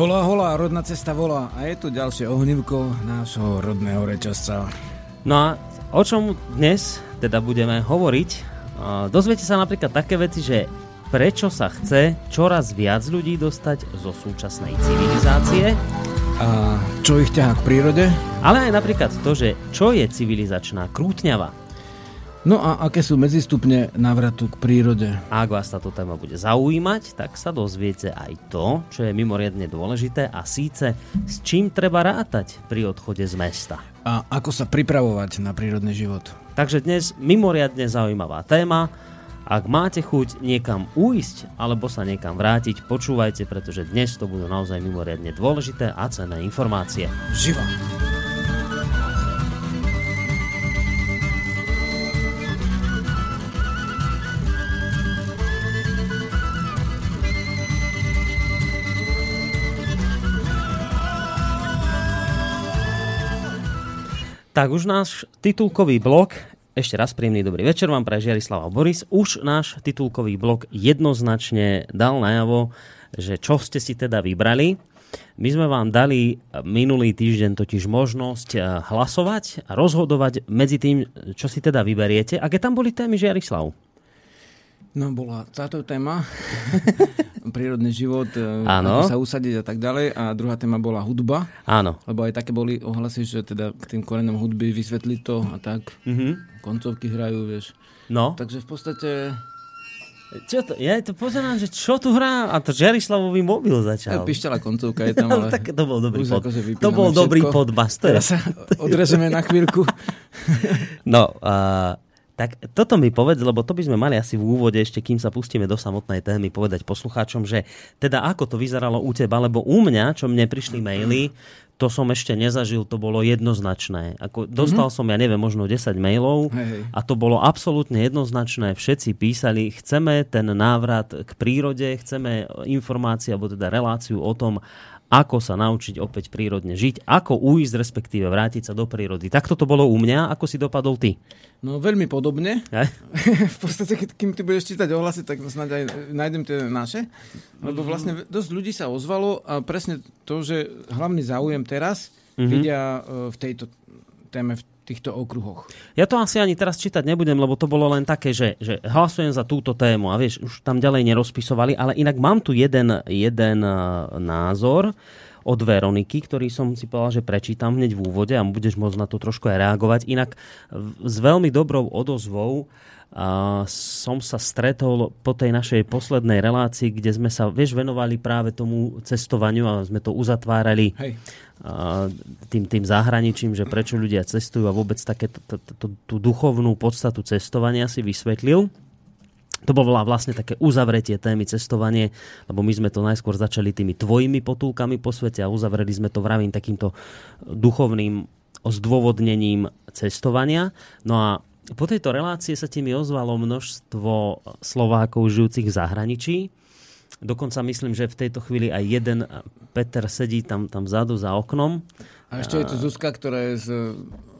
Hola, hola, rodná cesta volá a je tu ďalšie ohnívko nášho rodného rečasca. No a o čom dnes teda budeme hovoriť? Dozviete sa napríklad také veci, že prečo sa chce čoraz viac ľudí dostať zo súčasnej civilizácie. A čo ich ťahá k prírode? Ale aj napríklad to, že čo je civilizačná krútňava. No a aké sú medzistupne návratu k prírode? Ak vás táto téma bude zaujímať, tak sa dozviete aj to, čo je mimoriadne dôležité a síce s čím treba rátať pri odchode z mesta. A ako sa pripravovať na prírodný život? Takže dnes mimoriadne zaujímavá téma. Ak máte chuť niekam uísť alebo sa niekam vrátiť, počúvajte, pretože dnes to budú naozaj mimoriadne dôležité a cenné informácie. Živa. Tak už náš titulkový blok, ešte raz príjemný dobrý večer vám pre Žiarislava Boris, už náš titulkový blok jednoznačne dal najavo, že čo ste si teda vybrali. My sme vám dali minulý týždeň totiž možnosť eh, hlasovať a rozhodovať medzi tým, čo si teda vyberiete. Aké tam boli témy, Žiarislav? No bola táto téma, prírodný život, Áno. ako sa usadiť a tak ďalej. A druhá téma bola hudba. Áno. Lebo aj také boli ohlasy, že teda k tým korenom hudby vysvetliť to a tak. Mm-hmm. Koncovky hrajú, vieš. No. Takže v podstate... Čo to? Ja to pozerám, že čo tu hrá? A to Žiarislavový mobil začal. Ja, pišťala koncovka je tam, ale... tak to bol dobrý pod... Akože to bol dobrý podbas. Teraz sa odrežeme na chvíľku. no, uh, tak toto mi povedz, lebo to by sme mali asi v úvode, ešte kým sa pustíme do samotnej témy, povedať poslucháčom, že teda ako to vyzeralo u teba, lebo u mňa, čo mne prišli maily, to som ešte nezažil, to bolo jednoznačné. Ako dostal mm-hmm. som, ja neviem, možno 10 mailov hey. a to bolo absolútne jednoznačné. Všetci písali, chceme ten návrat k prírode, chceme informácie, alebo teda reláciu o tom, ako sa naučiť opäť prírodne žiť, ako uísť, respektíve vrátiť sa do prírody. Takto to bolo u mňa, ako si dopadol ty? No veľmi podobne. v podstate, kým ty budeš čítať ohlasy, tak snáď aj nájdem tie naše. Lebo vlastne dosť ľudí sa ozvalo a presne to, že hlavný záujem teraz mm-hmm. vidia e, v tejto téme, v týchto okruhoch. Ja to asi ani teraz čítať nebudem, lebo to bolo len také, že, že hlasujem za túto tému a vieš, už tam ďalej nerozpisovali, ale inak mám tu jeden, jeden e, názor od Veroniky, ktorý som si povedal, že prečítam hneď v úvode a budeš môcť na to trošku aj reagovať. Inak s veľmi dobrou odozvou a som sa stretol po tej našej poslednej relácii, kde sme sa, vieš, venovali práve tomu cestovaniu a sme to uzatvárali Hej. A, tým, tým zahraničím, že prečo ľudia cestujú a vôbec také tú duchovnú podstatu cestovania si vysvetlil. To bolo vlastne také uzavretie témy cestovanie, lebo my sme to najskôr začali tými tvojimi potulkami po svete a uzavreli sme to vravím takýmto duchovným zdôvodnením cestovania. No a po tejto relácii sa ti mi ozvalo množstvo Slovákov žijúcich v zahraničí. Dokonca myslím, že v tejto chvíli aj jeden Peter sedí tam, tam vzadu za oknom. A ešte je tu Zuzka, ktorá je z,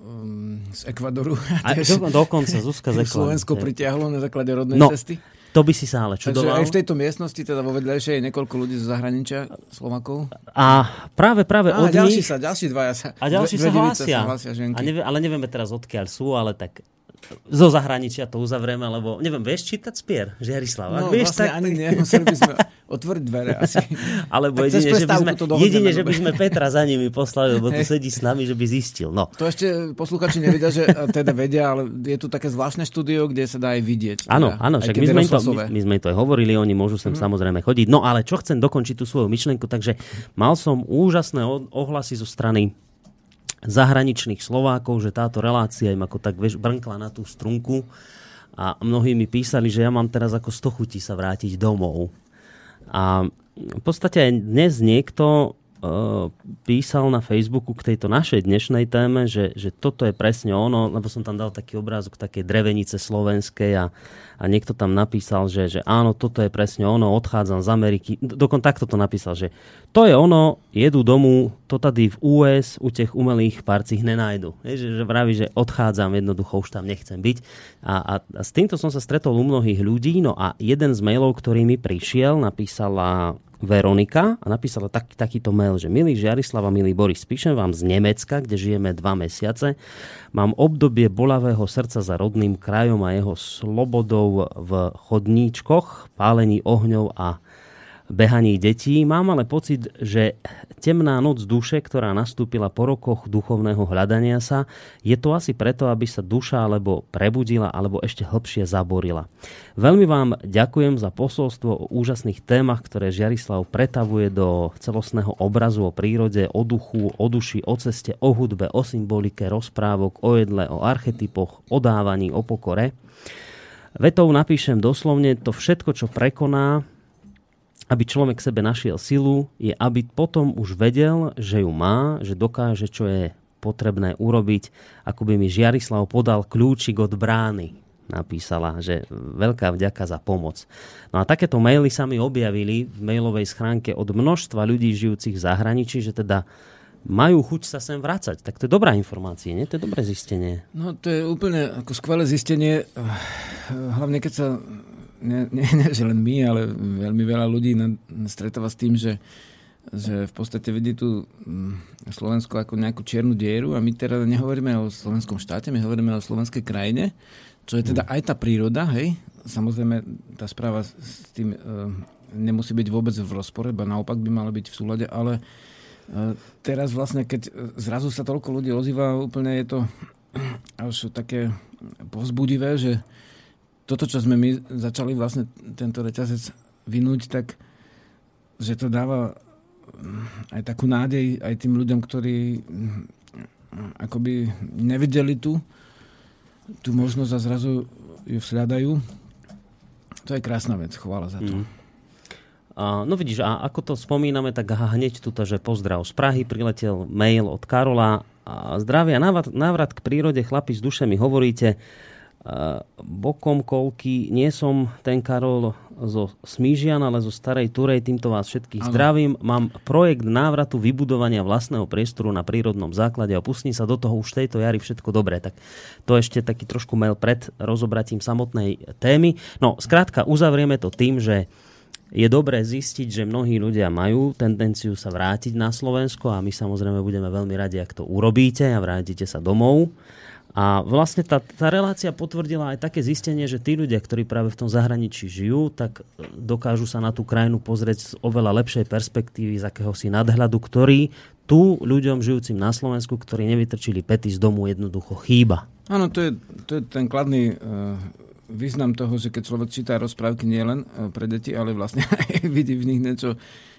um, z Ekvadoru. A do, dokonca Zuzka z Ekvadoru. Slovensko pritiahlo na základe rodnej no, cesty. To by si sa ale čudoval. Takže aj v tejto miestnosti, teda vo vedľajšej je niekoľko ľudí zo zahraničia, Slovakov. A práve, práve a, od ďalší nich... sa, ďalší dvaja sa... A ďalší dve, sa hlásia. Sa hlásia a nevie, ale nevieme teraz odkiaľ sú, ale tak zo zahraničia to uzavrieme, lebo neviem, vieš čítať spier, Žiarislav? No, vieš, vlastne tak, ani nie, museli by sme otvoriť dvere asi. Alebo jedine, že by sme, jedine, že by sme Petra za nimi poslali, lebo tu sedí s nami, že by zistil. No. To ešte posluchači nevedia, že teda vedia, ale je tu také zvláštne štúdio, kde sa dá aj vidieť. Áno, teda, áno, však my sme, to, my, my sme to aj hovorili, oni môžu sem hmm. samozrejme chodiť. No ale čo chcem dokončiť tú svoju myšlienku, takže mal som úžasné ohlasy zo strany zahraničných Slovákov, že táto relácia im ako tak vieš, brnkla na tú strunku a mnohí mi písali, že ja mám teraz ako stochutí sa vrátiť domov. A v podstate aj dnes niekto písal na Facebooku k tejto našej dnešnej téme, že, že toto je presne ono, lebo som tam dal taký obrázok takej drevenice slovenskej a, a niekto tam napísal, že, že áno, toto je presne ono, odchádzam z Ameriky. Dokon takto to napísal, že to je ono, jedu domu, to tady v US u tých umelých parcích nenájdu. Je, že, že vraví, že odchádzam, jednoducho už tam nechcem byť. A, a, a s týmto som sa stretol u mnohých ľudí, no a jeden z mailov, ktorý mi prišiel, napísala Veronika a napísala tak, takýto mail, že milý Žiarislava, milý Boris, píšem vám z Nemecka, kde žijeme dva mesiace. Mám obdobie bolavého srdca za rodným krajom a jeho slobodou v chodníčkoch, pálení ohňov a behaní detí. Mám ale pocit, že temná noc duše, ktorá nastúpila po rokoch duchovného hľadania sa, je to asi preto, aby sa duša alebo prebudila, alebo ešte hlbšie zaborila. Veľmi vám ďakujem za posolstvo o úžasných témach, ktoré Žiarislav pretavuje do celostného obrazu o prírode, o duchu, o duši, o ceste, o hudbe, o symbolike, rozprávok, o jedle, o archetypoch, o dávaní, o pokore. Vetou napíšem doslovne to všetko, čo prekoná, aby človek sebe našiel silu, je aby potom už vedel, že ju má, že dokáže, čo je potrebné urobiť, ako by mi Žiarislav podal kľúčik od brány napísala, že veľká vďaka za pomoc. No a takéto maily sa mi objavili v mailovej schránke od množstva ľudí žijúcich v zahraničí, že teda majú chuť sa sem vrácať. Tak to je dobrá informácia, nie? To je dobré zistenie. No to je úplne ako skvelé zistenie, hlavne keď sa nie, nie, nie že len my, ale veľmi veľa ľudí na, stretáva s tým, že, že v podstate vidí tu mm, Slovensko ako nejakú čiernu dieru a my teda nehovoríme o slovenskom štáte, my hovoríme o slovenskej krajine, čo je teda aj tá príroda, hej. Samozrejme, tá správa s tým e, nemusí byť vôbec v rozpore, ba naopak by mala byť v súlade, ale e, teraz vlastne, keď zrazu sa toľko ľudí ozýva, úplne je to až také povzbudivé, že toto, čo sme my začali vlastne tento reťazec vynúť, tak že to dáva mm, aj takú nádej aj tým ľuďom, ktorí mm, akoby nevideli tu tú možnosť a zrazu ju vzhľadajú. To je krásna vec, chvála za to. Mm. A, no vidíš, a ako to spomíname, tak hneď tuto, že pozdrav z Prahy, priletel mail od Karola. A zdravia, návrat, návrat k prírode, chlapi z duše mi hovoríte, bokom kolky. Nie som ten Karol zo Smížian, ale zo Starej Turej. Týmto vás všetkých ano. zdravím. Mám projekt návratu vybudovania vlastného priestoru na prírodnom základe a pustím sa do toho už tejto jary všetko dobré. Tak to ešte taký trošku mail pred rozobratím samotnej témy. No, skrátka, uzavrieme to tým, že je dobré zistiť, že mnohí ľudia majú tendenciu sa vrátiť na Slovensko a my samozrejme budeme veľmi radi, ak to urobíte a vrátite sa domov. A vlastne tá, tá relácia potvrdila aj také zistenie, že tí ľudia, ktorí práve v tom zahraničí žijú, tak e, dokážu sa na tú krajinu pozrieť z oveľa lepšej perspektívy, z akéhosi nadhľadu, ktorý tu ľuďom žijúcim na Slovensku, ktorí nevytrčili pety z domu, jednoducho chýba. Áno, to je, to je ten kladný uh, význam toho, že keď človek číta rozprávky nielen uh, pre deti, ale vlastne aj vidí v nich niečo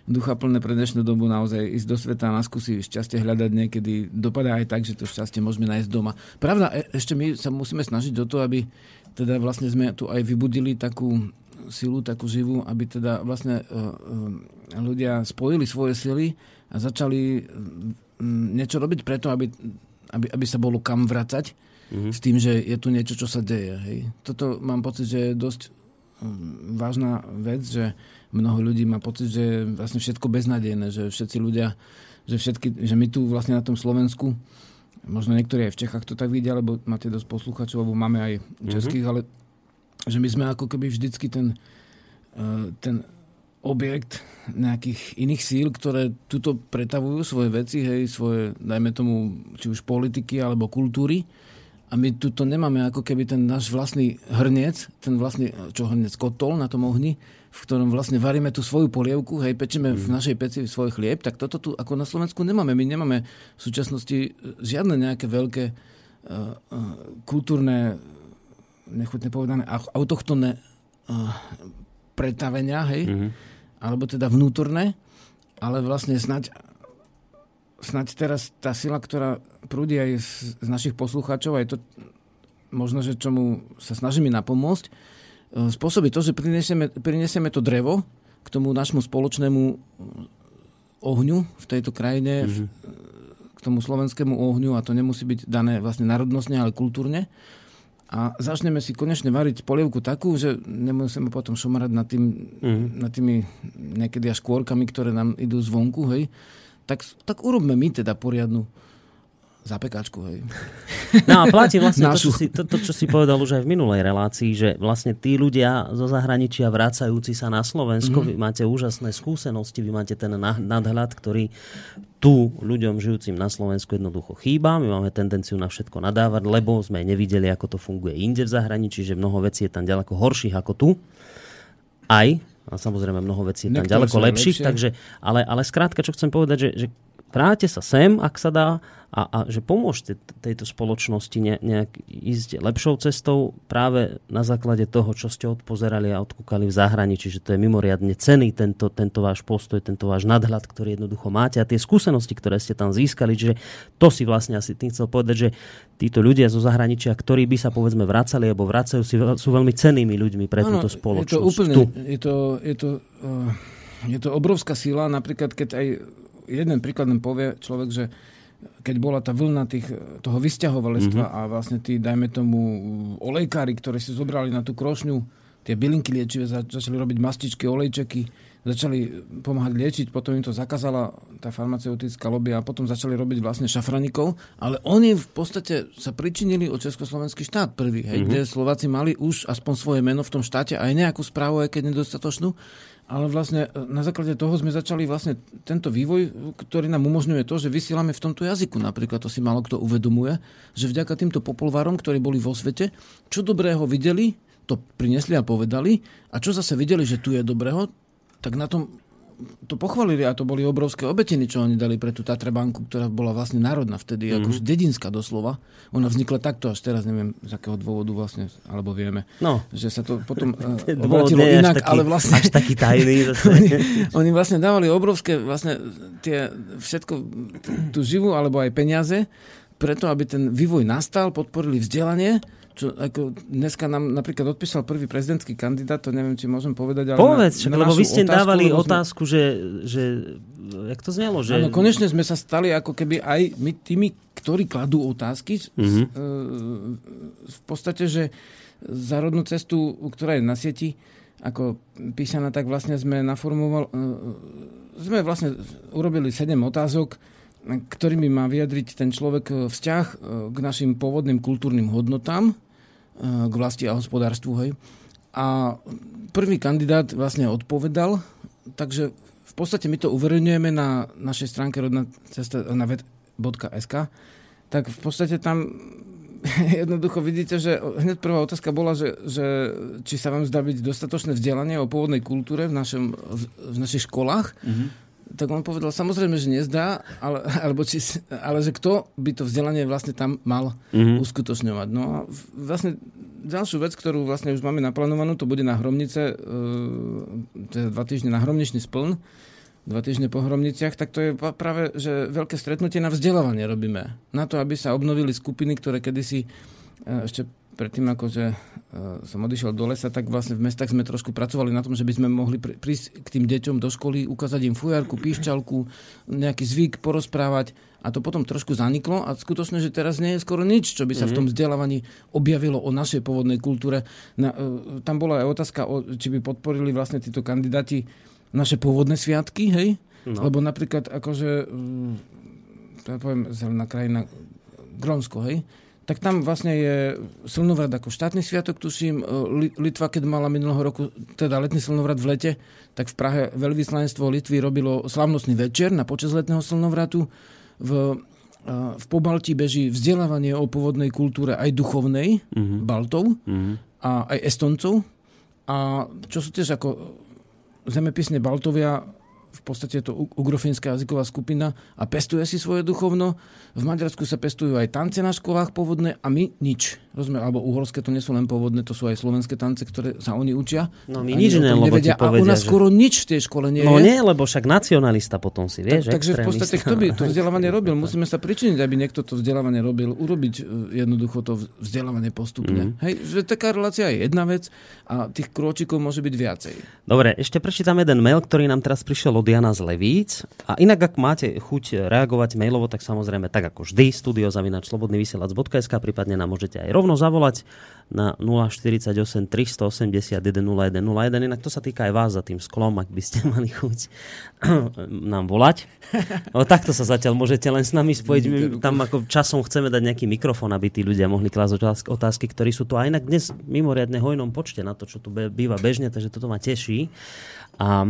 ducha plné pre dnešnú dobu naozaj ísť do sveta a skúsi šťastie hľadať niekedy dopadá aj tak, že to šťastie môžeme nájsť doma. Pravda, e, ešte my sa musíme snažiť o to, aby teda vlastne sme tu aj vybudili takú silu, takú živú, aby teda vlastne uh, ľudia spojili svoje sily a začali niečo robiť preto, aby, aby, aby sa bolo kam vracať mm-hmm. s tým, že je tu niečo, čo sa deje. Hej. Toto mám pocit, že je dosť um, vážna vec, že mnoho ľudí má pocit, že je vlastne všetko beznadejné, že všetci ľudia, že, všetky, že my tu vlastne na tom Slovensku, možno niektorí aj v Čechách to tak vidia, lebo máte dosť posluchačov, alebo máme aj českých, mm-hmm. ale že my sme ako keby vždycky ten, uh, ten objekt nejakých iných síl, ktoré tuto pretavujú svoje veci, hej, svoje, dajme tomu, či už politiky alebo kultúry. A my tuto nemáme ako keby ten náš vlastný hrniec, ten vlastný, čo hrniec, kotol na tom ohni, v ktorom vlastne varíme tú svoju polievku, hej, pečeme mm. v našej peci svoj chlieb, tak toto tu ako na Slovensku nemáme. My nemáme v súčasnosti žiadne nejaké veľké uh, uh, kultúrne, nechutne povedané, autochtonné uh, pretavenia, hej, mm-hmm. alebo teda vnútorné, ale vlastne snať snať teraz tá sila, ktorá prúdi aj z, z našich poslucháčov, aj to možno, že čomu sa snažíme napomôcť, E, spôsobí to, že prinesieme, prinesieme to drevo k tomu našmu spoločnému ohňu v tejto krajine, mm-hmm. k tomu slovenskému ohňu a to nemusí byť dané vlastne národnostne, ale kultúrne. A začneme si konečne variť polievku takú, že nemusíme potom šomarať nad, tým, mm-hmm. nad tými niekedy až kôrkami, ktoré nám idú zvonku, hej. Tak, tak urobme my teda poriadnu zapekačku, hej. No a platí vlastne to čo, si, to, to, čo si povedal už aj v minulej relácii, že vlastne tí ľudia zo zahraničia vracajúci sa na Slovensko, mm-hmm. vy máte úžasné skúsenosti, vy máte ten nadhľad, ktorý tu ľuďom žijúcim na Slovensku jednoducho chýba. My máme tendenciu na všetko nadávať, lebo sme nevideli, ako to funguje inde v zahraničí, že mnoho vecí je tam ďaleko horších ako tu. Aj, a samozrejme mnoho vecí je tam Niektoré ďaleko lepších, lepšie. takže, ale, ale skrátka, čo chcem povedať, že, že vráte sa sem, ak sa dá, a, a že pomôžte tejto spoločnosti ne, nejak ísť lepšou cestou práve na základe toho, čo ste odpozerali a odkúkali v zahraničí, že to je mimoriadne cený tento, tento váš postoj, tento váš nadhľad, ktorý jednoducho máte a tie skúsenosti, ktoré ste tam získali, že to si vlastne asi tým chcel povedať, že títo ľudia zo zahraničia, ktorí by sa povedzme vracali alebo vracajú, si, sú veľmi cenými ľuďmi pre ano, túto spoločnosť. Je to úplne, tu. je to, je to, uh, je to obrovská sila, napríklad keď aj jeden príklad povie človek, že keď bola tá vlna tých, toho vysťahovalectva mm-hmm. a vlastne tí, dajme tomu, olejkári, ktorí si zobrali na tú krošňu tie bylinky liečivé, začali robiť mastičky, olejčeky, začali pomáhať liečiť, potom im to zakázala tá farmaceutická lobby a potom začali robiť vlastne šafranikov, ale oni v podstate sa pričinili o Československý štát prvý, hej, mm-hmm. kde Slováci mali už aspoň svoje meno v tom štáte, aj nejakú správu, aj keď nedostatočnú ale vlastne e, na základe toho sme začali vlastne tento vývoj, ktorý nám umožňuje to, že vysielame v tomto jazyku. Napríklad to si malo kto uvedomuje, že vďaka týmto popolvárom, ktorí boli vo svete, čo dobrého videli, to prinesli a povedali a čo zase videli, že tu je dobrého, tak na tom to pochválili a to boli obrovské obetiny, čo oni dali pre tú Tatrabanku, ktorá bola vlastne národná vtedy, mm-hmm. akože dedinská doslova. Ona vznikla takto, až teraz neviem z akého dôvodu vlastne, alebo vieme, no. že sa to potom uh, obratilo inak, taký, ale vlastne... Až taký tajný. oni, oni vlastne dávali obrovské vlastne tie všetko, tú živú alebo aj peniaze, preto, aby ten vývoj nastal, podporili vzdelanie čo ako dneska nám napríklad odpísal prvý prezidentský kandidát, to neviem, či môžem povedať. Ale Povedz, na, na lebo vy ste otázku, dávali otázku, sme... že, že jak to znelo? Že... Áno, konečne sme sa stali ako keby aj my tými, ktorí kladú otázky, mm-hmm. v podstate, že zárodnú cestu, ktorá je na sieti, ako písaná, tak vlastne sme naformovali, e, sme vlastne urobili sedem otázok, ktorými má vyjadriť ten človek e, vzťah e, k našim pôvodným kultúrnym hodnotám, e, k vlasti a hospodárstvu. Hej. A prvý kandidát vlastne odpovedal, takže v podstate my to uverejňujeme na našej stránke rodná cesta na ved.sk, tak v podstate tam jednoducho vidíte, že hneď prvá otázka bola, že, že či sa vám zdá byť dostatočné vzdelanie o pôvodnej kultúre v, našom, v, v našich školách. Mm-hmm tak on povedal, samozrejme, že nezdá, ale, alebo či, ale že kto by to vzdelanie vlastne tam mal mm-hmm. uskutočňovať. No a vlastne ďalšiu vec, ktorú vlastne už máme naplánovanú, to bude na Hromnice, e, dva týždne na Hromničný spln, dva týždne po Hromniciach, tak to je práve, že veľké stretnutie na vzdelávanie robíme. Na to, aby sa obnovili skupiny, ktoré kedysi e, ešte predtým, ako že uh, som odišiel do lesa, tak vlastne v mestách sme trošku pracovali na tom, že by sme mohli prísť k tým deťom do školy, ukázať im fujarku, píšťalku, nejaký zvyk, porozprávať. A to potom trošku zaniklo a skutočne, že teraz nie je skoro nič, čo by sa mm-hmm. v tom mhm. vzdelávaní objavilo o našej pôvodnej kultúre. Na, uh, tam bola aj otázka, o, či by podporili vlastne títo kandidáti naše pôvodné sviatky, hej? No. Lebo napríklad akože, um, ja poviem, zelená krajina, Grónsko, hej? Tak tam vlastne je slnovrat ako štátny sviatok, tuším. E, Litva, keď mala minulého roku, teda letný slnovrat v lete, tak v Prahe veľvyslanectvo Litvy robilo slavnostný večer na počas letného slnovratu. V, e, v Pobalti beží vzdelávanie o pôvodnej kultúre aj duchovnej, mm-hmm. Baltov mm-hmm. a aj Estoncov. A čo sú tiež ako zemepisne Baltovia v podstate je to ugrofínska jazyková skupina a pestuje si svoje duchovno. V Maďarsku sa pestujú aj tance na školách pôvodné a my nič. Rozumiem, alebo uhorské to nie sú len pôvodné, to sú aj slovenské tance, ktoré sa oni učia. No my nič ne, lebo ti povedia, A u nás že... skoro nič v tej škole nie no, je. No nie, lebo však nacionalista potom si, vieš. Tak, takže v podstate kto by to vzdelávanie robil? Musíme sa pričiniť, aby niekto to vzdelávanie robil. Urobiť e, jednoducho to vzdelávanie postupne. Mm. Hej, že taká relácia je jedna vec a tých krôčikov môže byť viacej. Dobre, ešte prečítam jeden mail, ktorý nám teraz prišiel od Jana z Levíc. A inak, ak máte chuť reagovať mailovo, tak samozrejme tak ako vždy, studiozavinač slobodnyvysielac.sk, prípadne nám môžete aj rovno zavolať na 048 381 0101. Inak to sa týka aj vás za tým sklom, ak by ste mali chuť nám volať. O, takto sa zatiaľ môžete len s nami spojiť. My tam ako časom chceme dať nejaký mikrofón, aby tí ľudia mohli klásť otázky, ktorí sú tu aj inak dnes mimoriadne hojnom počte na to, čo tu býva bežne, takže toto ma teší. A,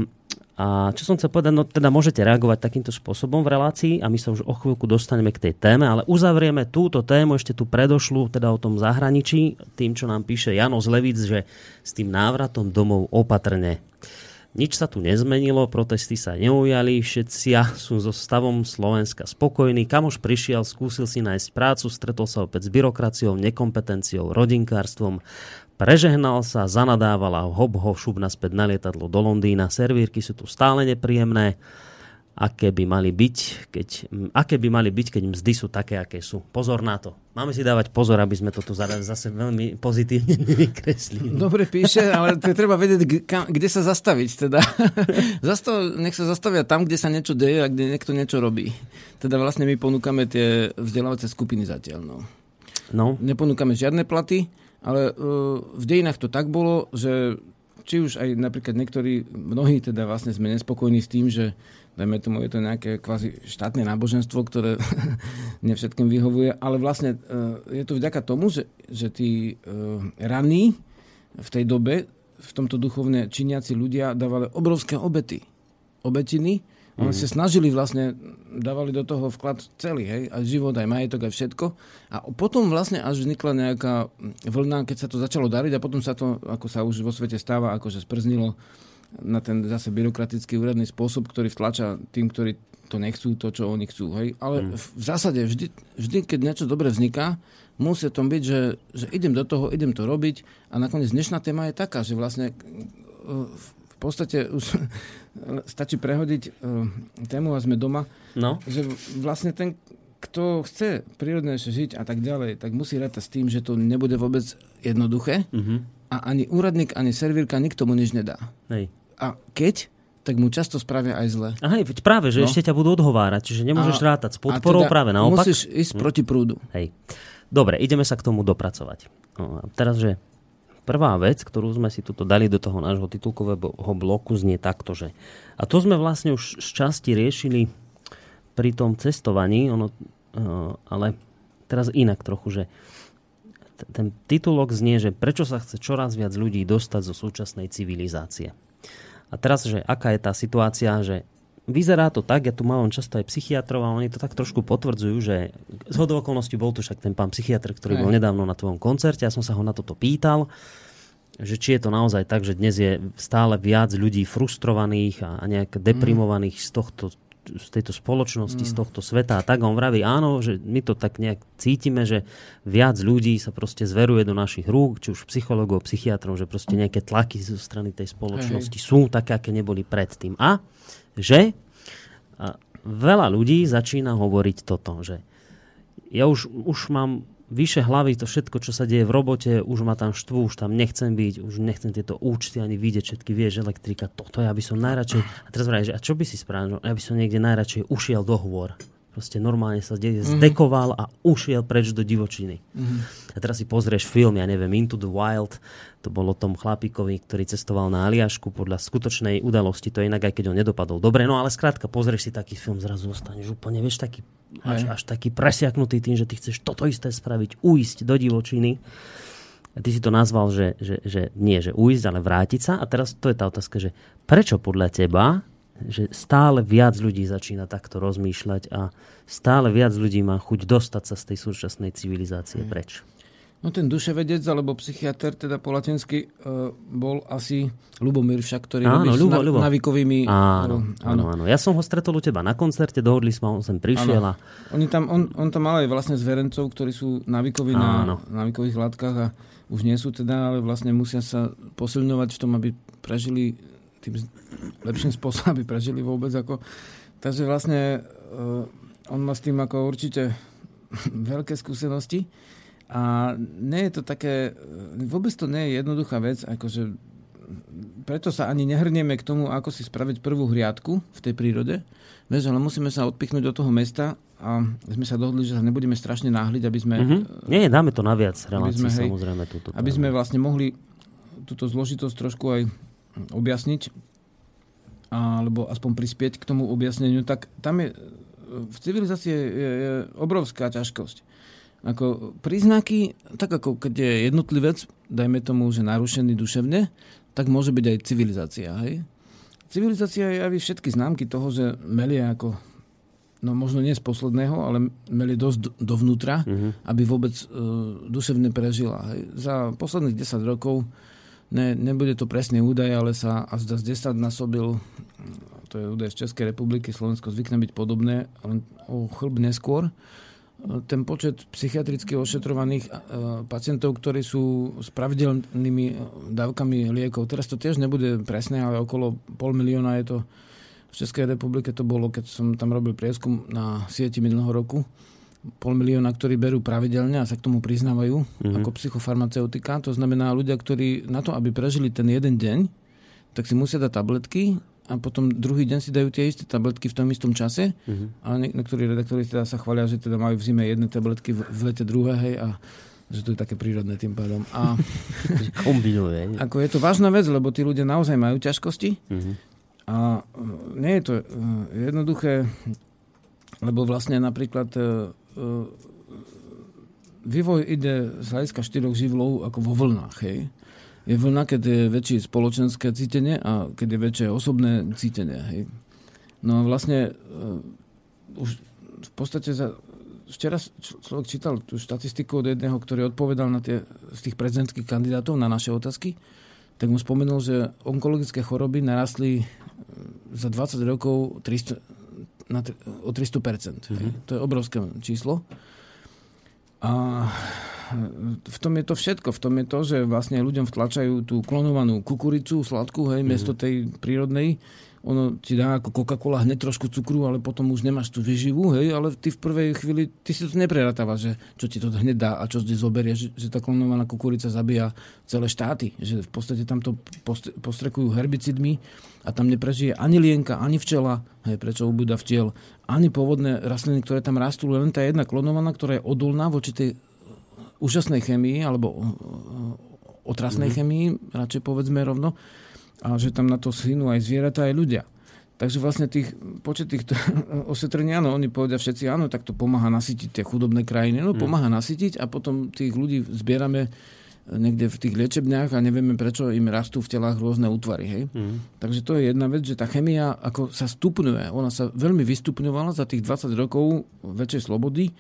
a čo som chcel povedať, no teda môžete reagovať takýmto spôsobom v relácii a my sa už o chvíľku dostaneme k tej téme, ale uzavrieme túto tému, ešte tu predošlu, teda o tom zahraničí, tým, čo nám píše Jano Zlevic, že s tým návratom domov opatrne. Nič sa tu nezmenilo, protesty sa neujali, všetci sú so stavom Slovenska spokojní. Kamož prišiel, skúsil si nájsť prácu, stretol sa opäť s byrokraciou, nekompetenciou, rodinkárstvom, prežehnal sa, zanadával a hop ho šup naspäť na lietadlo do Londýna. Servírky sú tu stále nepríjemné aké by mali byť, keď, aké by mali byť, keď mzdy sú také, aké sú. Pozor na to. Máme si dávať pozor, aby sme toto zase veľmi pozitívne nevykreslili. Dobre píše, ale to treba vedieť, kde sa zastaviť. Teda. Zastav, nech sa zastavia tam, kde sa niečo deje a kde niekto niečo robí. Teda vlastne my ponúkame tie vzdelávacie skupiny zatiaľ. No. No. Neponúkame žiadne platy, ale uh, v dejinách to tak bolo, že či už aj napríklad niektorí, mnohí teda vlastne sme nespokojní s tým, že dajme tomu, je to nejaké kvázi štátne náboženstvo, ktoré nevšetkým vyhovuje, ale vlastne e, je to vďaka tomu, že, že tí e, raní v tej dobe, v tomto duchovne činiaci ľudia dávali obrovské obety. Obetiny, oni mm. sa snažili vlastne, dávali do toho vklad celý, hej, aj život, aj majetok, aj všetko. A potom vlastne až vznikla nejaká vlna, keď sa to začalo dariť a potom sa to, ako sa už vo svete stáva, akože sprznilo na ten zase byrokratický úradný spôsob, ktorý vtlača tým, ktorí to nechcú, to, čo oni chcú. Hej? Ale mm. v zásade vždy, vždy, keď niečo dobre vzniká, musí tom byť, že, že idem do toho, idem to robiť a nakoniec dnešná téma je taká, že vlastne e, v podstate už stačí prehodiť e, tému a sme doma, no. že vlastne ten, kto chce prírodne žiť a tak ďalej, tak musí rátať s tým, že to nebude vôbec jednoduché mm-hmm. a ani úradník, ani servírka nikto mu nič nedá. Hej a keď, tak mu často spravia aj zle. Aha, veď práve, že no. ešte ťa budú odhovárať, čiže nemôžeš a, rátať s podporou, teda práve naopak. Musíš ísť hm. proti prúdu. Hej. Dobre, ideme sa k tomu dopracovať. No, a teraz, že prvá vec, ktorú sme si tuto dali do toho nášho titulkového bloku, znie takto, že a to sme vlastne už z časti riešili pri tom cestovaní, ono, uh, ale teraz inak trochu, že ten titulok znie, že prečo sa chce čoraz viac ľudí dostať zo súčasnej civilizácie. A teraz, že aká je tá situácia, že vyzerá to tak, ja tu mám často aj psychiatrov a oni to tak trošku potvrdzujú, že z hodou okolností bol tu však ten pán psychiatr, ktorý bol nedávno na tvojom koncerte, ja som sa ho na toto pýtal, že či je to naozaj tak, že dnes je stále viac ľudí frustrovaných a nejak deprimovaných z tohto z tejto spoločnosti, mm. z tohto sveta a tak on vraví, áno, že my to tak nejak cítime, že viac ľudí sa proste zveruje do našich rúk, či už psychologov, psychiatrov, že proste nejaké tlaky zo strany tej spoločnosti Hej. sú také, aké neboli predtým. A že a veľa ľudí začína hovoriť toto, že ja už, už mám vyše hlavy to všetko, čo sa deje v robote, už ma tam štvu, už tam nechcem byť, už nechcem tieto účty ani vidieť, všetky vieš, elektrika, toto ja by som najradšej... A teraz vraj, že a čo by si spravil? No, ja by som niekde najradšej ušiel do hôr. Proste normálne sa mm-hmm. zdekoval a ušiel preč do divočiny. Mm-hmm. A teraz si pozrieš film, ja neviem, Into the Wild, to bol o tom chlapíkovi, ktorý cestoval na Aliašku podľa skutočnej udalosti, to je inak aj keď on nedopadol. Dobre, no ale skrátka, pozrieš si taký film, zrazu zostaneš úplne, vieš, taký, až, až taký presiaknutý tým, že ty chceš toto isté spraviť, uísť do divočiny. A ty si to nazval, že, že, že nie, že uísť, ale vrátiť sa. A teraz to je tá otázka, že prečo podľa teba že stále viac ľudí začína takto rozmýšľať a stále viac ľudí má chuť dostať sa z tej súčasnej civilizácie preč. No ten duševedec alebo psychiatr, teda po latensky, uh, bol asi Lubomír však, ktorý áno, robí Ľubo. navikovými... Áno, áno, áno. Ja som ho stretol u teba na koncerte, dohodli sme, on sem prišiel a... Oni tam, on, on tam mal aj vlastne zverencov, ktorí sú navykoví na navikových látkach a už nie sú teda, ale vlastne musia sa posilňovať v tom, aby prežili tým lepším spôsobom, aby prežili vôbec. Ako... Takže vlastne uh, on má s tým ako určite veľké skúsenosti a nie je to také, vôbec to nie je jednoduchá vec, akože preto sa ani nehrnieme k tomu, ako si spraviť prvú hriadku v tej prírode, vieš, ale musíme sa odpichnúť do toho mesta a sme sa dohodli, že sa nebudeme strašne náhliť, aby sme... Mm-hmm. Nie, dáme to na viac relácií, samozrejme. Túto aby sme vlastne mohli túto zložitosť trošku aj objasniť, alebo aspoň prispieť k tomu objasneniu, tak tam je v civilizácii je, je obrovská ťažkosť. Ako príznaky, tak ako keď je jednotlivec, dajme tomu, že narušený duševne, tak môže byť aj civilizácia. Hej? Civilizácia javí všetky známky toho, že melie ako, no možno nie z posledného, ale melie dosť dovnútra, mm-hmm. aby vôbec uh, duševne prežila. Za posledných 10 rokov, ne, nebude to presný údaj, ale sa až z 10 násobil, to je údaj z Českej republiky, Slovensko zvykne byť podobné, len o chlb neskôr, ten počet psychiatricky ošetrovaných e, pacientov, ktorí sú s pravidelnými e, dávkami liekov. Teraz to tiež nebude presné, ale okolo pol milióna je to v Českej republike to bolo, keď som tam robil prieskum na sieti minulého roku. Pol milióna, ktorí berú pravidelne a sa k tomu priznávajú mm-hmm. ako psychofarmaceutika. To znamená ľudia, ktorí na to, aby prežili ten jeden deň, tak si musia dať tabletky a potom druhý deň si dajú tie isté tabletky v tom istom čase uh-huh. a niektorí redaktori teda sa chvália, že teda majú v zime jedné tabletky, v, v lete druhé, hej, a že to je také prírodné tým pádom. A Kombinuje. Ako je to vážna vec, lebo tí ľudia naozaj majú ťažkosti uh-huh. a e, nie je to e, jednoduché, lebo vlastne napríklad e, vývoj ide z hľadiska štyroch živlov ako vo vlnách, hej je vlna, keď je väčšie spoločenské cítenie a keď je väčšie osobné cítenie. Hej. No a vlastne uh, už v podstate za, včera človek čítal tú štatistiku od jedného, ktorý odpovedal na tie, z tých prezidentských kandidátov na naše otázky, tak mu spomenul, že onkologické choroby narastli e, za 20 rokov 300, na, o 300%. Mm-hmm. To je obrovské číslo. A v tom je to všetko. V tom je to, že vlastne ľuďom vtlačajú tú klonovanú kukuricu, sladkú, hej, mm-hmm. miesto tej prírodnej. Ono ti dá ako Coca-Cola hneď trošku cukru, ale potom už nemáš tú vyživu, hej, ale ty v prvej chvíli, ty si to nepreratávaš, že čo ti to hneď dá a čo ti zoberie, že, že tá klonovaná kukurica zabíja celé štáty, že v podstate tam to postrekujú herbicidmi a tam neprežije ani lienka, ani včela, hej, prečo ubúda včiel, ani pôvodné rastliny, ktoré tam rastú, len tá jedna klonovaná, ktorá je odolná voči tej úžasnej chemii, alebo otrasnej mm-hmm. chemii, radšej povedzme rovno, a že tam na to schynú aj zvieratá, aj ľudia. Takže vlastne tých, počet týchto ošetrení, áno, oni povedia všetci, áno, tak to pomáha nasytiť tie chudobné krajiny. No, mm. pomáha nasytiť a potom tých ľudí zbierame niekde v tých liečebniach a nevieme, prečo im rastú v telách rôzne útvary. Hej? Mm. Takže to je jedna vec, že tá chemia ako sa stupňuje. Ona sa veľmi vystupňovala za tých 20 rokov väčšej slobody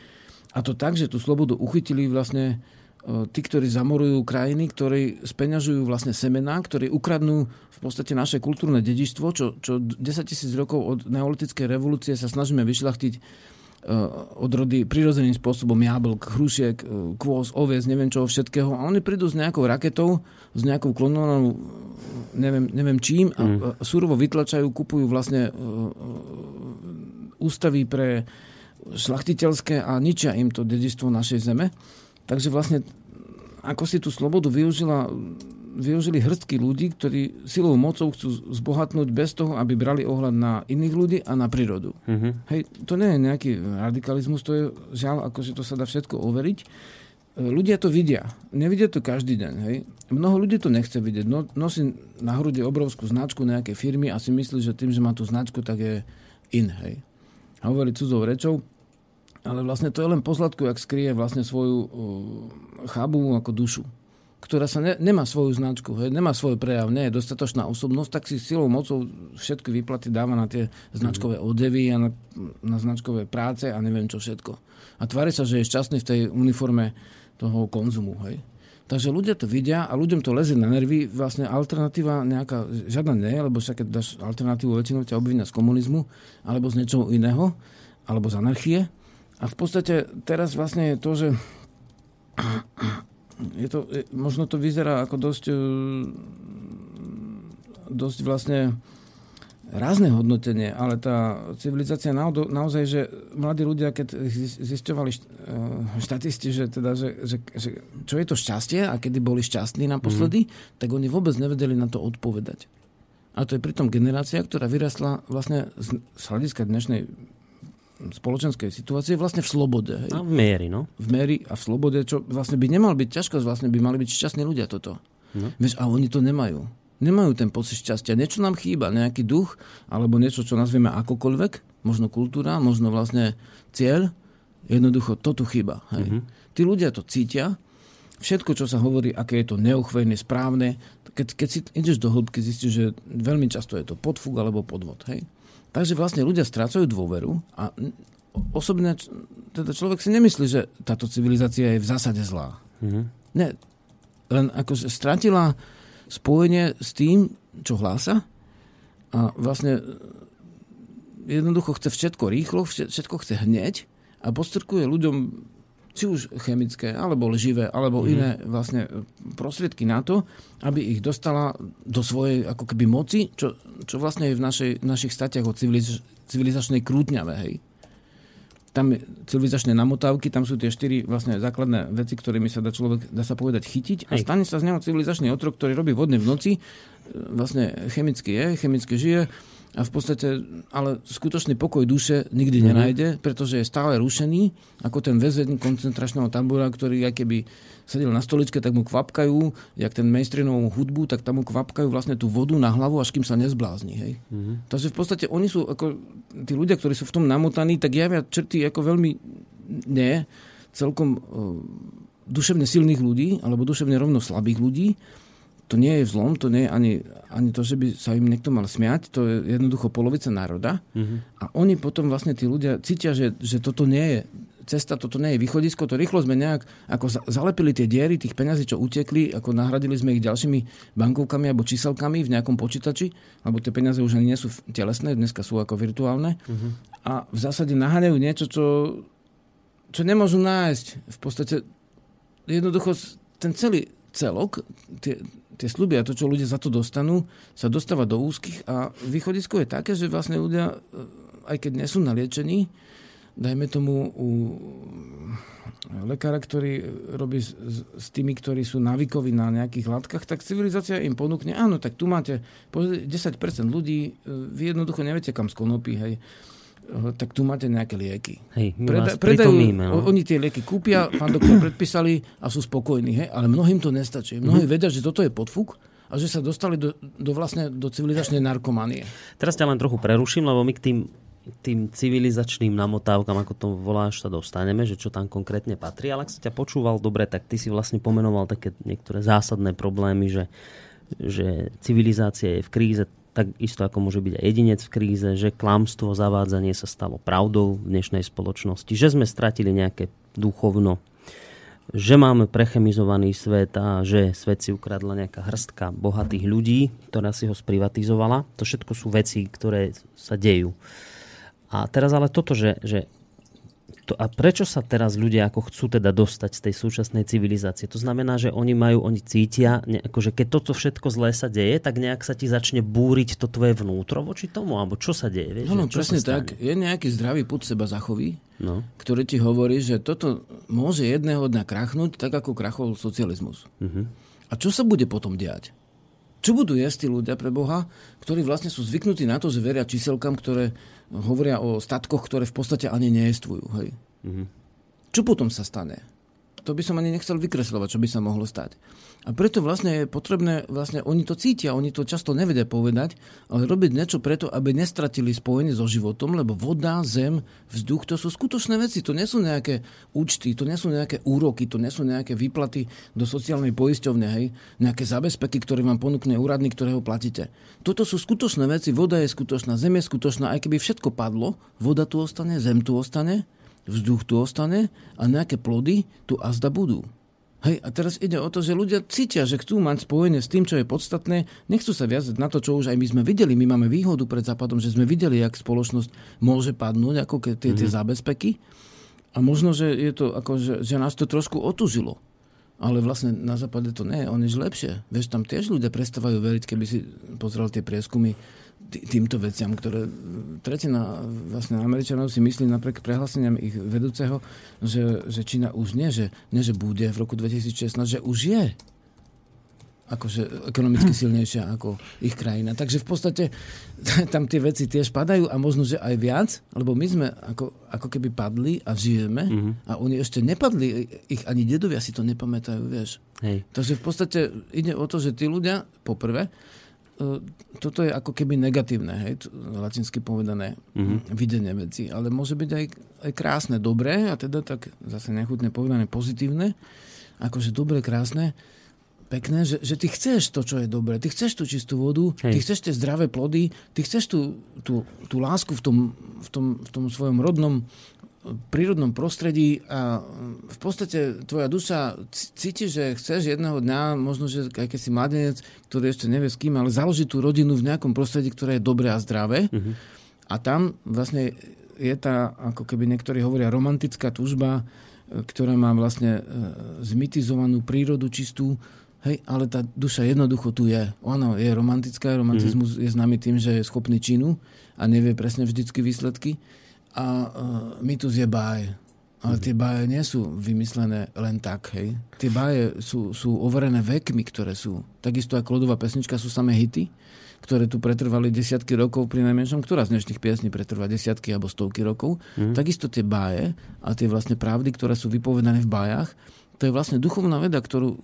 a to tak, že tú slobodu uchytili vlastne e, tí, ktorí zamorujú krajiny, ktorí speňažujú vlastne semená, ktorí ukradnú v podstate naše kultúrne dedičstvo, čo, čo 10 tisíc rokov od neolitickej revolúcie sa snažíme vyšľachtiť odrody prirodzeným spôsobom jablk, hrušiek, e, kôz, oviec, neviem čo všetkého. A oni prídu s nejakou raketou, s nejakou klonovanou neviem, neviem čím a mm. surovo vytlačajú, kupujú vlastne ústavy pre šlachtiteľské a ničia im to dedistvo našej zeme. Takže vlastne ako si tú slobodu využila, využili hrstky ľudí, ktorí silou mocou chcú zbohatnúť bez toho, aby brali ohľad na iných ľudí a na prírodu. Mm-hmm. Hej, to nie je nejaký radikalizmus, to je žiaľ, akože to sa dá všetko overiť. Ľudia to vidia. Nevidia to každý deň. Hej. Mnoho ľudí to nechce vidieť. No, nosí na hrudi obrovskú značku nejakej firmy a si myslí, že tým, že má tú značku, tak je in. Hej. Hovorí cudzou rečou. Ale vlastne to je len pozlatku, jak skrie vlastne svoju uh, chabu ako dušu ktorá sa ne, nemá svoju značku, hej, nemá svoj prejav, nie je dostatočná osobnosť, tak si silou, mocou všetky výplaty dáva na tie značkové mhm. odevy a na, na značkové práce a neviem čo všetko. A tvári sa, že je šťastný v tej uniforme toho konzumu. Hej. Takže ľudia to vidia a ľuďom to leze na nervy. Vlastne alternatíva nejaká, žiadna nie, lebo však keď dáš alternatívu, väčšinou ťa obvinia z komunizmu alebo z niečoho iného, alebo z anarchie. A v podstate teraz vlastne je to, že je to, možno to vyzerá ako dosť e, dosť vlastne rázne hodnotenie, ale tá civilizácia naozaj, že mladí ľudia, keď zisťovali e, štatisti, že, teda, že, že, že čo je to šťastie a kedy boli šťastní naposledy, mm. tak oni vôbec nevedeli na to odpovedať. A to je pritom generácia, ktorá vyrastla vlastne z, z hľadiska dnešnej spoločenskej situácie vlastne v slobode. Hej. A v miery, no. V miery a v slobode, čo vlastne by nemal byť ťažkosť, vlastne by mali byť šťastní ľudia toto. No. Vieš, a oni to nemajú. Nemajú ten pocit šťastia. Niečo nám chýba, nejaký duch, alebo niečo, čo nazvieme akokoľvek, možno kultúra, možno vlastne cieľ. Jednoducho, to tu chýba. Hej. Mm-hmm. Tí ľudia to cítia, všetko, čo sa hovorí, aké je to neochvejné, správne, keď, keď si ideš do hĺbky, zistíš, že veľmi často je to podfúk alebo podvod. Hej? Takže vlastne ľudia strácajú dôveru a osobne teda človek si nemyslí, že táto civilizácia je v zásade zlá. Mm-hmm. Ne, len ako strátila spojenie s tým, čo hlása a vlastne jednoducho chce všetko rýchlo, všetko chce hneď a postrkuje ľuďom či už chemické, alebo lživé, alebo mm. iné vlastne prostriedky na to, aby ich dostala do svojej ako keby moci, čo, čo vlastne je v našej, našich statiach o civiliz- civilizačnej krútňave, hej. Tam civilizačné namotávky, tam sú tie štyri vlastne základné veci, ktorými sa dá človek, dá sa povedať, chytiť a stane sa z neho civilizačný otrok, ktorý robí vodne v noci, vlastne chemicky je, chemicky žije, a v podstate, ale skutočný pokoj duše nikdy mm-hmm. nenájde, pretože je stále rušený, ako ten väzeň koncentračného tábora, ktorý aj keby sedel na stoličke, tak mu kvapkajú, jak ten mainstreamovú hudbu, tak tam mu kvapkajú vlastne tú vodu na hlavu, až kým sa nezblázni. Hej? Mm-hmm. Takže v podstate oni sú, ako tí ľudia, ktorí sú v tom namotaní, tak javia črty ako veľmi nie, celkom uh, duševne silných ľudí, alebo duševne rovno slabých ľudí, to nie je vzlom, to nie je ani, ani to, že by sa im niekto mal smiať, to je jednoducho polovica národa. Mm-hmm. A oni potom vlastne tí ľudia cítia, že, že toto nie je cesta, toto nie je východisko, to rýchlo sme nejak ako zalepili tie diery tých peňazí, čo utekli, ako nahradili sme ich ďalšími bankovkami alebo číselkami v nejakom počítači, lebo tie peniaze už ani nie sú telesné, dneska sú ako virtuálne. Mm-hmm. A v zásade naháňajú niečo, čo, čo nemôžu nájsť. V podstate jednoducho ten celý celok, tie, tie sluby a to, čo ľudia za to dostanú, sa dostáva do úzkých a východisko je také, že vlastne ľudia, aj keď nie sú na liečení, dajme tomu u lekára, ktorý robí s, s tými, ktorí sú navykoví na nejakých látkach, tak civilizácia im ponúkne, áno, tak tu máte 10% ľudí, vy jednoducho neviete, kam skonopí, hej tak tu máte nejaké lieky. Hej, my Preda, predajú, no? Oni tie lieky kúpia, pán doktor predpísali a sú spokojní, hej? ale mnohým to nestačí. Mnohí mm. vedia, že toto je podfúk a že sa dostali do, do, vlastne, do civilizačnej narkomanie. Teraz ťa len trochu preruším, lebo my k tým, tým civilizačným namotávkam, ako to voláš, sa dostaneme, že čo tam konkrétne patrí. Ale ak sa ťa počúval dobre, tak ty si vlastne pomenoval také niektoré zásadné problémy, že, že civilizácia je v kríze tak isto ako môže byť aj jedinec v kríze, že klamstvo, zavádzanie sa stalo pravdou v dnešnej spoločnosti, že sme stratili nejaké duchovno, že máme prechemizovaný svet a že svet si ukradla nejaká hrstka bohatých ľudí, ktorá si ho sprivatizovala. To všetko sú veci, ktoré sa dejú. A teraz ale toto, že, že to, a prečo sa teraz ľudia ako chcú teda dostať z tej súčasnej civilizácie? To znamená, že oni majú, oni cítia, ne, akože keď toto všetko zlé sa deje, tak nejak sa ti začne búriť to tvoje vnútro voči tomu? Alebo čo sa deje? Vieš, no, no presne tak. Je nejaký zdravý put seba zachový, no. ktorý ti hovorí, že toto môže jedného dňa krachnúť, tak ako krachol socializmus. Uh-huh. A čo sa bude potom diať? Čo budú jesť tí ľudia pre Boha, ktorí vlastne sú zvyknutí na to, že veria číselkám, ktoré hovoria o statkoch, ktoré v podstate ani neestvujú. Hej? Mm-hmm. Čo potom sa stane? To by som ani nechcel vykresľovať, čo by sa mohlo stať. A preto vlastne je potrebné, vlastne oni to cítia, oni to často nevedia povedať, ale robiť niečo preto, aby nestratili spojenie so životom, lebo voda, zem, vzduch, to sú skutočné veci, to nie sú nejaké účty, to nie sú nejaké úroky, to nie sú nejaké výplaty do sociálnej poisťovne, hej, nejaké zabezpeky, ktoré vám ponúkne úradník, ktorého platíte. Toto sú skutočné veci, voda je skutočná, zem je skutočná, aj keby všetko padlo, voda tu ostane, zem tu ostane, vzduch tu ostane a nejaké plody tu azda budú. Hej, a teraz ide o to, že ľudia cítia, že chcú mať spojenie s tým, čo je podstatné, nechcú sa viazať na to, čo už aj my sme videli. My máme výhodu pred Západom, že sme videli, jak spoločnosť môže padnúť, ako tie, tie mm-hmm. zábezpeky. A možno, že je to ako, že, že nás to trošku otužilo. Ale vlastne na západe to nie je o nič lepšie. Vieš, tam tiež ľudia prestávajú veriť, keby si pozrel tie prieskumy týmto veciam, ktoré tretina vlastne Američanov si myslí napriek prehláseniam ich vedúceho, že, že Čína už nie že, nie, že bude v roku 2016, že už je. Akože ekonomicky silnejšia ako ich krajina. Takže v podstate tam tie veci tiež padajú a možno, že aj viac, lebo my sme ako, ako keby padli a žijeme mm-hmm. a oni ešte nepadli, ich ani dedovia si to nepamätajú, vieš. Hej. Takže v podstate ide o to, že tí ľudia, poprvé, toto je ako keby negatívne, hej, latinsky povedané mm-hmm. videnie veci, ale môže byť aj, aj krásne, dobré a teda tak zase nechutne povedané pozitívne, akože dobre, krásne, pekné, že, že ty chceš to, čo je dobré. Ty chceš tú čistú vodu, Hej. ty chceš tie zdravé plody, ty chceš tú, tú, tú lásku v tom, v, tom, v tom svojom rodnom prírodnom prostredí a v podstate tvoja duša cíti, že chceš jedného dňa, možno, že aj keď si mladenec, ktorý ešte nevie s kým, ale založiť tú rodinu v nejakom prostredí, ktoré je dobré a zdravé. Uh-huh. A tam vlastne je tá, ako keby niektorí hovoria, romantická túžba, e, ktorá má vlastne e, zmitizovanú prírodu čistú, Hej, ale tá duša jednoducho tu je. Ono je romantická, romantizmus mm-hmm. je známy tým, že je schopný činu a nevie presne vždycky výsledky. A uh, mýtus je báj. Ale tie báje nie sú vymyslené len tak, hej. Tie báje sú, sú overené vekmi, ktoré sú. Takisto ako ľudová pesnička sú samé hity, ktoré tu pretrvali desiatky rokov pri najmenšom, ktorá z dnešných piesní pretrvá desiatky alebo stovky rokov. Mm-hmm. Takisto tie báje a tie vlastne pravdy, ktoré sú vypovedané v bájach, to je vlastne duchovná veda, ktorú,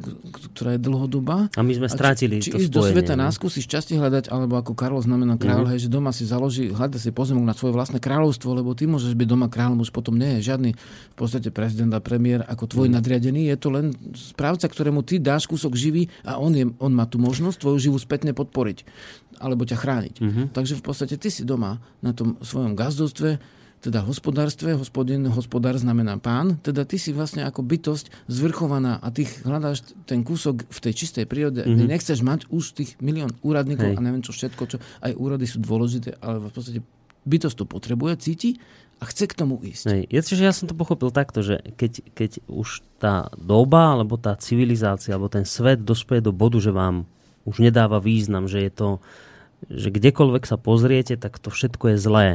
ktorá je dlhodobá. A my sme strátili či, či to ísť spojenie, do sveta ne? náskúsi šťastie hľadať, alebo ako Karol znamená kráľ, mm. hej, že doma si založí, hľada si pozemok na svoje vlastné kráľovstvo, lebo ty môžeš byť doma kráľom, už potom nie je žiadny v podstate prezident a premiér ako tvoj mm. nadriadený. Je to len správca, ktorému ty dáš kúsok živý a on, je, on má tú možnosť tvoju živu spätne podporiť alebo ťa chrániť. Mm-hmm. Takže v podstate ty si doma na tom svojom gazdovstve, teda hospodárstve, hospodin, hospodár znamená pán, teda ty si vlastne ako bytosť zvrchovaná a ty hľadáš ten kúsok v tej čistej prírode. Mm-hmm. nechceš mať už tých milión úradníkov Hej. a neviem čo všetko, čo aj úrady sú dôležité, ale v podstate bytosť to potrebuje, cíti a chce k tomu ísť. Hej. Ja, čiže ja som to pochopil takto, že keď, keď už tá doba, alebo tá civilizácia, alebo ten svet dospeje do bodu, že vám už nedáva význam, že je to, že kdekoľvek sa pozriete, tak to všetko je zlé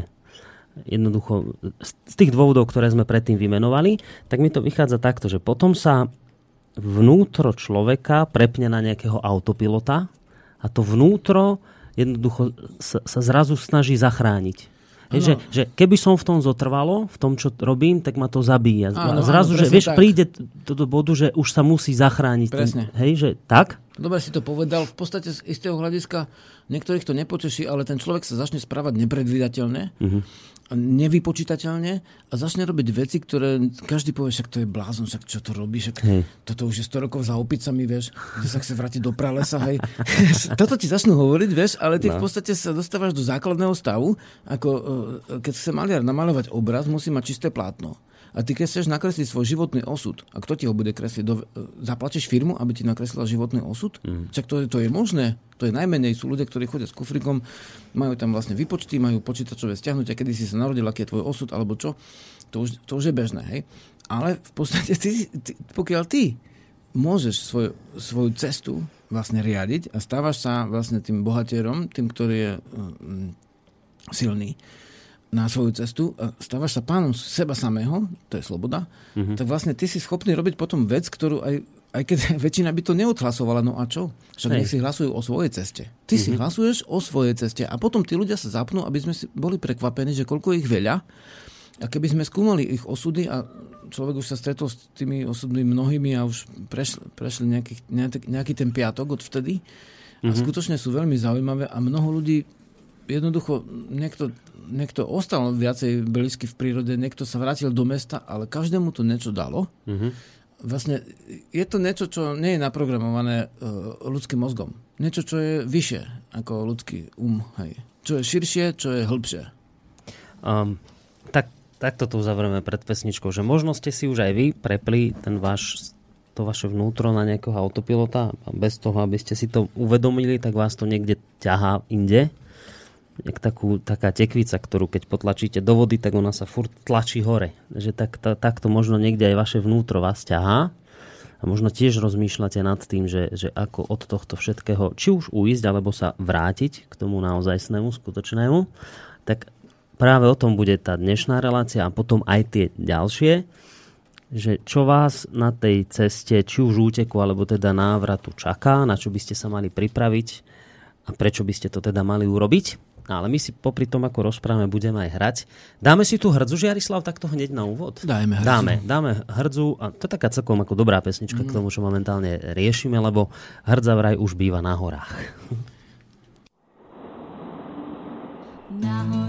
jednoducho z tých dôvodov, ktoré sme predtým vymenovali, tak mi to vychádza takto, že potom sa vnútro človeka prepne na nejakého autopilota a to vnútro jednoducho sa, sa zrazu snaží zachrániť. Je, že, že keby som v tom zotrvalo, v tom, čo robím, tak ma to zabíja. Áno, Zrazu, áno, že vieš, tak. príde to do bodu, že už sa musí zachrániť. Presne. Ten, hej, že tak? Dobre si to povedal. V podstate z istého hľadiska niektorých to nepoteší, ale ten človek sa začne správať nepredvídateľne. Uh-huh nevypočítateľne a začne robiť veci, ktoré každý povie, však to je blázon, však čo to robí, však hej. toto už je 100 rokov za opicami, vieš, že sa chce vrátiť do pralesa, hej. toto ti začnú hovoriť, vieš, ale ty no. v podstate sa dostávaš do základného stavu, ako e, keď chce maliar namalovať obraz, musí mať čisté plátno. A ty keď chceš nakresliť svoj životný osud, a kto ti ho bude kresliť? Do, zaplačeš firmu, aby ti nakreslila životný osud? Mm. Čak to, to je možné. To je najmenej. Sú ľudia, ktorí chodia s kufrikom, majú tam vlastne vypočty, majú počítačové stiahnutia, kedy si sa narodil, aký je tvoj osud, alebo čo. To už, to už je bežné. Hej? Ale v podstate, ty, ty, pokiaľ ty môžeš svoj, svoju cestu vlastne riadiť a stávaš sa vlastne tým bohatierom, tým, ktorý je um, silný, na svoju cestu, stávaš sa pánom seba samého, to je sloboda, mm-hmm. tak vlastne ty si schopný robiť potom vec, ktorú aj, aj keď väčšina by to neodhlasovala, no a čo? Však nech si hlasujú o svojej ceste. Ty mm-hmm. si mhm. hlasuješ o svojej ceste a potom tí ľudia sa zapnú, aby sme si boli prekvapení, že koľko ich veľa a keby sme skúmali ich osudy a človek už sa stretol s tými osudmi mnohými a už prešli, prešli nejaký, nejaký ten piatok od vtedy a mm-hmm. skutočne sú veľmi zaujímavé a mnoho ľudí jednoducho niekto niekto ostal viacej blízky v prírode, niekto sa vrátil do mesta, ale každému to niečo dalo. Mm-hmm. Vlastne je to niečo, čo nie je naprogramované uh, ľudským mozgom. Niečo, čo je vyššie ako ľudský um. Hej. Čo je širšie, čo je hĺbšie. Um, tak, takto to uzavrieme pred pesničkou, že možno ste si už aj vy prepli ten váš to vaše vnútro na nejakého autopilota a bez toho, aby ste si to uvedomili, tak vás to niekde ťahá inde jak takú, taká tekvica, ktorú keď potlačíte do vody, tak ona sa furt tlačí hore. Že tak, ta, takto možno niekde aj vaše vnútro vás ťahá a možno tiež rozmýšľate nad tým, že, že ako od tohto všetkého, či už uísť, alebo sa vrátiť k tomu naozajstnému, skutočnému, tak práve o tom bude tá dnešná relácia a potom aj tie ďalšie, že čo vás na tej ceste, či už úteku, alebo teda návratu čaká, na čo by ste sa mali pripraviť a prečo by ste to teda mali urobiť. Ale my si popri tom, ako rozprávame, budeme aj hrať. Dáme si tu hrdzu, Žiarislav, takto hneď na úvod? Dajme hrdzu. Dáme, dáme hrdzu a to je taká celkom ako dobrá pesnička mm. k tomu, čo momentálne riešime, lebo hrdza vraj už býva na horách. Na horách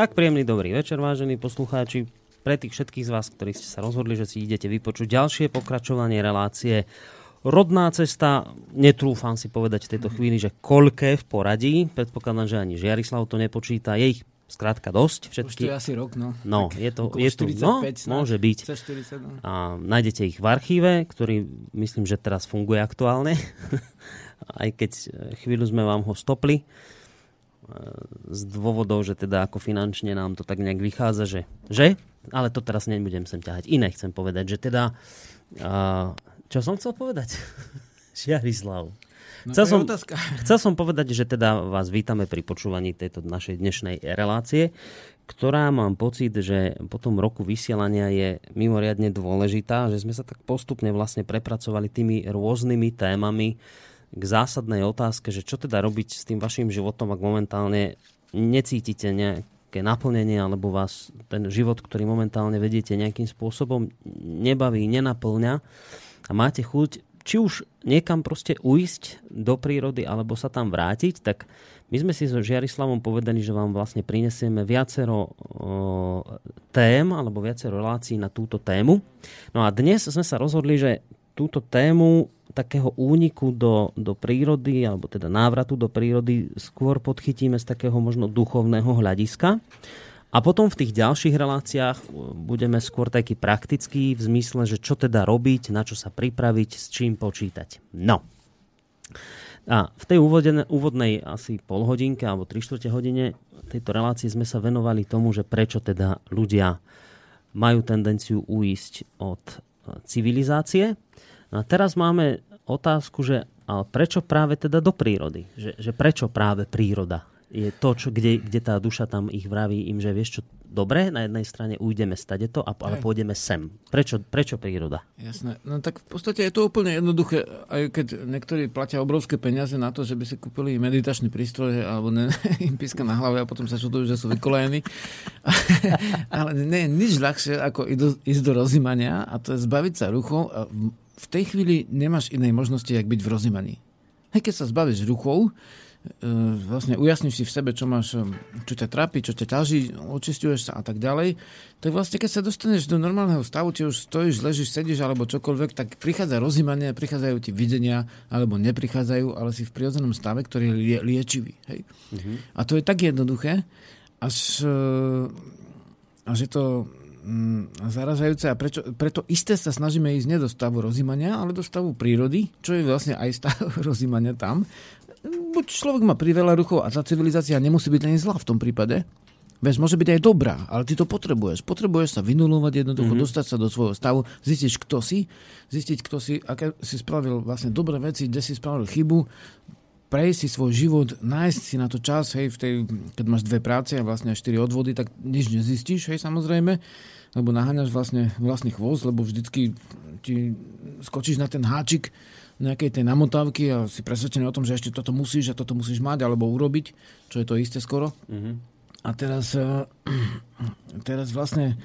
Tak príjemný dobrý večer, vážení poslucháči. Pre tých všetkých z vás, ktorí ste sa rozhodli, že si idete vypočuť ďalšie pokračovanie relácie Rodná cesta, netrúfam si povedať v tejto chvíli, že koľké v poradí. Predpokladám, že ani Žiarislav to nepočíta. Je ich skrátka dosť. Všetky... Už to je asi rok, no. No, tak je to, je tu, no, môže byť. 40, no. A nájdete ich v archíve, ktorý myslím, že teraz funguje aktuálne. Aj keď chvíľu sme vám ho stopli z dôvodov, že teda ako finančne nám to tak nejak vychádza, že, že? Ale to teraz nebudem sem ťahať. Iné chcem povedať, že teda... Uh, čo som chcel povedať? Žiarislav. No, chcel, som, chcel som povedať, že teda vás vítame pri počúvaní tejto našej dnešnej relácie, ktorá mám pocit, že po tom roku vysielania je mimoriadne dôležitá, že sme sa tak postupne vlastne prepracovali tými rôznymi témami, k zásadnej otázke, že čo teda robiť s tým vašim životom, ak momentálne necítite nejaké naplnenie, alebo vás ten život, ktorý momentálne vediete nejakým spôsobom nebaví, nenaplňa a máte chuť či už niekam proste uísť do prírody alebo sa tam vrátiť, tak my sme si so Žiarislavom povedali, že vám vlastne prinesieme viacero o, tém alebo viacero relácií na túto tému. No a dnes sme sa rozhodli, že túto tému takého úniku do, do prírody, alebo teda návratu do prírody skôr podchytíme z takého možno duchovného hľadiska. A potom v tých ďalších reláciách budeme skôr taký praktický v zmysle, že čo teda robiť, na čo sa pripraviť, s čím počítať. No. A v tej úvodne, úvodnej asi polhodinke alebo 3 čtvrte hodine tejto relácie sme sa venovali tomu, že prečo teda ľudia majú tendenciu uísť od e, civilizácie. No a teraz máme otázku, že ale prečo práve teda do prírody? Že, že prečo práve príroda? je to, čo, kde, kde tá duša tam ich vraví im, že vieš čo, dobre, na jednej strane ujdeme stade to, ale pôjdeme sem. Prečo, prečo príroda? Jasné. No tak v podstate je to úplne jednoduché, aj keď niektorí platia obrovské peniaze na to, že by si kúpili meditačný prístroj alebo ne, im píska na hlave a potom sa čudujú, že sú vykolejení. ale nie je nič ľahšie, ako ísť do rozímania a to je zbaviť sa ruchov a v tej chvíli nemáš inej možnosti, jak byť v rozímaní. Hej, keď sa zbavíš ruchov, E, vlastne ujasníš si v sebe, čo máš, e, čo ťa trápi, čo ťa ťaží, očistuješ sa a tak ďalej, tak vlastne keď sa dostaneš do normálneho stavu, či už stojíš, ležíš, sedíš alebo čokoľvek, tak prichádza rozímanie, prichádzajú ti videnia alebo neprichádzajú, ale si v prirodzenom stave, ktorý je liečivý. Hej? Mm-hmm. A to je tak jednoduché, až, e, až je to mm, zaražajúce a prečo, preto isté sa snažíme ísť nie do stavu rozímania, ale do stavu prírody, čo je vlastne aj stav rozímania tam buď človek má priveľa ruchov a tá civilizácia nemusí byť ani zlá v tom prípade. Veď môže byť aj dobrá, ale ty to potrebuješ. Potrebuješ sa vynulovať jednoducho, mm-hmm. dostať sa do svojho stavu, zistiť, kto si, zistiť, kto si, aké si spravil vlastne dobré veci, kde si spravil chybu, prejsť si svoj život, nájsť si na to čas, hej, v tej, keď máš dve práce a vlastne štyri odvody, tak nič nezistíš, hej, samozrejme, lebo naháňaš vlastne vlastný chvost, lebo vždycky ti skočíš na ten háčik, nejakej tej namotávky a si presvedčený o tom, že ešte toto musíš a toto musíš mať alebo urobiť, čo je to isté skoro. Mm-hmm. A teraz, eh, teraz vlastne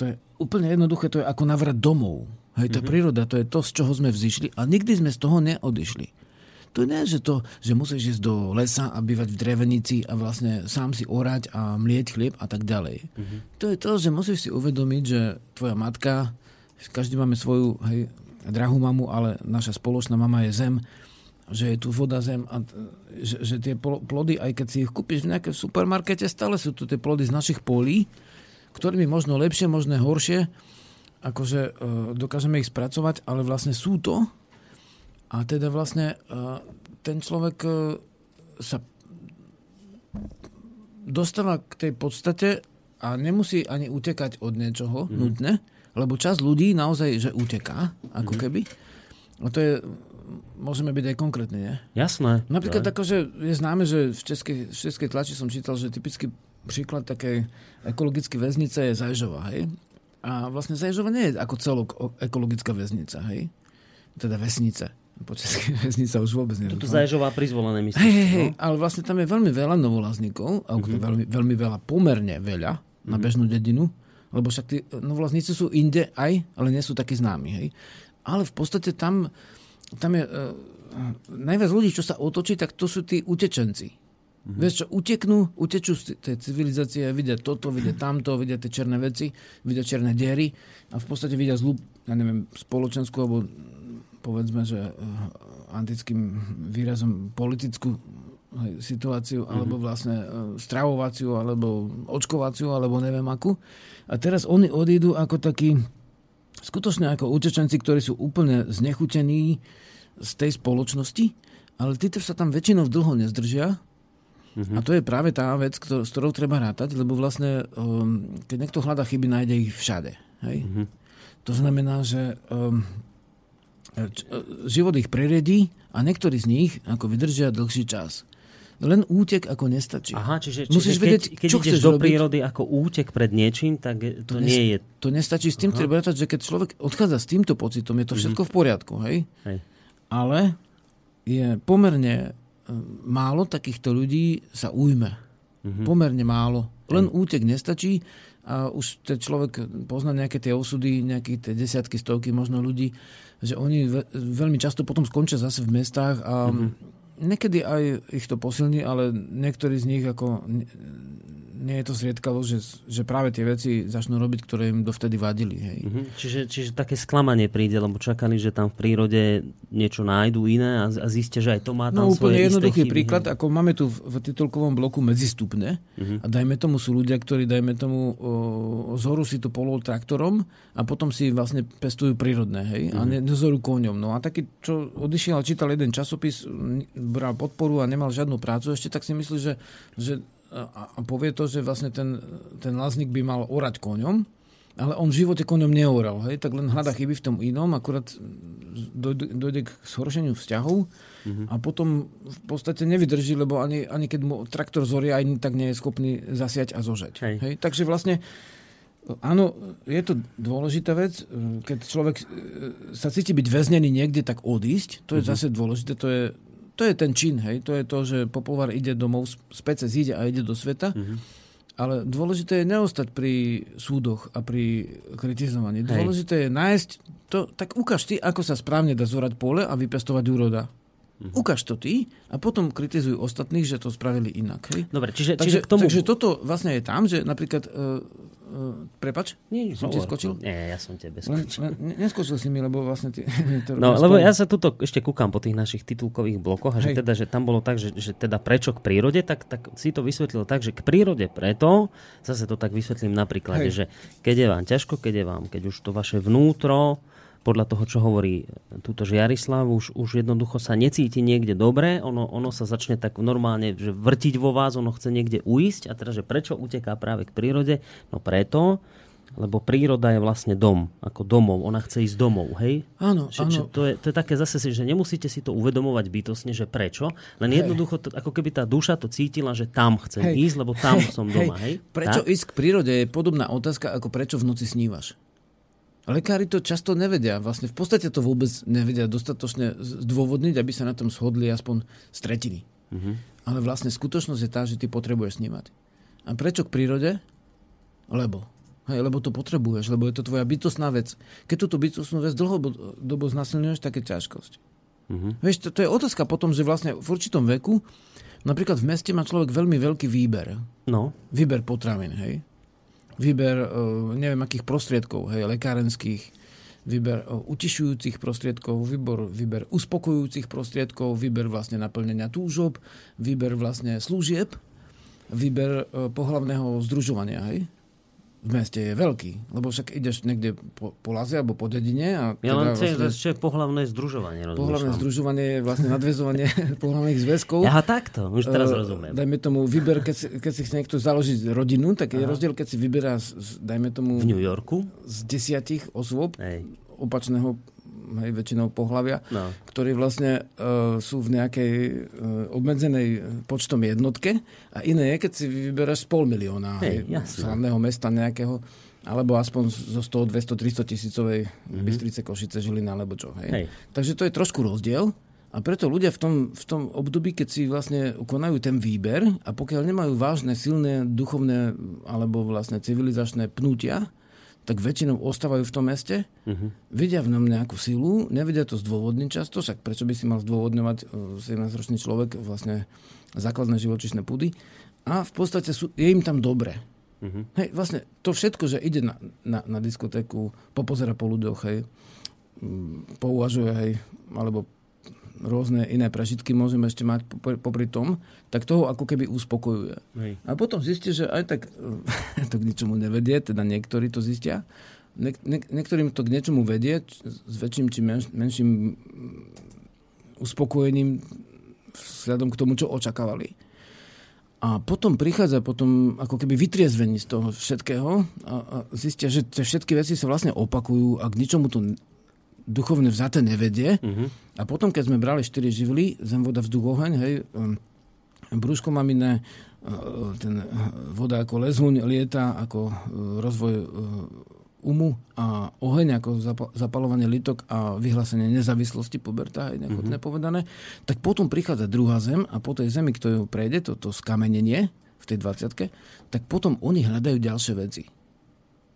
to je úplne jednoduché, to je ako navrat domov. Hej, tá mm-hmm. príroda, to je to, z čoho sme vzýšli a nikdy sme z toho neodišli. To nie že to, že musíš ísť do lesa a bývať v drevenici a vlastne sám si orať a mlieť chlieb a tak ďalej. Mm-hmm. To je to, že musíš si uvedomiť, že tvoja matka, každý máme svoju hej, drahú mamu, ale naša spoločná mama je zem, že je tu voda, zem a že, že tie plody, aj keď si ich kúpiš v nejakom supermarkete, stále sú tu tie plody z našich polí, ktorými možno lepšie, možno horšie, akože e, dokážeme ich spracovať, ale vlastne sú to a teda vlastne e, ten človek e, sa dostáva k tej podstate a nemusí ani utekať od niečoho mm. nutne, lebo čas ľudí naozaj, že uteká, ako mm. keby. A to je, môžeme byť aj konkrétne, nie? Jasné. Napríklad tako, že je známe, že v českej, v českej tlači som čítal, že typický príklad takej ekologické väznice je Zajžova, hej? A vlastne Zajžova nie je ako celok ekologická väznica, hej? Teda vesnice. Po českej väznica už vôbec nie. Toto Zajžová prizvolené, myslíš? Hej, hej, hej, no? ale vlastne tam je veľmi veľa novolazníkov, mm-hmm. veľmi, veľmi veľa, pomerne veľa na mhm. bežnú dedinu lebo však tí novovlastníci sú inde aj, ale nie sú takí známi. Hej. Ale v podstate tam, tam je... Uh, najviac ľudí, čo sa otočí, tak to sú tí utečenci. Mm-hmm. Vieš čo, uteknú, utečú z tej civilizácie, vidia toto, vidia tamto, vidia tie černé veci, vidia černé diery a v podstate vidia zlú, ja neviem, spoločenskú alebo povedzme, že uh, antickým výrazom politickú situáciu, mm-hmm. alebo vlastne e, stravovaciu, alebo očkovaciu, alebo neviem akú. A teraz oni odídu ako takí, skutočne ako utečenci, ktorí sú úplne znechutení z tej spoločnosti, ale títo sa tam väčšinou dlho nezdržia. Mm-hmm. A to je práve tá vec, ktor- s ktorou treba rátať, lebo vlastne, um, keď niekto hľadá chyby, nájde ich všade. Hej? Mm-hmm. To znamená, že um, život ich preriedí a niektorí z nich ako vydržia dlhší čas. Len útek ako nestačí. Aha, čiže, čiže Musíš keď, vedieť, keď čo ideš do robiť. prírody ako útek pred niečím, tak to, to nie je... To nestačí. S tým Aha. treba rátať, že keď človek odchádza s týmto pocitom, je to všetko mm-hmm. v poriadku, hej? hej? Ale je pomerne e, málo takýchto ľudí sa ujme. Mm-hmm. Pomerne málo. Len útek nestačí a už ten človek pozná nejaké tie osudy, nejaké tie desiatky, stovky možno ľudí, že oni veľmi často potom skončia zase v mestách a mm-hmm. niekedy aj ich to posilní, ale niektorí z nich ako nie je to zriedkavo, že, že práve tie veci začnú robiť, ktoré im dovtedy vadili. Hej. Mm-hmm. Čiže, čiže také sklamanie príde, lebo čakali, že tam v prírode niečo nájdu iné a, a zistia, že aj to má tam No úplne jednoduchý chyby, príklad, hej. ako máme tu v, v titulkovom bloku medzistupne mm-hmm. a dajme tomu sú ľudia, ktorí dajme tomu o, zhoru si to polol traktorom a potom si vlastne pestujú prírodné, hej, mm-hmm. a ne, nezoru koňom. No a taký, čo odišiel a čítal jeden časopis, bral podporu a nemal žiadnu prácu ešte, tak si myslí, že, že a, povie to, že vlastne ten, ten láznik by mal orať koňom, ale on v živote koňom neoral, hej, tak len hľada chyby v tom inom, akurát dojde, dojde k zhoršeniu vzťahov mm-hmm. a potom v podstate nevydrží, lebo ani, ani keď mu traktor zorie, ani tak nie je schopný zasiať a zožať. Hej. Hej, takže vlastne Áno, je to dôležitá vec. Keď človek sa cíti byť väznený niekde, tak odísť. To je mm-hmm. zase dôležité. To je to je ten čin, hej. To je to, že Popovar ide domov, z pece zíde a ide do sveta. Mm-hmm. Ale dôležité je neostať pri súdoch a pri kritizovaní. Hej. Dôležité je nájsť to, tak ukáž ty, ako sa správne dá zorať pole a vypestovať úroda. Mm-hmm. Ukáž to ty a potom kritizujú ostatných, že to spravili inak. Hej? Dobre, čiže, takže, čiže k tomu... takže toto vlastne je tam, že napríklad uh, Uh, prepač? Nie, som ti skočil? Nie, ja som tebe skočil. Len, neskočil si mi, lebo vlastne... Ty, to no, lebo ja sa tuto ešte kúkam po tých našich titulkových blokoch a že, teda, že tam bolo tak, že, že teda prečo k prírode, tak, tak si to vysvetlil tak, že k prírode preto, zase to tak vysvetlím na príklade, že keď je vám ťažko, keď je vám, keď už to vaše vnútro podľa toho, čo hovorí túto Jarislav, už, už jednoducho sa necíti niekde dobre, ono, ono sa začne tak normálne že vrtiť vo vás, ono chce niekde uísť a teda, že prečo uteká práve k prírode? No preto, lebo príroda je vlastne dom, ako domov. Ona chce ísť domov, hej? Áno, že, áno. Že to, je, to je také zase, že nemusíte si to uvedomovať bytosne, že prečo, len hej. jednoducho, to, ako keby tá duša to cítila, že tam chcem hej. ísť, lebo tam hej. som doma, hej? hej? Prečo tak? ísť k prírode je podobná otázka, ako prečo v noci snívaš. Lekári to často nevedia. Vlastne v podstate to vôbec nevedia dostatočne zdôvodniť, aby sa na tom shodli aspoň z tretiny. Mm-hmm. Ale vlastne skutočnosť je tá, že ty potrebuješ snímať. A prečo k prírode? Lebo. Hej, lebo to potrebuješ, lebo je to tvoja bytostná vec. Keď túto bytostnú vec dlhodobo znasilňuješ, také ťažkosť. Mm-hmm. Vieš, to, to je otázka potom, že vlastne v určitom veku, napríklad v meste má človek veľmi veľký výber. No. Výber potravín, hej výber e, neviem akých prostriedkov, hej, lekárenských, výber e, utišujúcich prostriedkov, výber, výber uspokojujúcich prostriedkov, výber vlastne naplnenia túžob, výber vlastne služieb, výber e, pohlavného združovania. Hej? V meste je veľký, lebo však ideš niekde po, po laze alebo po dedine. A ja teda len chcem, vlastne, je pohlavné združovanie. Pohlavné združovanie je vlastne nadvezovanie pohlavných zväzkov. Ja takto, už teraz uh, rozumiem. Dajme tomu výber, keď si, keď si chce niekto založiť rodinu, tak je Aha. rozdiel, keď si vyberá, dajme tomu... V New Yorku? Z desiatich osôb Hej. opačného hej, väčšinou pohľavia, no. ktorí vlastne uh, sú v nejakej uh, obmedzenej počtom jednotke a iné je, keď si vyberáš z pol milióna hej, hej, slavného mesta nejakého alebo aspoň zo 100, 200, 300 tisícovej mm-hmm. Bystrice, Košice, Žilina, alebo čo. Hej. Hej. Takže to je trošku rozdiel. A preto ľudia v tom, v tom období, keď si vlastne konajú ten výber a pokiaľ nemajú vážne, silné, duchovné alebo vlastne civilizačné pnutia, tak väčšinou ostávajú v tom meste, uh-huh. vidia v ňom nejakú silu, nevedia to zdôvodniť často, však prečo by si mal zdôvodňovať 17-ročný e, človek vlastne základné živočišné pudy a v podstate sú, je im tam dobre. Uh-huh. Hej, vlastne to všetko, že ide na, na, na diskotéku, popozera po ľuďoch, hej, pouvažuje, hej, alebo rôzne iné prežitky môžeme ešte mať popri tom, tak toho ako keby uspokojuje. Hej. A potom zistí, že aj tak to k ničomu nevedie, teda niektorí to zistia, Niek- niek- niektorým to k niečomu vedie s väčším či menš- menším uspokojením vzhľadom k tomu, čo očakávali. A potom prichádza potom ako keby vytriezvení z toho všetkého a, a zistia, že tie všetky veci sa vlastne opakujú a k ničomu to duchovne vzaté nevedie. Uh-huh. A potom, keď sme brali štyri živly, zem, voda, vzduch, oheň, hej, um, brúško maminé, uh, ten uh, voda ako lezuň lieta, ako uh, rozvoj umu a oheň ako zapalovanie litok a vyhlásenie nezávislosti puberta, aj nejako mm-hmm. povedané, tak potom prichádza druhá zem a po tej zemi, kto ju prejde, toto skamenenie v v tej 20 tak potom oni hľadajú ďalšie veci.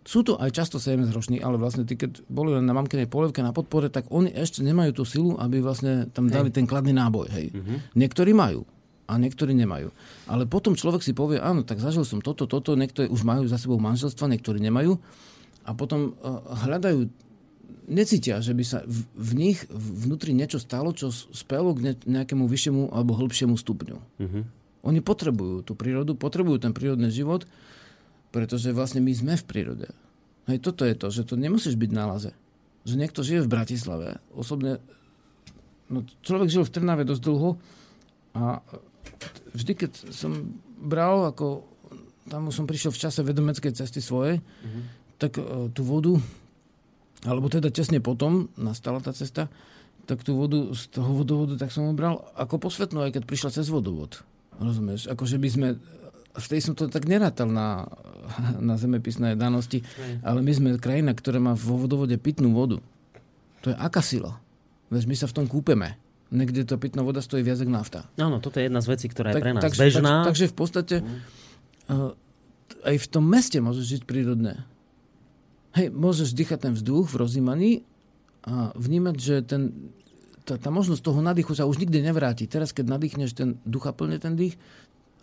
Sú to aj často CMS roční, ale vlastne ty, keď boli len na mamkenej polevke na podpore, tak oni ešte nemajú tú silu, aby vlastne tam dali hej. ten kladný náboj. Hej. Uh-huh. Niektorí majú a niektorí nemajú. Ale potom človek si povie, áno, tak zažil som toto, toto, niektorí už majú za sebou manželstva, niektorí nemajú. A potom uh, hľadajú, necítia, že by sa v, v nich vnútri niečo stalo, čo spelo k nejakému vyššiemu alebo hĺbšiemu stupňu. Uh-huh. Oni potrebujú tú prírodu, potrebujú ten prírodný život, pretože vlastne my sme v prírode. Hej, toto je to, že to nemusíš byť na laze. Že niekto žije v Bratislave. Osobne, no človek žil v Trnave dosť dlho a vždy, keď som bral, ako tam som prišiel v čase vedomeckej cesty svojej, mm-hmm. tak uh, tú vodu, alebo teda tesne potom nastala tá cesta, tak tú vodu z toho vodovodu tak som bral ako posvetnú, aj keď prišla cez vodovod. Rozumieš? Ako že by sme vtedy som to tak nerátal na, na zemepisné danosti, ale my sme krajina, ktorá má vo vodovode pitnú vodu. To je aká sila? Veď my sa v tom kúpeme. Niekde to pitná voda stojí viac ako nafta. Áno, toto je jedna z vecí, ktorá je tak, pre nás tak, bežná. Tak, takže v podstate uh, aj v tom meste môžeš žiť prírodne. Hej, môžeš dýchať ten vzduch v rozímaní a vnímať, že ten, tá, tá možnosť toho nadýchu sa už nikdy nevráti. Teraz, keď nadýchneš ten ducha plne ten dých,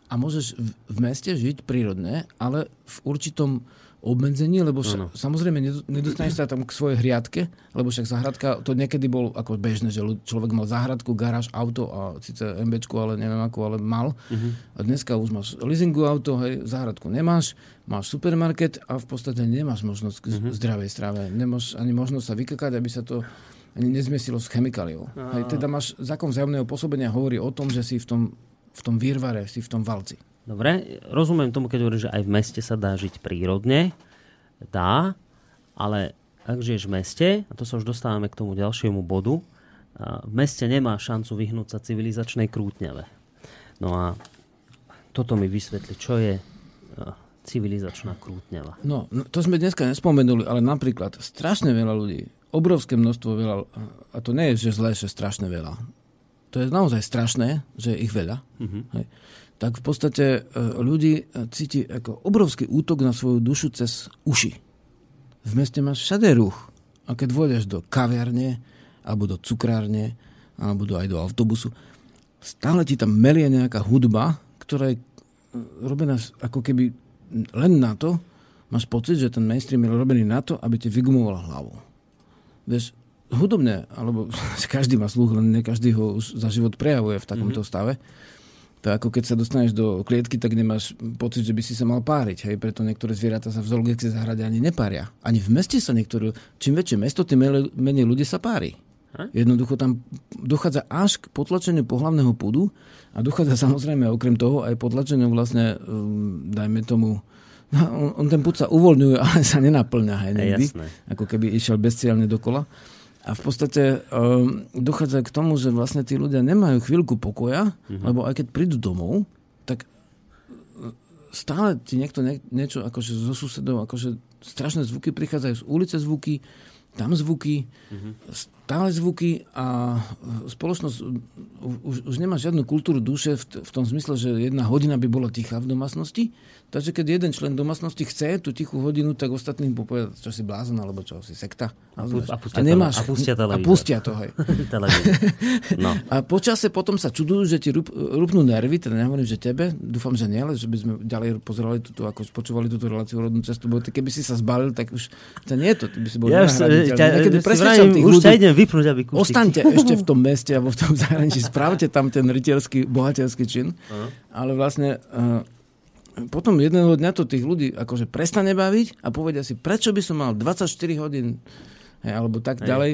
a môžeš v, v meste žiť prírodne, ale v určitom obmedzení, lebo ša, samozrejme nedostaneš sa tam k svojej hriadke, lebo však zahradka, to niekedy bol ako bežné, že človek mal zahradku, garáž, auto a síce MBčku, ale neviem ako, ale mal. Uh-huh. A dneska už máš leasingu auto, hej, zahradku nemáš, máš supermarket a v podstate nemáš možnosť k uh-huh. zdravej strave. Nemáš ani možnosť sa vykakať, aby sa to ani nezmiesilo s chemikáliou. Hej, teda máš zákon vzájomného pôsobenia hovorí o tom, že si v tom v tom výrvare, si v tom valci. Dobre, rozumiem tomu, keď hovoríš, že aj v meste sa dá žiť prírodne. Dá, ale ak žiješ v meste, a to sa už dostávame k tomu ďalšiemu bodu, v meste nemá šancu vyhnúť sa civilizačnej krútňave. No a toto mi vysvetli, čo je civilizačná krútňava. No, no, to sme dneska nespomenuli, ale napríklad strašne veľa ľudí, obrovské množstvo veľa, a to nie je, že zlé, že strašne veľa to je naozaj strašné, že je ich veľa, mm-hmm. hej, tak v podstate e, ľudí e, cíti ako obrovský útok na svoju dušu cez uši. V meste máš všade ruch. A keď vôjdeš do kaviarne, alebo do cukrárne, alebo do, aj do autobusu, stále ti tam melie nejaká hudba, ktorá je e, robená ako keby len na to, máš pocit, že ten mainstream je robený na to, aby ti vygumoval hlavu. Vieš, hudobne, alebo každý má sluch, len ne každý ho už za život prejavuje v takomto mm-hmm. stave. To ako keď sa dostaneš do klietky, tak nemáš pocit, že by si sa mal páriť. Hej? Preto niektoré zvieratá sa v zoologickej záhrade ani nepária. Ani v meste sa niektoré, čím väčšie mesto, tým menej ľudí sa pári. Jednoducho tam dochádza až k potlačeniu pohlavného púdu a dochádza samozrejme okrem toho aj potlačeniu vlastne, um, dajme tomu, no, on, on ten púd sa uvoľňuje, ale sa nenaplňa. Hej, nikdy, ako keby išiel bezcielne dokola. A v podstate um, dochádza k tomu, že vlastne tí ľudia nemajú chvíľku pokoja, mm-hmm. lebo aj keď prídu domov, tak e, stále ti niekto nie, niečo akože zo susedov, akože strašné zvuky prichádzajú z ulice zvuky, tam zvuky, mm-hmm. stále zvuky a spoločnosť už, už nemá žiadnu kultúru duše v, v tom zmysle, že jedna hodina by bola tichá v domácnosti Takže keď jeden člen domácnosti chce tú tichú hodinu, tak ostatným popovie, čo si blázon, alebo čo si sekta. A, pu- a, pustia, a, nemáš, a pustia televízor. A pustia to, hej. no. A počase potom sa čudujú, že ti rup, rupnú nervy, teda nehovorím, že tebe, dúfam, že nie, ale že by sme ďalej pozerali túto, ako počúvali túto reláciu rodnú cestu, bo keby si sa zbalil, tak už to nie je to, by si bol ja už, ťa, Niekedy tých už ľudí, idem vypnúť, aby kúštik. Ostaňte ešte v tom meste alebo v tom zahraničí, spravte tam ten rytierský, bohateľský čin, uh-huh. ale vlastne uh, potom jedného dňa to tých ľudí akože prestane baviť a povedia si, prečo by som mal 24 hodín hej, alebo tak hej. ďalej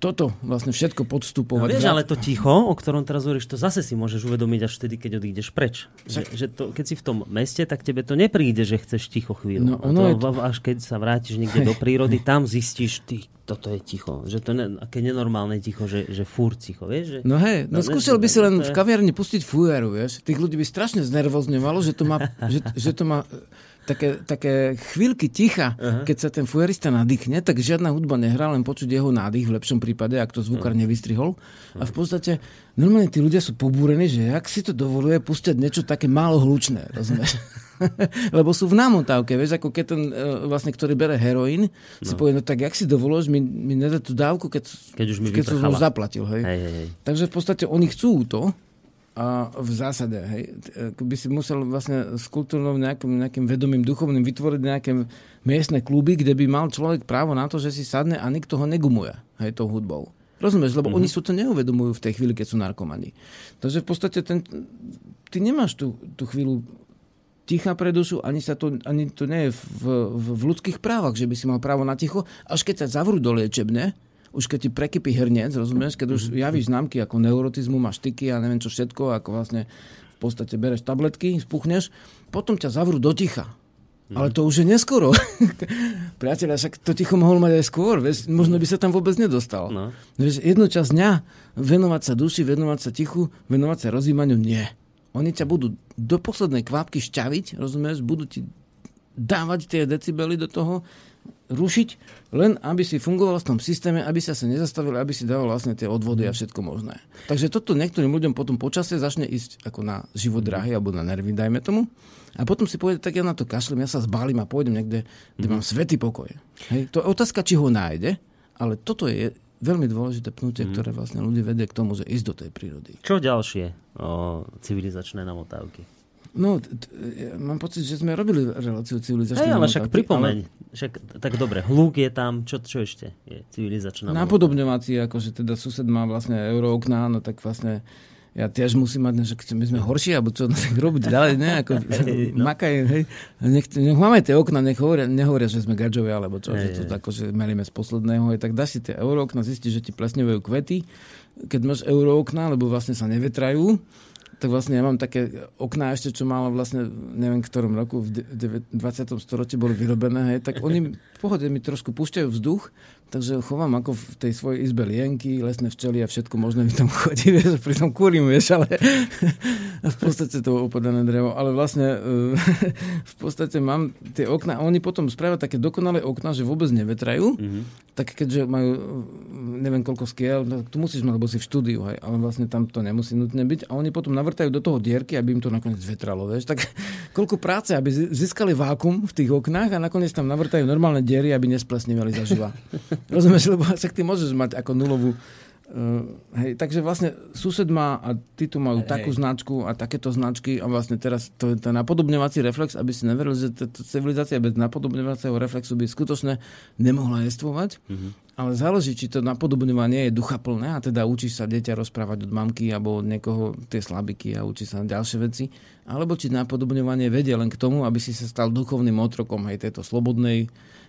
toto vlastne všetko podstupovať. No, vieš, ale to ticho, o ktorom teraz hovoríš, to zase si môžeš uvedomiť až vtedy, keď odídeš preč. Že, že to, keď si v tom meste, tak tebe to nepríde, že chceš ticho chvíľu. No, ono to, to... Až keď sa vrátiš niekde do prírody, tam zistíš, ty, toto je ticho. Že to je aké nenormálne ticho, že, že fúr ticho, vieš? Že, no hej, no, no skúsil by si len v kaviarni pustiť fújaru, vieš? Tých ľudí by strašne znervozňovalo, že to má, že, že to má také, také chvíľky ticha, uh-huh. keď sa ten fujarista nadýchne, tak žiadna hudba nehrá, len počuť jeho nádych v lepšom prípade, ak to zvukár uh-huh. nevystrihol. A v podstate normálne tí ľudia sú pobúrení, že jak si to dovoluje pustiť niečo také málo hlučné, rozumieš? Lebo sú v námotávke, vieš, ako keď ten, e, vlastne, ktorý bere heroín, no. si povie, no tak jak si dovolíš mi, mi nedať tú dávku, keď, keď, už mi keď som zaplatil. Hej? Hej, hej, hej. Takže v podstate oni chcú to, v zásade, hej, by si musel vlastne s kultúrnou nejakým, nejakým vedomým duchovným vytvoriť nejaké miestne kluby, kde by mal človek právo na to, že si sadne a nikto ho negumuje, hej, tou hudbou. Rozumieš? Lebo mm-hmm. oni sú to neuvedomujú v tej chvíli, keď sú narkomani. Takže v podstate ten, ty nemáš tú, tú chvíľu ticha pre dušu, ani, sa to, ani to nie je v, v, v ľudských právach, že by si mal právo na ticho, až keď sa zavrú do liečebne, už keď ti prekypí hrniec, rozumieš, keď už mhm. javíš známky ako neurotizmu, máš tyky a neviem čo všetko, ako vlastne v podstate bereš tabletky, spuchneš, potom ťa zavrú do ticha. Mhm. Ale to už je neskoro. Priateľa, však to ticho mohol mať aj skôr. Vieš, možno by sa tam vôbec nedostal. No. Vieš, jednu časť dňa venovať sa duši, venovať sa tichu, venovať sa rozjímaniu, nie. Oni ťa budú do poslednej kvapky šťaviť, rozumieš, budú ti dávať tie decibely do toho, rušiť, len aby si fungoval v tom systéme, aby sa sa nezastavili, aby si dával vlastne tie odvody a všetko možné. Takže toto niektorým ľuďom potom počasie začne ísť ako na život drahý alebo na nervy, dajme tomu. A potom si povede, tak ja na to kašlem, ja sa zbalím a pôjdem niekde, kde mám svetý pokoj. Hej? To je otázka, či ho nájde, ale toto je veľmi dôležité pnutie, ktoré vlastne ľudí vedie k tomu, že ísť do tej prírody. Čo ďalšie o civilizačné namotávky? No, t- mám pocit, že sme robili reláciu civilizačné Hej, ale však pripomeň. Ale... Však, tak dobre, hluk je tam, čo, čo ešte je civilizačná? Napodobňovací, akože teda sused má vlastne eurookná, no tak vlastne ja tiež musím mať, že my sme horší, alebo čo, no, tak robiť ďalej, ne? Ako, hey, no. makaj, hej. Nech, nech máme tie okna, nech hovoria, nehovoria, že sme gadžovi, alebo čo, hey, že to ako, že melíme z posledného, hej, tak dá si tie eurookna, zistíš, že ti plesnevajú kvety, keď máš eurookna, lebo vlastne sa nevetrajú, tak vlastne ja mám také okná ešte, čo malo vlastne, neviem ktorom roku, v 20. storočí boli vyrobené, hej, tak oni v pohode mi trošku púšťajú vzduch, takže chovám ako v tej svojej izbe lienky, lesné včely a všetko možné mi tam chodí, vieš, pri tom kúrim, vieš, ale v podstate to opodané drevo, ale vlastne v podstate mám tie okná, a oni potom spravia také dokonalé okná, že vôbec nevetrajú, mm-hmm. tak keďže majú neviem koľko skiel, no, to musíš mať, lebo si v štúdiu, hej, ale vlastne tam to nemusí nutne byť a oni potom navrtajú do toho dierky, aby im to nakoniec vetralo, vieš. Tak koľko práce, aby získali vákum v tých oknách a nakoniec tam navrtajú normálne diery, aby nesplesnívali zaživa. Rozumieš, lebo však ty môžeš mať ako nulovú Uh, hej, takže vlastne sused má a ty tu majú hej. takú značku a takéto značky a vlastne teraz to je ten napodobňovací reflex, aby si neveril, že táto civilizácia bez napodobňovacieho reflexu by skutočne nemohla jestvovať. Mm-hmm. Ale záleží, či to napodobňovanie je duchaplné a teda učí sa dieťa rozprávať od mamky alebo od niekoho tie slabiky a učí sa ďalšie veci. Alebo či napodobňovanie vedie len k tomu, aby si sa stal duchovným otrokom hej, tejto slobodnej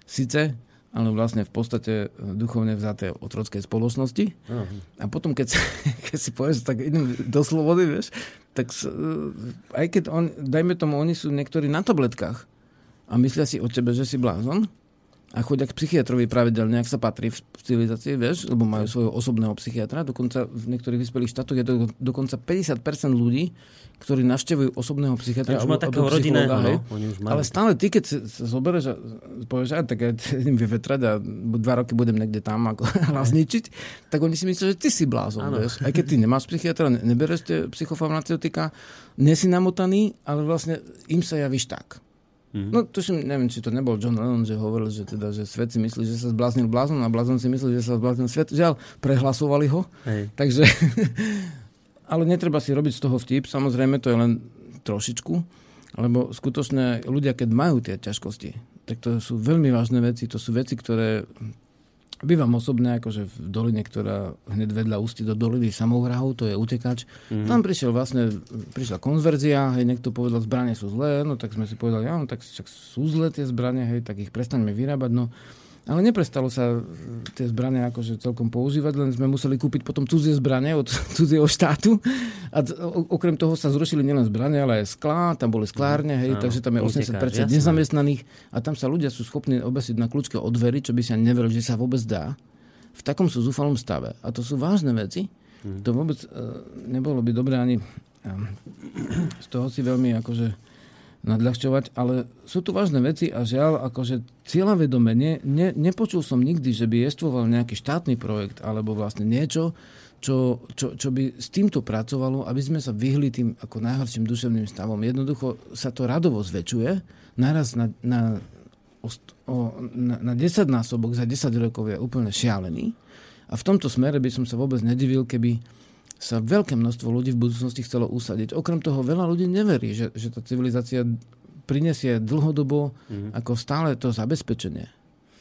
síce ale vlastne v podstate e, duchovne vzaté otrockej spoločnosti. Uh-huh. A potom, keď, keď si povieš, tak idem do slobody, vieš, tak e, aj keď on, dajme tomu, oni sú niektorí na tabletkách a myslia si o tebe, že si blázon, a chodia k psychiatrovi pravidelne, ak sa patrí v civilizácii, vieš, lebo majú svojho osobného psychiatra. Dokonca v niektorých vyspelých štátoch je to dokonca 50% ľudí, ktorí navštevujú osobného psychiatra. Už má takého rodinného, no, už Ale stále ty, keď sa zoberieš a povieš, že tak ja idem vyvetrať a dva roky budem niekde tam ako zničiť, tak oni si myslia, že ty si blázon, vieš. Aj keď ty nemáš psychiatra, nebereš tie psychofarmaceutika, nie si namotaný, ale vlastne im sa javíš tak. Mm-hmm. No tuším, neviem, či to nebol John Lennon, že hovoril, že, teda, že svet si myslí, že sa zbláznil blázon a blázon si myslí, že sa zbláznil svet. Žiaľ, prehlasovali ho. Hej. Takže, ale netreba si robiť z toho vtip, samozrejme to je len trošičku, lebo skutočne ľudia, keď majú tie ťažkosti, tak to sú veľmi vážne veci, to sú veci, ktoré Bývam osobne akože v doline, ktorá hneď vedľa ústi do doliny samovrahov, to je utekač. Mm-hmm. Tam prišiel vlastne, prišla konverzia, hej, niekto povedal, zbranie sú zlé, no tak sme si povedali, ja, no tak však sú zlé tie zbranie, hej, tak ich prestaňme vyrábať, no ale neprestalo sa e, tie zbranie akože celkom používať, len sme museli kúpiť potom cudzie zbranie od cudzieho štátu. A okrem toho sa zrušili nielen zbranie, ale aj sklá, tam boli sklárne, hej, no, takže tam je 80% nezamestnaných a tam sa ľudia sú schopní obesiť na kľúčke od dverí, čo by sa neverili, že sa vôbec dá. V takom sú zúfalom stave. A to sú vážne veci. Hmm. To vôbec uh, nebolo by dobré ani uh, z toho si veľmi akože nadľahčovať, ale sú tu vážne veci a žiaľ, akože cieľavedome, ne, ne, nepočul som nikdy, že by jestvoval nejaký štátny projekt alebo vlastne niečo, čo, čo, čo by s týmto pracovalo, aby sme sa vyhli tým ako najhorším duševným stavom. Jednoducho sa to radovo zväčšuje, naraz na, na, o, na, na 10 násobok za 10 rokov je úplne šialený. A v tomto smere by som sa vôbec nedivil, keby sa veľké množstvo ľudí v budúcnosti chcelo usadiť. Okrem toho veľa ľudí neverí, že, že tá civilizácia prinesie dlhodobo mm-hmm. ako stále to zabezpečenie.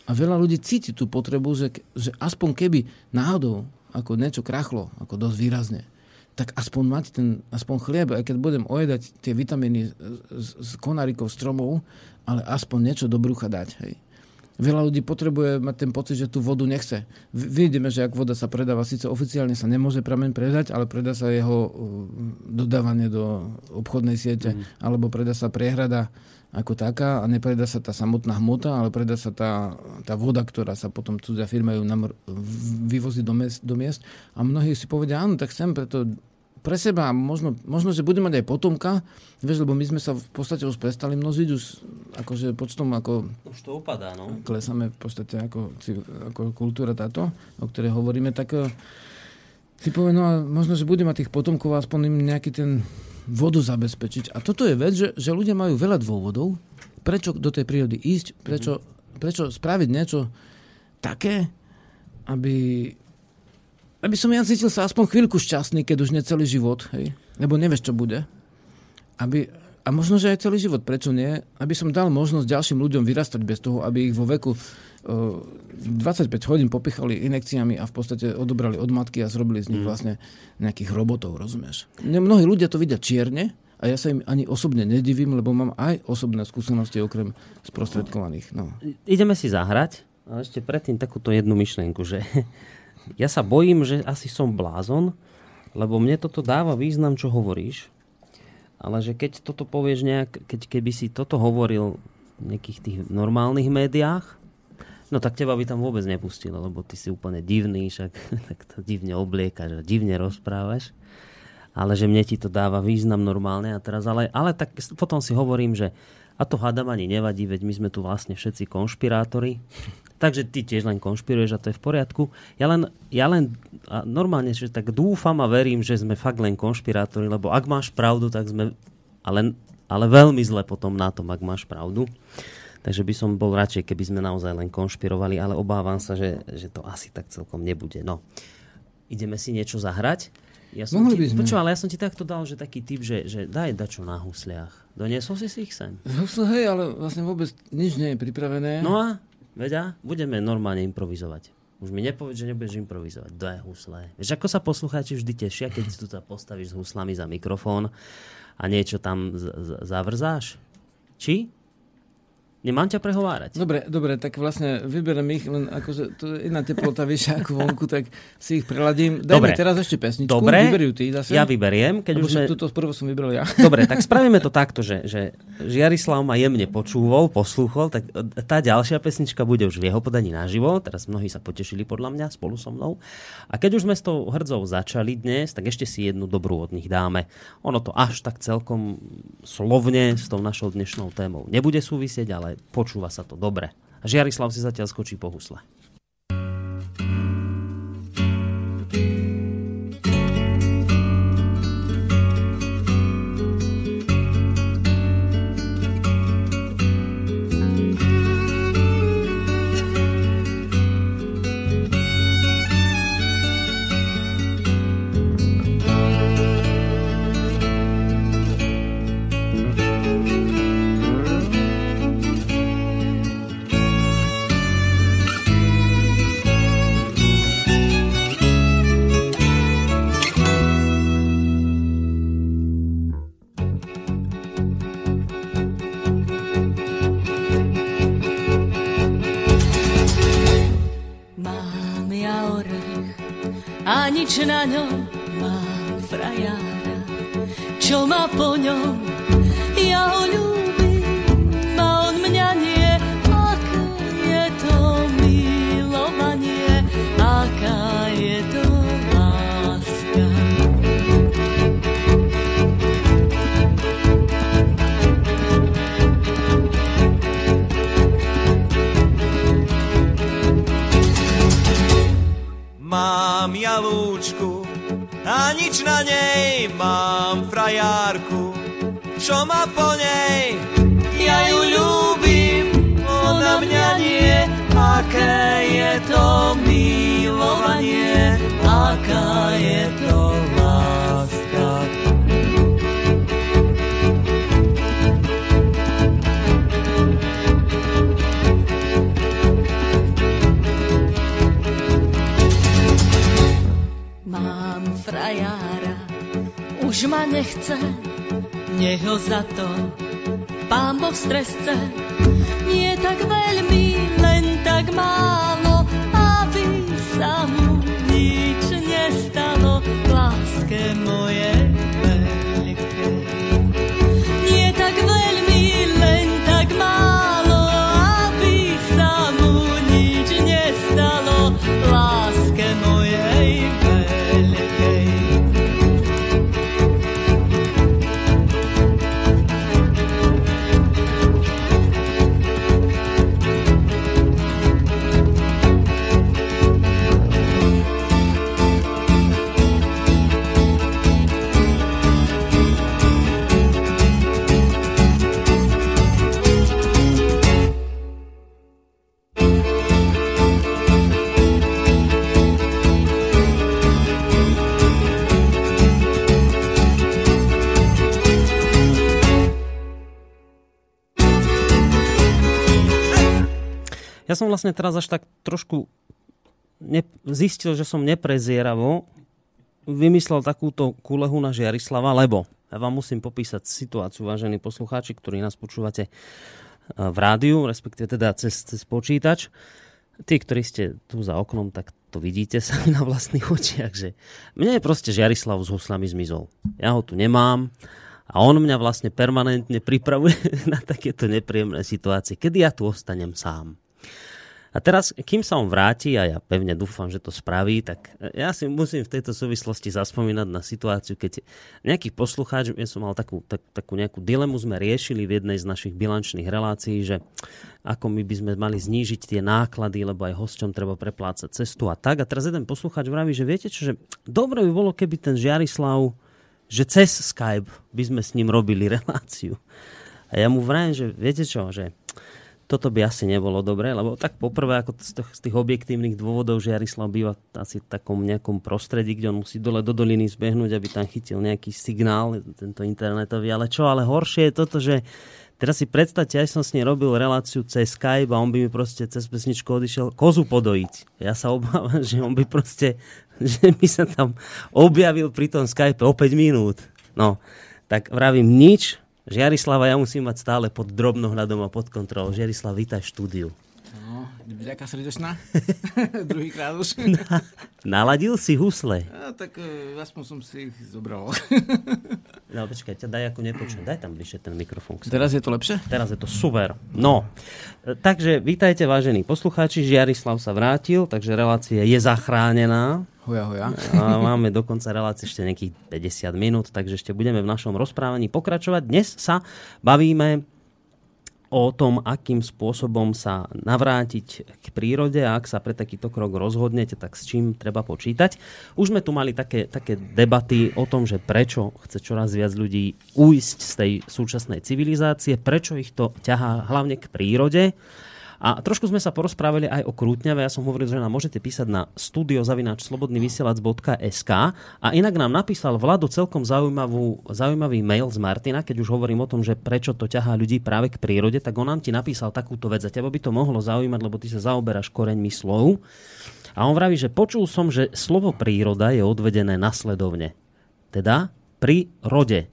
A veľa ľudí cíti tú potrebu, že, že aspoň keby náhodou ako niečo krachlo, ako dosť výrazne, tak aspoň mať ten, aspoň chlieb, aj keď budem ojedať tie vitamíny z, z, z konárikov stromov, ale aspoň niečo do brucha dať. Hej. Veľa ľudí potrebuje mať ten pocit, že tú vodu nechce. Vidíme, že ak voda sa predáva, síce oficiálne sa nemôže prameň predať, ale predá sa jeho uh, dodávanie do obchodnej siete, mm. alebo predá sa priehrada ako taká a nepredá sa tá samotná hmota, ale predá sa tá, tá voda, ktorá sa potom cudzia firma ju namr- vyvozí do miest, do miest. A mnohí si povedia, áno, tak chcem preto pre seba, možno, možno, že budeme mať aj potomka, vieš, lebo my sme sa v podstate už prestali množiť, už akože počtom ako... Už to upadá, no. Klesáme v podstate ako, ako kultúra táto, o ktorej hovoríme, tak eh, si povie, no a možno, že budeme mať tých potomkov aspoň im nejaký ten vodu zabezpečiť. A toto je vec, že, že ľudia majú veľa dôvodov, prečo do tej prírody ísť, prečo, mm-hmm. prečo spraviť niečo také, aby aby som ja cítil sa aspoň chvíľku šťastný, keď už nie celý život, hej? lebo nevieš, čo bude. Aby, a možno, že aj celý život, prečo nie? Aby som dal možnosť ďalším ľuďom vyrastať bez toho, aby ich vo veku uh, 25 hodín popichali inekciami a v podstate odobrali od matky a zrobili z nich mm. vlastne nejakých robotov, rozumieš? Mnohí ľudia to vidia čierne a ja sa im ani osobne nedivím, lebo mám aj osobné skúsenosti okrem sprostredkovaných. No. Ideme si zahrať. A ešte predtým takúto jednu myšlienku, že ja sa bojím, že asi som blázon, lebo mne toto dáva význam, čo hovoríš. Ale že keď toto povieš nejak, keď keby si toto hovoril v nejakých tých normálnych médiách, no tak teba by tam vôbec nepustilo, lebo ty si úplne divný, však tak to divne obliekaš a divne rozprávaš. Ale že mne ti to dáva význam normálne a teraz, ale, ale tak potom si hovorím, že a to hádam ani nevadí, veď my sme tu vlastne všetci konšpirátori. Takže ty tiež len konšpiruješ a to je v poriadku. Ja len, ja len normálne že tak dúfam a verím, že sme fakt len konšpirátori, lebo ak máš pravdu, tak sme ale, ale veľmi zle potom na tom, ak máš pravdu. Takže by som bol radšej, keby sme naozaj len konšpirovali, ale obávam sa, že, že to asi tak celkom nebude. No, ideme si niečo zahrať. Ja som Mohli ti, by sme. Počúva, ale ja som ti takto dal, že taký typ, že, že daj dačo na husliach. Doniesol si si ich sem? Husle, hej, ale vlastne vôbec nič nie je pripravené. No a, vedia, budeme normálne improvizovať. Už mi nepovedz, že nebudeš improvizovať. Daj husle. Vieš, ako sa poslucháči vždy tešia, keď si tu sa postavíš s huslami za mikrofón a niečo tam z- z- zavrzáš? Či? Nemám ťa prehovárať. Dobre, dobre, tak vlastne vyberem ich, len akože to je iná teplota vyššia ako vonku, tak si ich preladím. Daj Dobre. mi teraz ešte pesničku, Dobre. vyber ju ty zase. Ja vyberiem, keď Lebo už sme... túto prvú som vybral ja. Dobre, tak spravíme to takto, že, že Žiarislav ma jemne počúval, poslúchol, tak tá ďalšia pesnička bude už v jeho podaní naživo. Teraz mnohí sa potešili podľa mňa spolu so mnou. A keď už sme s tou hrdzou začali dnes, tak ešte si jednu dobrú od nich dáme. Ono to až tak celkom slovne s tou našou dnešnou témou nebude súvisieť, ale počúva sa to dobre. Žiarislav si zatiaľ skočí po husle. Mám ja orech a nič na ňom. Mám frajára, čo má po ňom. Ja ho ľúbim a nič na nej mám frajárku, čo ma po nej, ja ju ľúbim, ona mňa nie, aké je to milovanie, aká je to ma nechce, nech ho za to pán Boh stresce. Nie tak veľmi, len tak málo, aby sa mu nič nestalo v láske mojej Ja som vlastne teraz až tak trošku ne, zistil, že som neprezieravo vymyslel takúto kulehu na Žiarislava, lebo ja vám musím popísať situáciu, vážení poslucháči, ktorí nás počúvate e, v rádiu, respektíve teda cez, cez počítač. Tí, ktorí ste tu za oknom, tak to vidíte sami na vlastných očiach, že mne je proste Žiarislav s huslami zmizol. Ja ho tu nemám a on mňa vlastne permanentne pripravuje na takéto nepríjemné situácie, kedy ja tu ostanem sám. A teraz, kým sa on vráti, a ja pevne dúfam, že to spraví, tak ja si musím v tejto súvislosti zaspomínať na situáciu, keď nejaký poslucháč, ja som mal takú, tak, takú nejakú dilemu, sme riešili v jednej z našich bilančných relácií, že ako my by sme mali znížiť tie náklady, lebo aj hosťom treba preplácať cestu a tak. A teraz jeden poslucháč vraví, že viete čo, že dobre by bolo, keby ten Žiarislav, že cez Skype by sme s ním robili reláciu. A ja mu vrajím, že viete čo, že toto by asi nebolo dobré, lebo tak poprvé ako z tých, z tých objektívnych dôvodov, že Jarislav býva asi v takom nejakom prostredí, kde on musí dole do doliny zbehnúť, aby tam chytil nejaký signál, tento internetový. Ale čo, ale horšie je toto, že teraz si predstavte, aj som s ním robil reláciu cez Skype a on by mi proste cez pesničku odišiel kozu podojiť. Ja sa obávam, že on by proste, že by sa tam objavil pri tom Skype o 5 minút. No, tak vravím nič, Žiarislava ja musím mať stále pod drobnohľadom a pod kontrolou. Žiarislav, vítaj v štúdiu. No, vďaka srdečná. Druhýkrát už. Na, naladil si husle. No, tak uh, aspoň som si ich zobral. no, počkaj, ťa daj ako nepočuť. Daj tam bližšie ten mikrofón. Teraz je to lepšie? Teraz je to super. No, e, takže vítajte vážení poslucháči. Žiarislav sa vrátil, takže relácia je zachránená. Hoja, hoja. A máme dokonca relácie ešte nejakých 50 minút, takže ešte budeme v našom rozprávaní pokračovať. Dnes sa bavíme o tom, akým spôsobom sa navrátiť k prírode a ak sa pre takýto krok rozhodnete, tak s čím treba počítať. Už sme tu mali také, také debaty o tom, že prečo chce čoraz viac ľudí ujsť z tej súčasnej civilizácie, prečo ich to ťahá hlavne k prírode. A trošku sme sa porozprávali aj o Krútňave. Ja som hovoril, že nám môžete písať na studiozavinačslobodnyvysielac.sk a inak nám napísal Vlado celkom zaujímavú, zaujímavý mail z Martina, keď už hovorím o tom, že prečo to ťahá ľudí práve k prírode, tak on nám ti napísal takúto vec. A teba by to mohlo zaujímať, lebo ty sa zaoberáš koreňmi slov. A on vraví, že počul som, že slovo príroda je odvedené nasledovne. Teda pri rode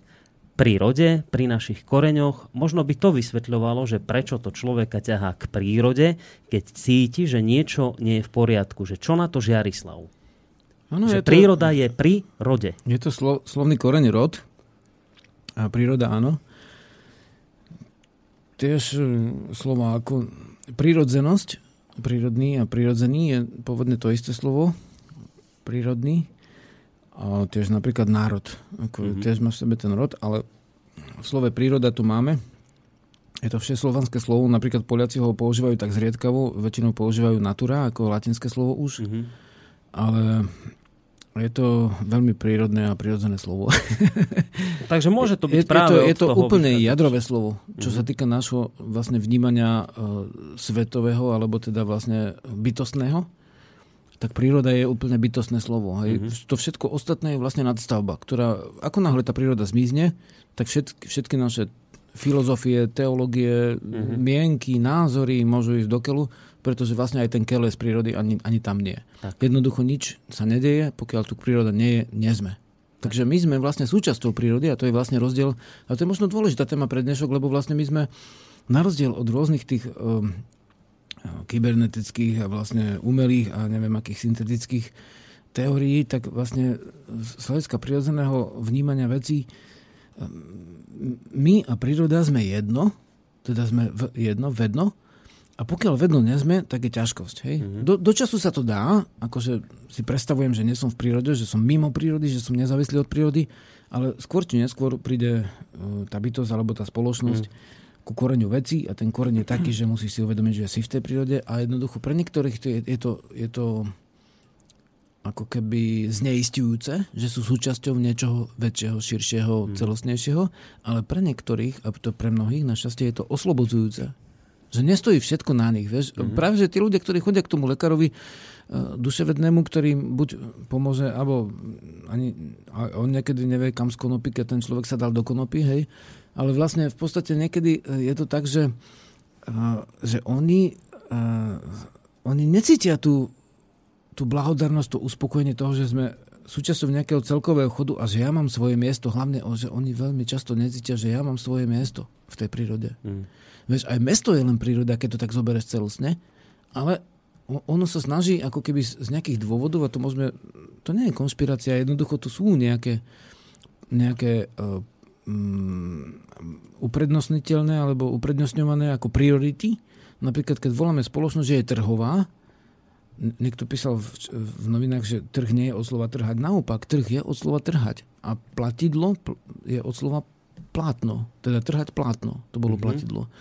prírode, pri našich koreňoch. Možno by to vysvetľovalo, že prečo to človeka ťahá k prírode, keď cíti, že niečo nie je v poriadku. Že čo na to Žiarislav? Ano, že je príroda to, je pri rode. Je to slo, slovný koreň rod a príroda áno. Tiež hm, slova ako prírodzenosť, prírodný a prírodzený je pôvodne to isté slovo, prírodný a tiež napríklad národ. Ako mm-hmm. Tiež má v sebe ten rod, ale v slove príroda tu máme. Je to všeslovanské slovo, napríklad Poliaci ho používajú tak zriedkavo, väčšinou používajú natura ako latinské slovo už. Mm-hmm. Ale Je to veľmi prírodné a prirodzené slovo. Takže môže to byť je, práve je to, je to úplne vychádzať. jadrové slovo, čo Mhm. sa týka nášho vlastne vnímania uh, svetového alebo teda vlastne bytostného. Tak príroda je úplne bytostné slovo. Hej. Mhm. To všetko ostatné je vlastne nadstavba, ktorá, ako náhle tá príroda zmizne, tak všetky, všetky naše filozofie, teológie, Mhm. mienky, názory môžu ísť do keľu, pretože vlastne aj ten keľ je z prírody ani, ani tam nie. Tak. Jednoducho nič sa nedeje, pokiaľ tu príroda nie je, nie sme. Takže my sme vlastne súčasťou prírody a to je vlastne rozdiel. A to je možno dôležitá téma pre dnešok, lebo vlastne my sme na rozdiel od rôznych tých um, kybernetických a vlastne umelých a neviem akých syntetických teórií, tak vlastne z hľadiska prirodzeného vnímania vecí my a príroda sme jedno, teda sme v jedno, vedno, a pokiaľ vedno nezme, tak je ťažkosť. Hej? Mm-hmm. Do, do času sa to dá, akože si predstavujem, že nie som v prírode, že som mimo prírody, že som nezávislý od prírody, ale skôr či neskôr príde uh, tá bytosť alebo tá spoločnosť mm. Ku koreňu veci a ten koreň je taký, že musíš si uvedomiť, že si v tej prírode a jednoducho pre niektorých to je, je, to, je to ako keby zneistujúce, že sú súčasťou niečoho väčšieho, širšieho, celostnejšieho, ale pre niektorých, a to pre mnohých, našťastie je to oslobodzujúce. Že nestojí všetko na nich. Vieš? Mm-hmm. Práve, že tí ľudia, ktorí chodia k tomu lekárovi uh, duševednému, ktorý buď pomôže, alebo ani, on niekedy nevie, kam z konopy, keď ten človek sa dal do konopy, hej. Ale vlastne v podstate niekedy uh, je to tak, že, uh, že oni, uh, oni necítia tú, tú blahodarnosť, to uspokojenie toho, že sme súčasťou nejakého celkového chodu a že ja mám svoje miesto, hlavne, že oni veľmi často necítia, že ja mám svoje miesto v tej prírode. Mm. Vieš, aj mesto je len príroda, keď to tak zoberieš celostne, ale ono sa snaží ako keby z nejakých dôvodov, a to môžeme, to nie je konšpirácia, jednoducho to sú nejaké, nejaké uprednostniteľné alebo uprednostňované ako priority. Napríklad, keď voláme spoločnosť, že je trhová, niekto písal v, v novinách, že trh nie je od slova trhať. Naopak, trh je od slova trhať. A platidlo je od slova plátno. Teda trhať plátno. To bolo mm-hmm. platidlo.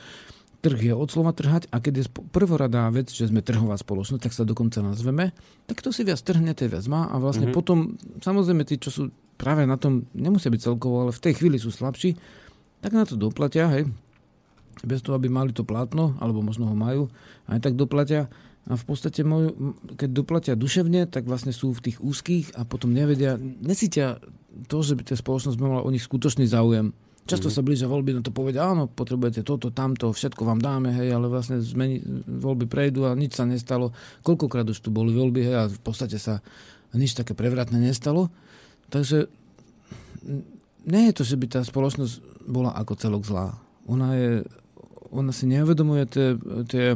Trh je od slova trhať a keď je prvoradá vec, že sme trhová spoločnosť, tak sa dokonca nazveme, tak to si viac trhne, to viac má a vlastne mm-hmm. potom, samozrejme tí, čo sú práve na tom, nemusia byť celkovo, ale v tej chvíli sú slabší, tak na to doplatia, hej. Bez toho, aby mali to plátno, alebo možno ho majú, aj tak doplatia. A v podstate, môj, keď doplatia duševne, tak vlastne sú v tých úzkých a potom nevedia, necítia to, že by tá spoločnosť mala o nich skutočný záujem. Často mm. sa blížia voľby, no to povedia, áno, potrebujete toto, tamto, všetko vám dáme, hej, ale vlastne zmeni, voľby prejdú a nič sa nestalo. Koľkokrát už tu boli voľby, hej, a v podstate sa nič také prevratné nestalo. Takže nie je to, že by tá spoločnosť bola ako celok zlá. Ona, je, ona si neuvedomuje tie, tie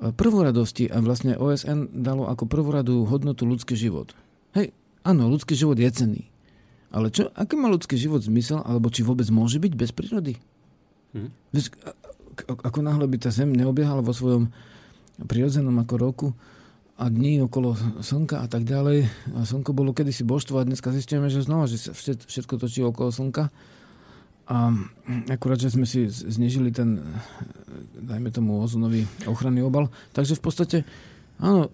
prvoradosti a vlastne OSN dalo ako prvoradú hodnotu ľudský život. Hej, áno, ľudský život je cenný. Ale čo, aký má ľudský život zmysel, alebo či vôbec môže byť bez prírody? Hm? Ako náhle by tá Zem neobiehala vo svojom prirodzenom ako roku a dní okolo Slnka a tak ďalej. A Slnko bolo kedysi božstvo a dneska zistíme, že znova, že všetko točí okolo Slnka. A akurát, že sme si znižili ten, dajme tomu, ozonový ochranný obal. Takže v podstate, áno,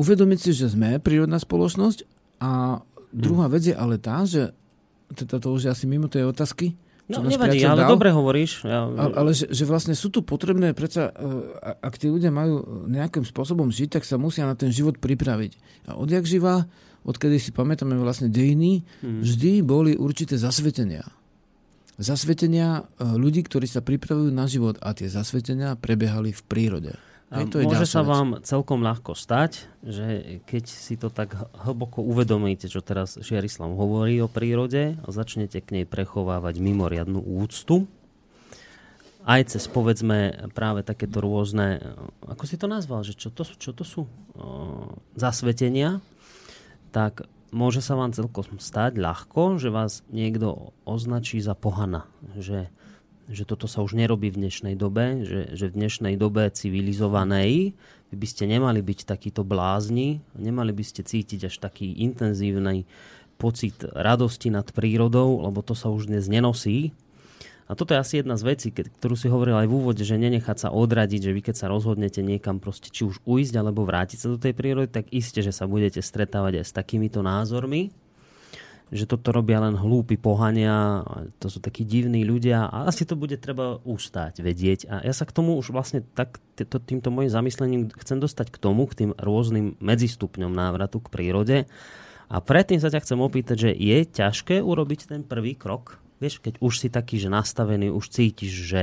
uvedomiť si, že sme prírodná spoločnosť a druhá vec je ale tá, že teda to už je asi mimo tej otázky, No nevadí, ale dal, dobre hovoríš. Ja... Ale, ale že, že vlastne sú tu potrebné, predsa, ak tí ľudia majú nejakým spôsobom žiť, tak sa musia na ten život pripraviť. A odjak živá, odkedy si pamätáme vlastne dejiny, hmm. vždy boli určité zasvetenia. Zasvetenia ľudí, ktorí sa pripravujú na život a tie zasvetenia prebiehali v prírode. To je Môže sa vec. vám celkom ľahko stať, že keď si to tak hlboko uvedomíte, čo teraz Žiarislam hovorí o prírode a začnete k nej prechovávať mimoriadnú úctu, aj cez povedzme práve takéto rôzne, ako si to nazval, že čo to, čo to sú o, zasvetenia, tak môže sa vám celkom stať ľahko, že vás niekto označí za pohana, že že toto sa už nerobí v dnešnej dobe, že, že v dnešnej dobe civilizovanej vy by ste nemali byť takíto blázni, nemali by ste cítiť až taký intenzívny pocit radosti nad prírodou, lebo to sa už dnes nenosí. A toto je asi jedna z vecí, ktorú si hovoril aj v úvode, že nenechať sa odradiť, že vy keď sa rozhodnete niekam proste, či už ujsť alebo vrátiť sa do tej prírody, tak iste, že sa budete stretávať aj s takýmito názormi, že toto robia len hlúpi pohania, to sú takí divní ľudia a asi to bude treba ustať, vedieť. A ja sa k tomu už vlastne tak, týmto môjim zamyslením chcem dostať k tomu, k tým rôznym medzistupňom návratu k prírode. A predtým sa ťa chcem opýtať, že je ťažké urobiť ten prvý krok? Vieš, keď už si taký, že nastavený, už cítiš, že...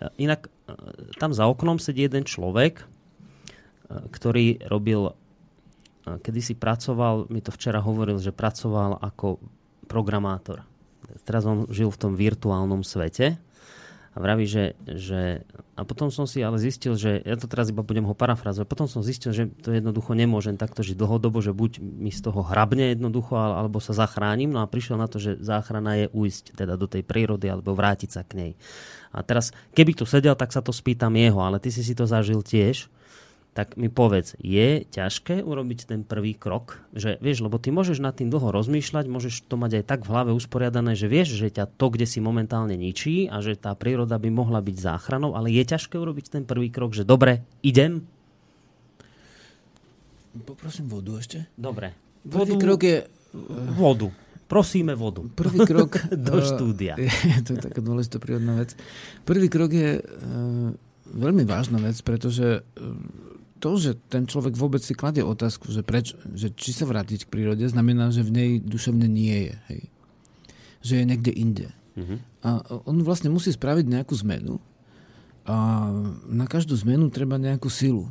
E, inak e, tam za oknom sedí jeden človek, e, ktorý robil... Kedy si pracoval, mi to včera hovoril, že pracoval ako programátor. Teraz on žil v tom virtuálnom svete a vraví, že, že... A potom som si ale zistil, že... Ja to teraz iba budem ho parafrazovať. Potom som zistil, že to jednoducho nemôžem takto žiť dlhodobo, že buď mi z toho hrabne jednoducho, alebo sa zachránim. No a prišiel na to, že záchrana je ujsť teda do tej prírody alebo vrátiť sa k nej. A teraz, keby tu sedel, tak sa to spýtam jeho, ale ty si si to zažil tiež tak mi povedz, je ťažké urobiť ten prvý krok? Že, vieš, lebo ty môžeš nad tým dlho rozmýšľať, môžeš to mať aj tak v hlave usporiadané, že vieš, že ťa to, kde si momentálne ničí a že tá príroda by mohla byť záchranou, ale je ťažké urobiť ten prvý krok, že dobre, idem? Poprosím vodu ešte. Dobre. Prvý vodu, krok je... Vodu. Prosíme vodu. Prvý krok... Do štúdia. Je, to je taká dôležitá prírodná vec. Prvý krok je uh, veľmi vážna vec, pretože to, že ten človek vôbec si kladie otázku, že, preč, že či sa vrátiť k prírode, znamená, že v nej duševne nie je. Hej. Že je niekde inde. Mm-hmm. A on vlastne musí spraviť nejakú zmenu a na každú zmenu treba nejakú silu.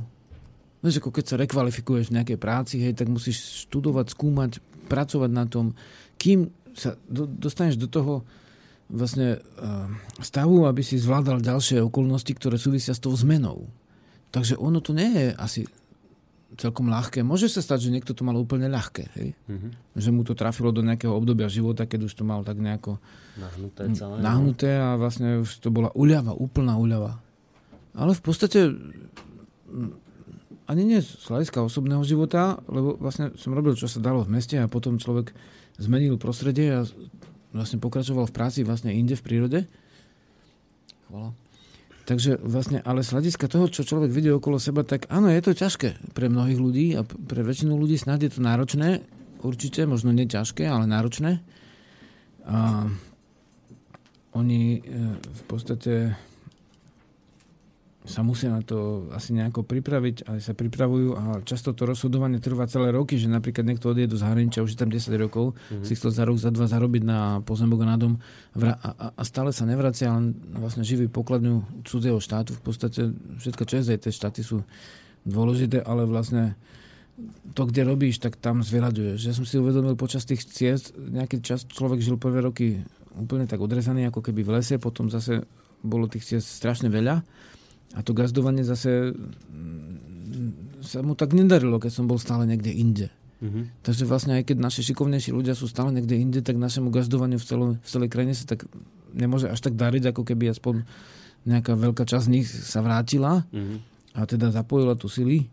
Vieš, ako keď sa rekvalifikuješ v nejakej práci, hej, tak musíš študovať, skúmať, pracovať na tom, kým sa do, dostaneš do toho vlastne uh, stavu, aby si zvládal ďalšie okolnosti, ktoré súvisia s tou zmenou. Takže ono to nie je asi celkom ľahké. Môže sa stať, že niekto to mal úplne ľahké. Hej? Mm-hmm. Že mu to trafilo do nejakého obdobia života, keď už to mal tak nejako nahnuté, celé, no. nahnuté a vlastne už to bola uľava, úplná uľava. Ale v podstate ani nie z hľadiska osobného života, lebo vlastne som robil, čo sa dalo v meste a potom človek zmenil prostredie a vlastne pokračoval v práci vlastne inde v prírode. Chvala. Takže vlastne, ale z hľadiska toho, čo človek vidí okolo seba, tak áno, je to ťažké pre mnohých ľudí a pre väčšinu ľudí snáď je to náročné, určite, možno nie ťažké, ale náročné. A oni e, v podstate sa musia na to asi nejako pripraviť, ale sa pripravujú a často to rozhodovanie trvá celé roky, že napríklad niekto odjede do zahraničia, už je tam 10 rokov, mm-hmm. si chcel za rok, za dva zarobiť na pozemok a na dom a, a, a stále sa nevracia, len vlastne živí pokladňu cudzieho štátu. V podstate všetko, čo je tie štáty sú dôležité, ale vlastne to, kde robíš, tak tam zvyľaďuješ. Ja som si uvedomil počas tých ciest, nejaký čas človek žil prvé roky úplne tak odrezaný, ako keby v lese, potom zase bolo tých ciest strašne veľa a to gazdovanie zase mm, sa mu tak nedarilo, keď som bol stále niekde inde. Mm-hmm. Takže vlastne aj keď naši šikovnejší ľudia sú stále niekde inde, tak našemu gazdovaniu v, celom, v celej krajine sa tak nemôže až tak dariť, ako keby aspoň nejaká veľká časť z nich sa vrátila mm-hmm. a teda zapojila tu sily.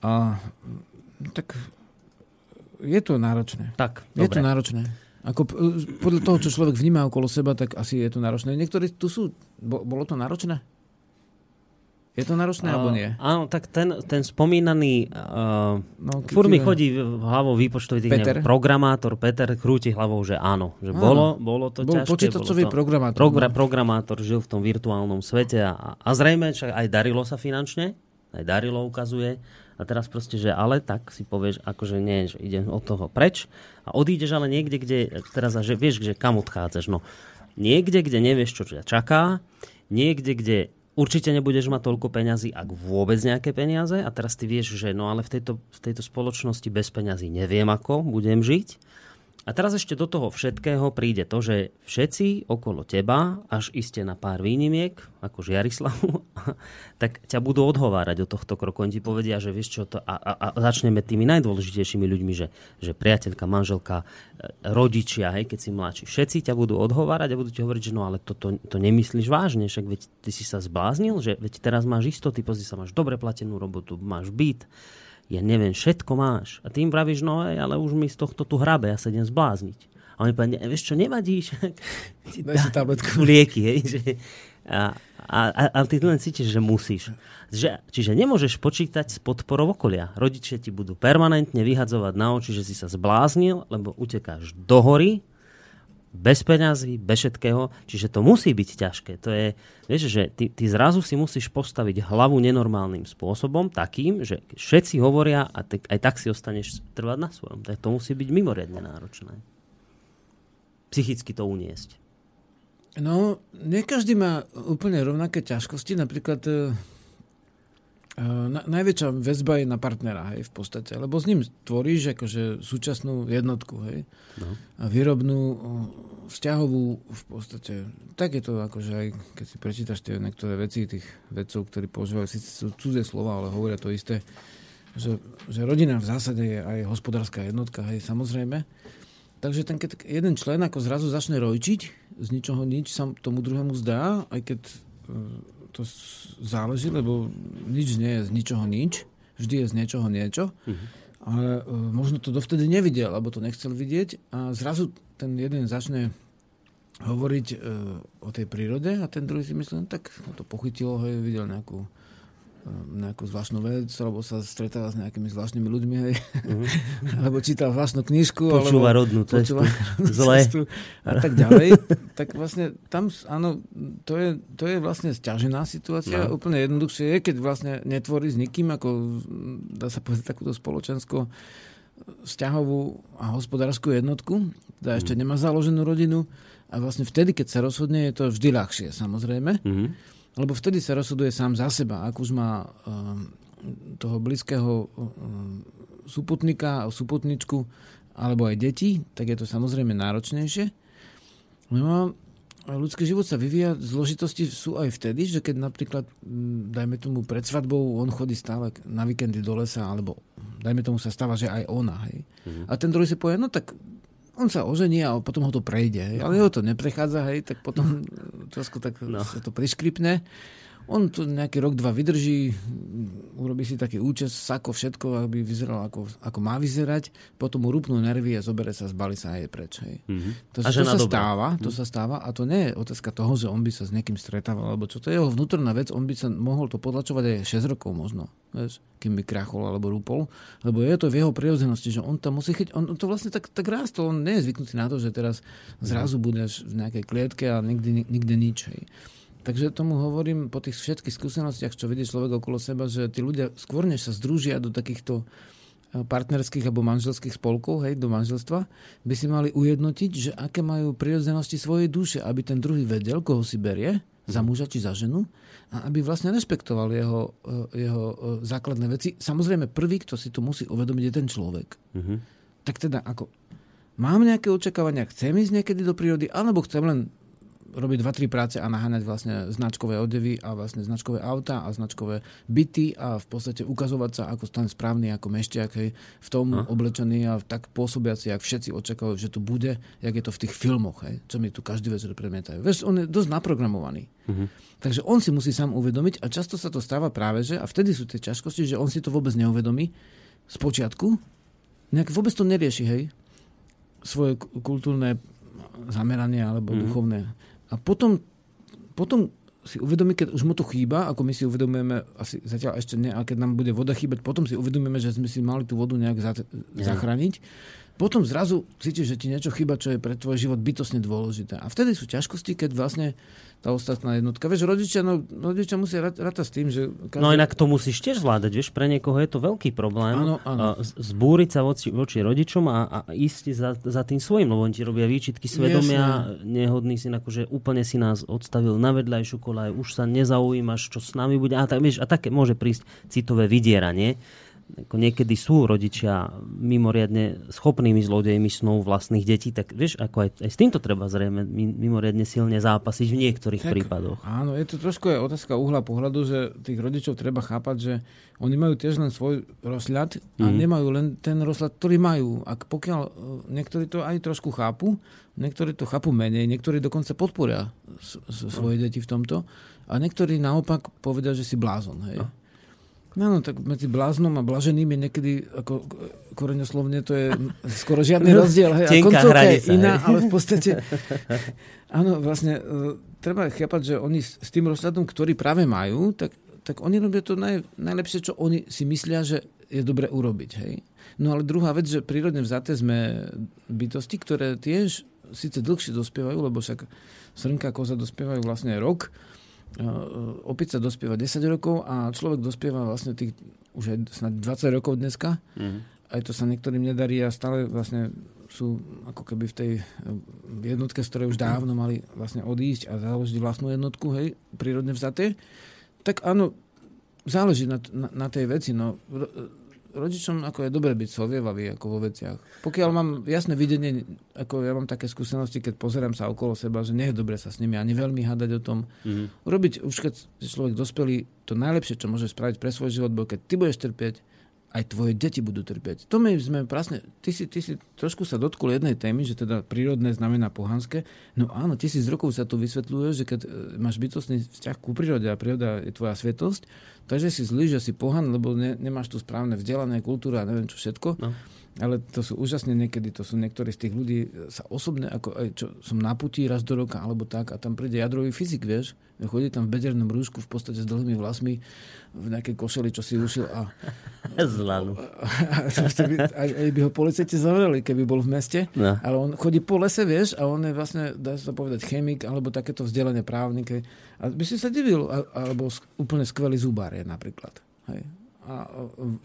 A tak je to náročné. Tak, je to náročné. Ako, podľa toho, čo človek vníma okolo seba, tak asi je to náročné. Niektorí tu sú... Bolo to náročné? Je to náročné, alebo nie? Áno, tak ten, ten spomínaný, uh, no, furt mi chodí hlavou výpočtový Peter? programátor Peter krúti hlavou, že áno, že áno. bolo, bolo to Bol ťažké. počítačový bolo to, programátor. Progra, no. Programátor žil v tom virtuálnom svete a, a zrejme aj darilo sa finančne, aj darilo ukazuje. A teraz proste, že ale tak si povieš, akože nie, že idem od toho preč a odídeš ale niekde, kde teraz, že vieš, že kam odchádzaš. No, niekde, kde nevieš, čo ťa čaká, niekde, kde určite nebudeš mať toľko peňazí, ak vôbec nejaké peniaze. A teraz ty vieš, že no ale v tejto, v tejto spoločnosti bez peňazí neviem, ako budem žiť. A teraz ešte do toho všetkého príde to, že všetci okolo teba, až iste na pár výnimiek, ako Žiarislavu, tak ťa budú odhovárať od tohto kroku. Oni ti povedia, že vieš čo to... A, a, a začneme tými najdôležitejšími ľuďmi, že, že priateľka, manželka, e, rodičia, hej, keď si mladší. Všetci ťa budú odhovárať a budú ti hovoriť, že no ale to, to, to nemyslíš vážne, však veď ty si sa zbláznil, že veď teraz máš istoty, pozri sa, máš dobre platenú robotu, máš byt, ja neviem, všetko máš. A tým pravíš, no ale už mi z tohto tu hrabe, ja sa idem zblázniť. A oni povedia, vieš čo, nevadíš? Daj si tabletku. Lieky, hej. Že, a, a, a, a ty len cítiš, že musíš. Že, čiže nemôžeš počítať s podporou okolia. Rodičia ti budú permanentne vyhadzovať na oči, že si sa zbláznil, lebo utekáš do hory, bez peňazí, bez všetkého. Čiže to musí byť ťažké. To je, vieš, že ty, ty zrazu si musíš postaviť hlavu nenormálnym spôsobom, takým, že všetci hovoria a ty, aj tak si ostaneš trvať na svojom. Tak to musí byť mimoriadne náročné. Psychicky to uniesť. No, nie každý má úplne rovnaké ťažkosti. Napríklad e, na, najväčšia väzba je na partnera, hej, v podstate. Lebo s ním tvoríš akože súčasnú jednotku, hej. No. A výrobnú vzťahovú v podstate. Tak je to akože aj, keď si prečítaš tie niektoré veci tých vedcov, ktorí používajú síce sú cudzie slova, ale hovoria to isté, že, že rodina v zásade je aj hospodárska jednotka, hej, samozrejme. Takže ten, keď jeden člen ako zrazu začne rojčiť, z ničoho nič sa tomu druhému zdá, aj keď to záleží, lebo nič nie je z ničoho nič, vždy je z niečoho niečo. Uh-huh. Ale e, možno to dovtedy nevidel, alebo to nechcel vidieť a zrazu ten jeden začne hovoriť e, o tej prírode a ten druhý si myslí, no, tak to pochytilo, hej, videl nejakú nejakú zvláštnu vec, alebo sa stretáva s nejakými zvláštnymi ľuďmi, hej. Uh-huh. alebo číta zvláštnu knižku. Počúva alebo rodnú cestu. Zle. Cestu a tak ďalej. tak vlastne tam, áno, to je, to je vlastne sťažená situácia. No. Úplne jednoduchšie je, keď vlastne netvorí s nikým, ako dá sa povedať takúto spoločensko vzťahovú a hospodárskú jednotku, teda ešte mhm. nemá založenú rodinu a vlastne vtedy, keď sa rozhodne, je to vždy ľahšie, samozrejme. Uh-huh. Lebo vtedy sa rozhoduje sám za seba. Ak už má ehm, toho blízkeho ehm, súputníka, súputničku alebo aj deti, tak je to samozrejme náročnejšie. No a ľudský život sa vyvíja, zložitosti sú aj vtedy, že keď napríklad, mm, dajme tomu pred svadbou, on chodí stále na víkendy do lesa, alebo dajme tomu sa stáva, že aj ona. Hej. Mm-hmm. A ten druhý si povie, no tak on sa ožení a potom ho to prejde. Ale ho to neprechádza, hej, tak potom trošku tak no. sa to priškripne. On to nejaký rok, dva vydrží, urobí si taký účes, sako, všetko, aby vyzeral ako, ako má vyzerať, potom mu rupnú nervy a zobere sa, zbali sa a je preč. Hej. Mm-hmm. To, a to sa dobrá. stáva, to mm. sa stáva a to nie je otázka toho, že on by sa s niekým stretával, alebo čo to je jeho vnútorná vec, on by sa mohol to podlačovať aj 6 rokov možno, vieš, kým by krachol alebo rúpol, lebo je to v jeho prirodzenosti, že on tam musí chyť, on, to vlastne tak, tak rástol, on nie je zvyknutý na to, že teraz zrazu budeš v nejakej klietke a nikdy, nikdy nič. Hej. Takže tomu hovorím po tých všetkých skúsenostiach, čo vidie človek okolo seba, že tí ľudia skôr než sa združia do takýchto eh, partnerských alebo manželských spolkov, hej, do manželstva, by si mali ujednotiť, že aké majú prirodzenosti svojej duše, aby ten druhý vedel, koho si berie, za muža či za ženu, a aby vlastne respektoval jeho, eh, jeho eh, základné veci. Samozrejme, prvý, kto si to musí uvedomiť, je ten človek. Mm-hmm. Tak teda, ako mám nejaké očakávania, chcem ísť niekedy do prírody, alebo chcem len robiť 2-3 práce a naháňať vlastne značkové odevy a vlastne značkové auta a značkové byty a v podstate ukazovať sa ako ten správny, ako mešťak, hej, v tom a? oblečený a tak pôsobiaci, ak všetci očakávajú, že tu bude, jak je to v tých filmoch, hej, čo mi tu každý vec premietajú. Vieš, on je dosť naprogramovaný. Uh-huh. Takže on si musí sám uvedomiť a často sa to stáva práve, že a vtedy sú tie ťažkosti, že on si to vôbec neuvedomí z počiatku, nejak vôbec to nerieši, hej, svoje kultúrne zameranie alebo mm. duchovné. A potom, potom si uvedomí, keď už mu to chýba, ako my si uvedomujeme, asi zatiaľ ešte nie, ale keď nám bude voda chýbať, potom si uvedomíme, že sme si mali tú vodu nejak za, zachrániť. Potom zrazu cítiš, že ti niečo chýba, čo je pre tvoj život bytosne dôležité. A vtedy sú ťažkosti, keď vlastne tá ostatná jednotka. Vieš, rodičia, no, rodičia musia rátať s tým, že... Každý... No inak to musíš tiež zvládať, vieš, pre niekoho je to veľký problém. Áno, áno. Zbúriť sa voči, voči rodičom a, a ísť za, za tým svojim, lebo oni ti robia výčitky svedomia, Jasne. nehodný syn, akože úplne si nás odstavil na vedľajšiu kolaj, už sa nezaujímaš, čo s nami bude. A, tak, vieš, a také môže prísť citové vydieranie ako niekedy sú rodičia mimoriadne schopnými zlodejmi snov vlastných detí, tak vieš, ako aj, aj s týmto treba zrejme mimoriadne silne zápasiť v niektorých tak, prípadoch. Áno, je to trošku aj otázka uhla pohľadu, že tých rodičov treba chápať, že oni majú tiež len svoj rozhľad a mm. nemajú len ten rozhľad, ktorý majú. Ak pokiaľ e, niektorí to aj trošku chápu, niektorí to chápu menej, niektorí dokonca podporia svoje deti v tomto a niektorí naopak povedia, že si blázon. Hej. No. No, no, tak medzi bláznom a blaženým je niekedy, ako koreňoslovne, to je skoro žiadny rozdiel. Hej, a koncovka je iná, hej. ale v podstate, áno, vlastne, e, treba chápať, že oni s tým rozhľadom, ktorý práve majú, tak, tak oni robia to naj, najlepšie, čo oni si myslia, že je dobre urobiť. Hej. No ale druhá vec, že prírodne vzaté sme bytosti, ktoré tiež síce dlhšie dospievajú, lebo však srnka, koza dospievajú vlastne rok, opica dospieva 10 rokov a človek dospieva vlastne tých už aj snad 20 rokov dneska. Mm-hmm. Aj to sa niektorým nedarí a stále vlastne sú ako keby v tej jednotke, z ktorej už dávno mali vlastne odísť a založiť vlastnú jednotku, hej, prírodne vzaté. Tak áno, záleží na, na, na tej veci. No, rodičom ako je dobre byť sovievavý ako vo veciach. Pokiaľ mám jasné videnie, ako ja mám také skúsenosti, keď pozerám sa okolo seba, že nie je dobre sa s nimi ani veľmi hádať o tom. Mm-hmm. Už keď človek dospelý, to najlepšie, čo môže spraviť pre svoj život, bo keď ty budeš trpieť, aj tvoje deti budú trpieť. To my sme prasne, ty si, ty si trošku sa dotkol jednej témy, že teda prírodné znamená pohanské. No áno, tisíc rokov sa tu vysvetľuje, že keď e, máš bytostný vzťah ku prírode a príroda je tvoja svetosť, takže si zlý, že si pohan, lebo ne, nemáš tu správne vzdelané kultúra a neviem čo všetko. No ale to sú úžasne niekedy, to sú niektorí z tých ľudí sa osobne, ako aj čo som na putí raz do roka, alebo tak, a tam príde jadrový fyzik, vieš, chodí tam v bedernom rúšku v podstate s dlhými vlasmi, v nejakej košeli, čo si ušil a... Zlanu. Aj, aj by ho policajti zavreli, keby bol v meste, no. ale on chodí po lese, vieš, a on je vlastne, dá sa povedať, chemik, alebo takéto vzdelané právnik. A by si sa divil, alebo úplne skvelý zubár je napríklad. Hej a,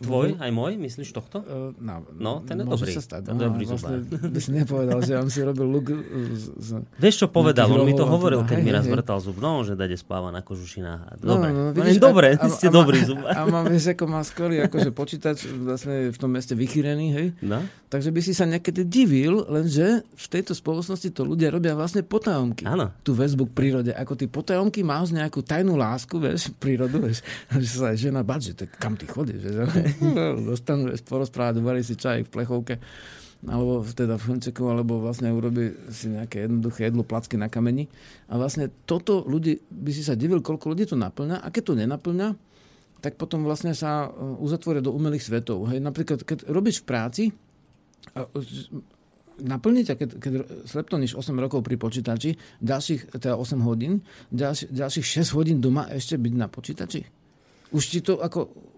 Tvoj, aj môj, myslíš tohto? No, no, ten je dobrý. Sa stať, no, dobrý vlastne by si nepovedal, že on si robil luk z, z Vieš, čo povedal? On mi to hovoril, keď hej, mi raz vrtal zub. No, že dade spáva na kožušinách. Dobre. No, no, no, vidíš, dobre, a, ste a, dobrý zub. A, mám, vieš, ako má skvelý akože počítač vlastne v tom meste vychýrený, hej? No? Takže by si sa niekedy divil, lenže v tejto spoločnosti to ľudia robia vlastne potajomky. Áno. Tu väzbu k prírode. Ako ty potajomky máš nejakú tajnú lásku, vieš, prírodu, vieš, že sa žena badže, tak kam ty chodíš, že dostanú porozprávať, uvarí si čaj v plechovke alebo teda v hrnčeku, alebo vlastne urobí si nejaké jednoduché jedlo, placky na kameni. A vlastne toto ľudí, by si sa divil, koľko ľudí to naplňa. A keď to nenaplňa, tak potom vlastne sa e, uzatvoria do umelých svetov. Hej, napríklad, keď robíš v práci, naplniť, keď, keď sleptoníš 8 rokov pri počítači, ďalších, teda 8 hodín, ďalší, ďalších 6 hodín doma ešte byť na počítači. Už ti to ako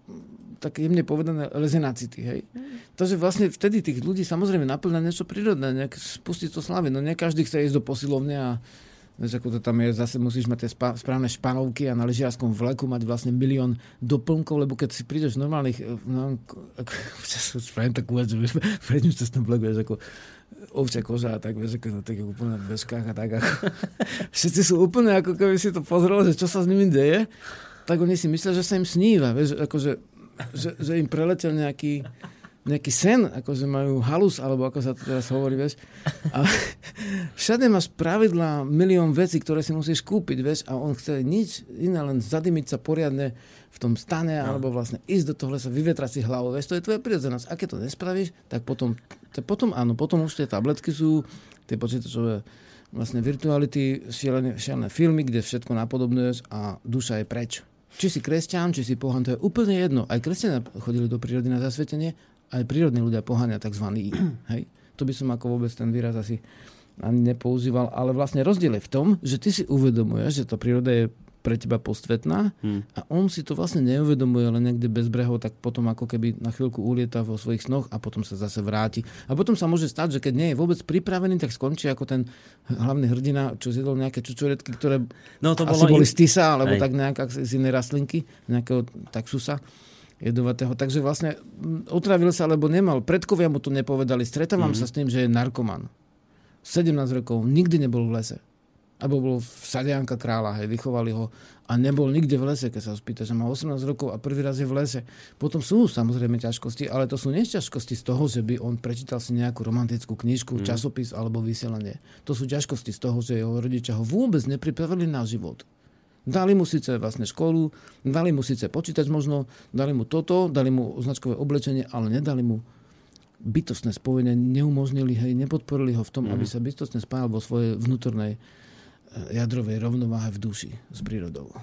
tak jemne povedané leze na city, hej. Mm. Takže vlastne vtedy tých ľudí samozrejme naplňa niečo prírodné, nejak spustiť to slavy. No nie každý chce ísť do posilovne a Vieš, ako to tam je, zase musíš mať tie spa, správne španovky a na lyžiarskom vleku mať vlastne milión doplnkov, lebo keď si prídeš v normálnych, no, ako, spravím takú vec, že prejdeš cez ten vlek, vieš, ako ovčia koža a tak, vieš, ako na takých úplne bežkách a tak. Ako, všetci sú úplne, ako keby si to pozrel, že čo sa s nimi deje, tak oni si myslia, že sa im sníva, vieš, akože že, že im preletel nejaký, nejaký sen, akože majú halus, alebo ako sa to teraz hovorí, vieš. A všade máš pravidla, milión vecí, ktoré si musíš kúpiť, vieš, a on chce nič iné, len zadymiť sa poriadne v tom stane, no. alebo vlastne ísť do toho lesa, vyvetrať si hlavu, vieš, to je tvoja prirodzenosť. A keď to nespravíš, tak potom, tak potom áno, potom už tie tabletky sú, tie počítačové vlastne virtuality, šialené, šialené filmy, kde všetko napodobňuješ a duša je preč. Či si kresťan, či si pohan, to je úplne jedno. Aj kresťania chodili do prírody na zasvetenie, aj prírodní ľudia pohania tzv. Hej? To by som ako vôbec ten výraz asi ani nepoužíval, ale vlastne rozdiel je v tom, že ty si uvedomuješ, že tá príroda je pre teba postvetná hmm. a on si to vlastne neuvedomuje len niekde bez brehov, tak potom ako keby na chvíľku ulieta vo svojich snoch a potom sa zase vráti. A potom sa môže stať, že keď nie je vôbec pripravený, tak skončí ako ten hlavný hrdina, čo zjedol nejaké čučoretky, ktoré no, to asi bolo boli in... z tisa, alebo Aj. tak nejak z inej rastlinky, nejakého taxusa jedovatého. Takže vlastne otravil sa, lebo nemal. Predkovia mu to nepovedali. Stretávam mm-hmm. sa s tým, že je narkoman. 17 rokov, nikdy nebol v lese alebo bol v Sadianka kráľa, hej, vychovali ho a nebol nikde v lese, keď sa ho spýta, že má 18 rokov a prvý raz je v lese. Potom sú samozrejme ťažkosti, ale to sú nešťažkosti z toho, že by on prečítal si nejakú romantickú knižku, mm. časopis alebo vysielanie. To sú ťažkosti z toho, že jeho rodičia ho vôbec nepripravili na život. Dali mu síce vlastne školu, dali mu síce počítač možno, dali mu toto, dali mu značkové oblečenie, ale nedali mu bytostné spojenie, neumožnili, hej, nepodporili ho v tom, mm. aby sa bytostne spájal vo svojej vnútornej jadrovej rovnováhe v duši s prírodou.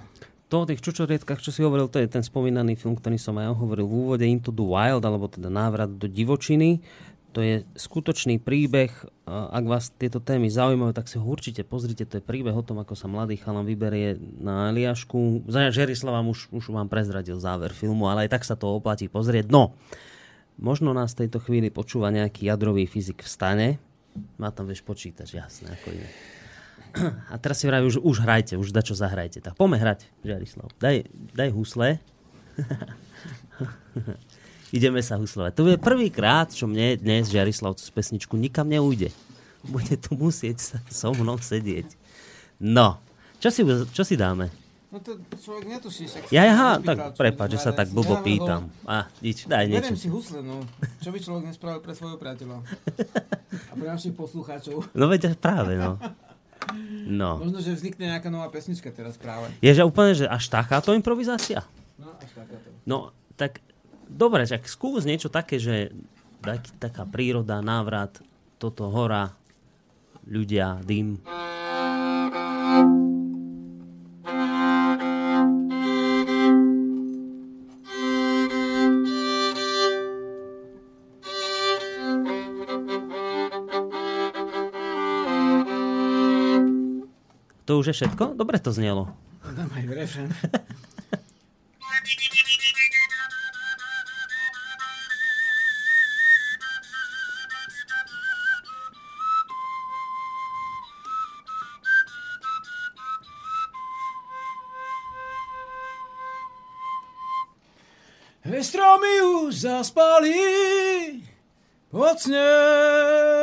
to o tých čučorietkách, čo si hovoril, to je ten spomínaný film, ktorý som aj hovoril v úvode, Into the Wild, alebo teda návrat do divočiny. To je skutočný príbeh. Ak vás tieto témy zaujímajú, tak si ho určite pozrite. To je príbeh o tom, ako sa mladý chalan vyberie na Eliášku. Žerislav vám už, už vám prezradil záver filmu, ale aj tak sa to oplatí pozrieť. No, možno nás tejto chvíli počúva nejaký jadrový fyzik v stane. Má tam vieš počítač, jasné, ako iné. A teraz si vraví, už, už hrajte, už da čo zahrajte. Tak poďme hrať, Žarislav. Daj, daj husle. Ideme sa huslovať. To je prvýkrát, čo mne dnes Žarislav z pesničku nikam neujde. Bude tu musieť so mnou sedieť. No, čo si, čo si dáme? No to človek netuší. Ja, aha, tak prepáč, že sa tak blbo pýtam. A, nič, daj niečo. Beriem si husle, no. Čo by človek nespravil pre svojho priateľa? A pre našich poslucháčov. No veď práve, no. No. Možno, že vznikne nejaká nová pesnička teraz práve. Je, že úplne, že až takáto improvizácia? No, až takáto. No, tak dobre, tak skús niečo také, že tak, taká príroda, návrat, toto hora, ľudia, dym. To už je všetko? Dobre to znelo. Dám aj refren. Stromy už zaspali, pod snehom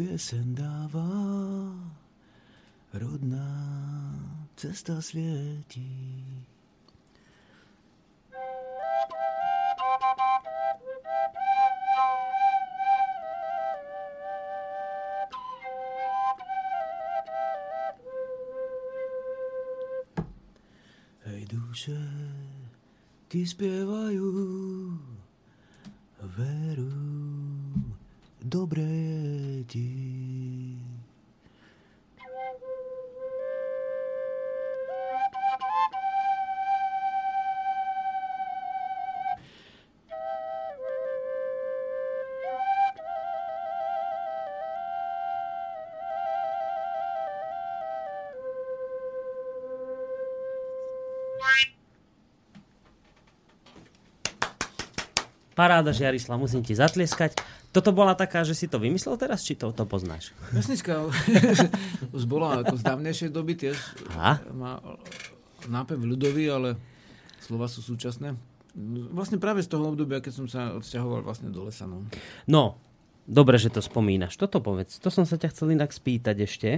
piesen dáva, rodná cesta svieti. Hej duše, ti spievajú Paráda, Žiarislav, musím ti zatlieskať. Toto bola taká, že si to vymyslel teraz, či to, to poznáš? Pesnička už bola ako z dávnejšej doby tiež. Aha. Má nápev ľudový, ale slova sú súčasné. Vlastne práve z toho obdobia, keď som sa odsťahoval vlastne do lesa. No. No, dobre, že to spomínaš. Toto povedz. To som sa ťa chcel inak spýtať ešte.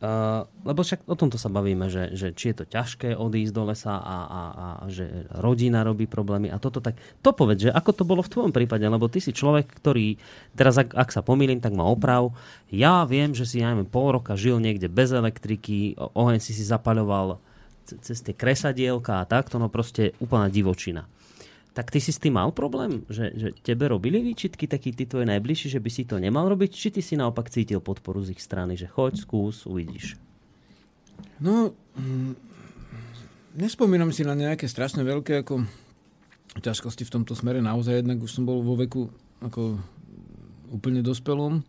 Uh, lebo však o tomto sa bavíme, že, že či je to ťažké odísť do lesa a, a, a že rodina robí problémy a toto tak. To povedz, že ako to bolo v tvojom prípade, lebo ty si človek, ktorý, teraz ak, ak sa pomýlim, tak ma oprav. Ja viem, že si, neviem, pol roka žil niekde bez elektriky, oheň si si zapaľoval cez tie kresadielka a takto, no proste úplná divočina. Tak ty si s tým mal problém, že, že tebe robili výčitky takí tí tvoji najbližší, že by si to nemal robiť, či ty si naopak cítil podporu z ich strany, že choď, skús, uvidíš. No, mm, nespomínam si na nejaké strašne veľké ako ťažkosti v tomto smere. Naozaj jednak už som bol vo veku ako úplne dospelom.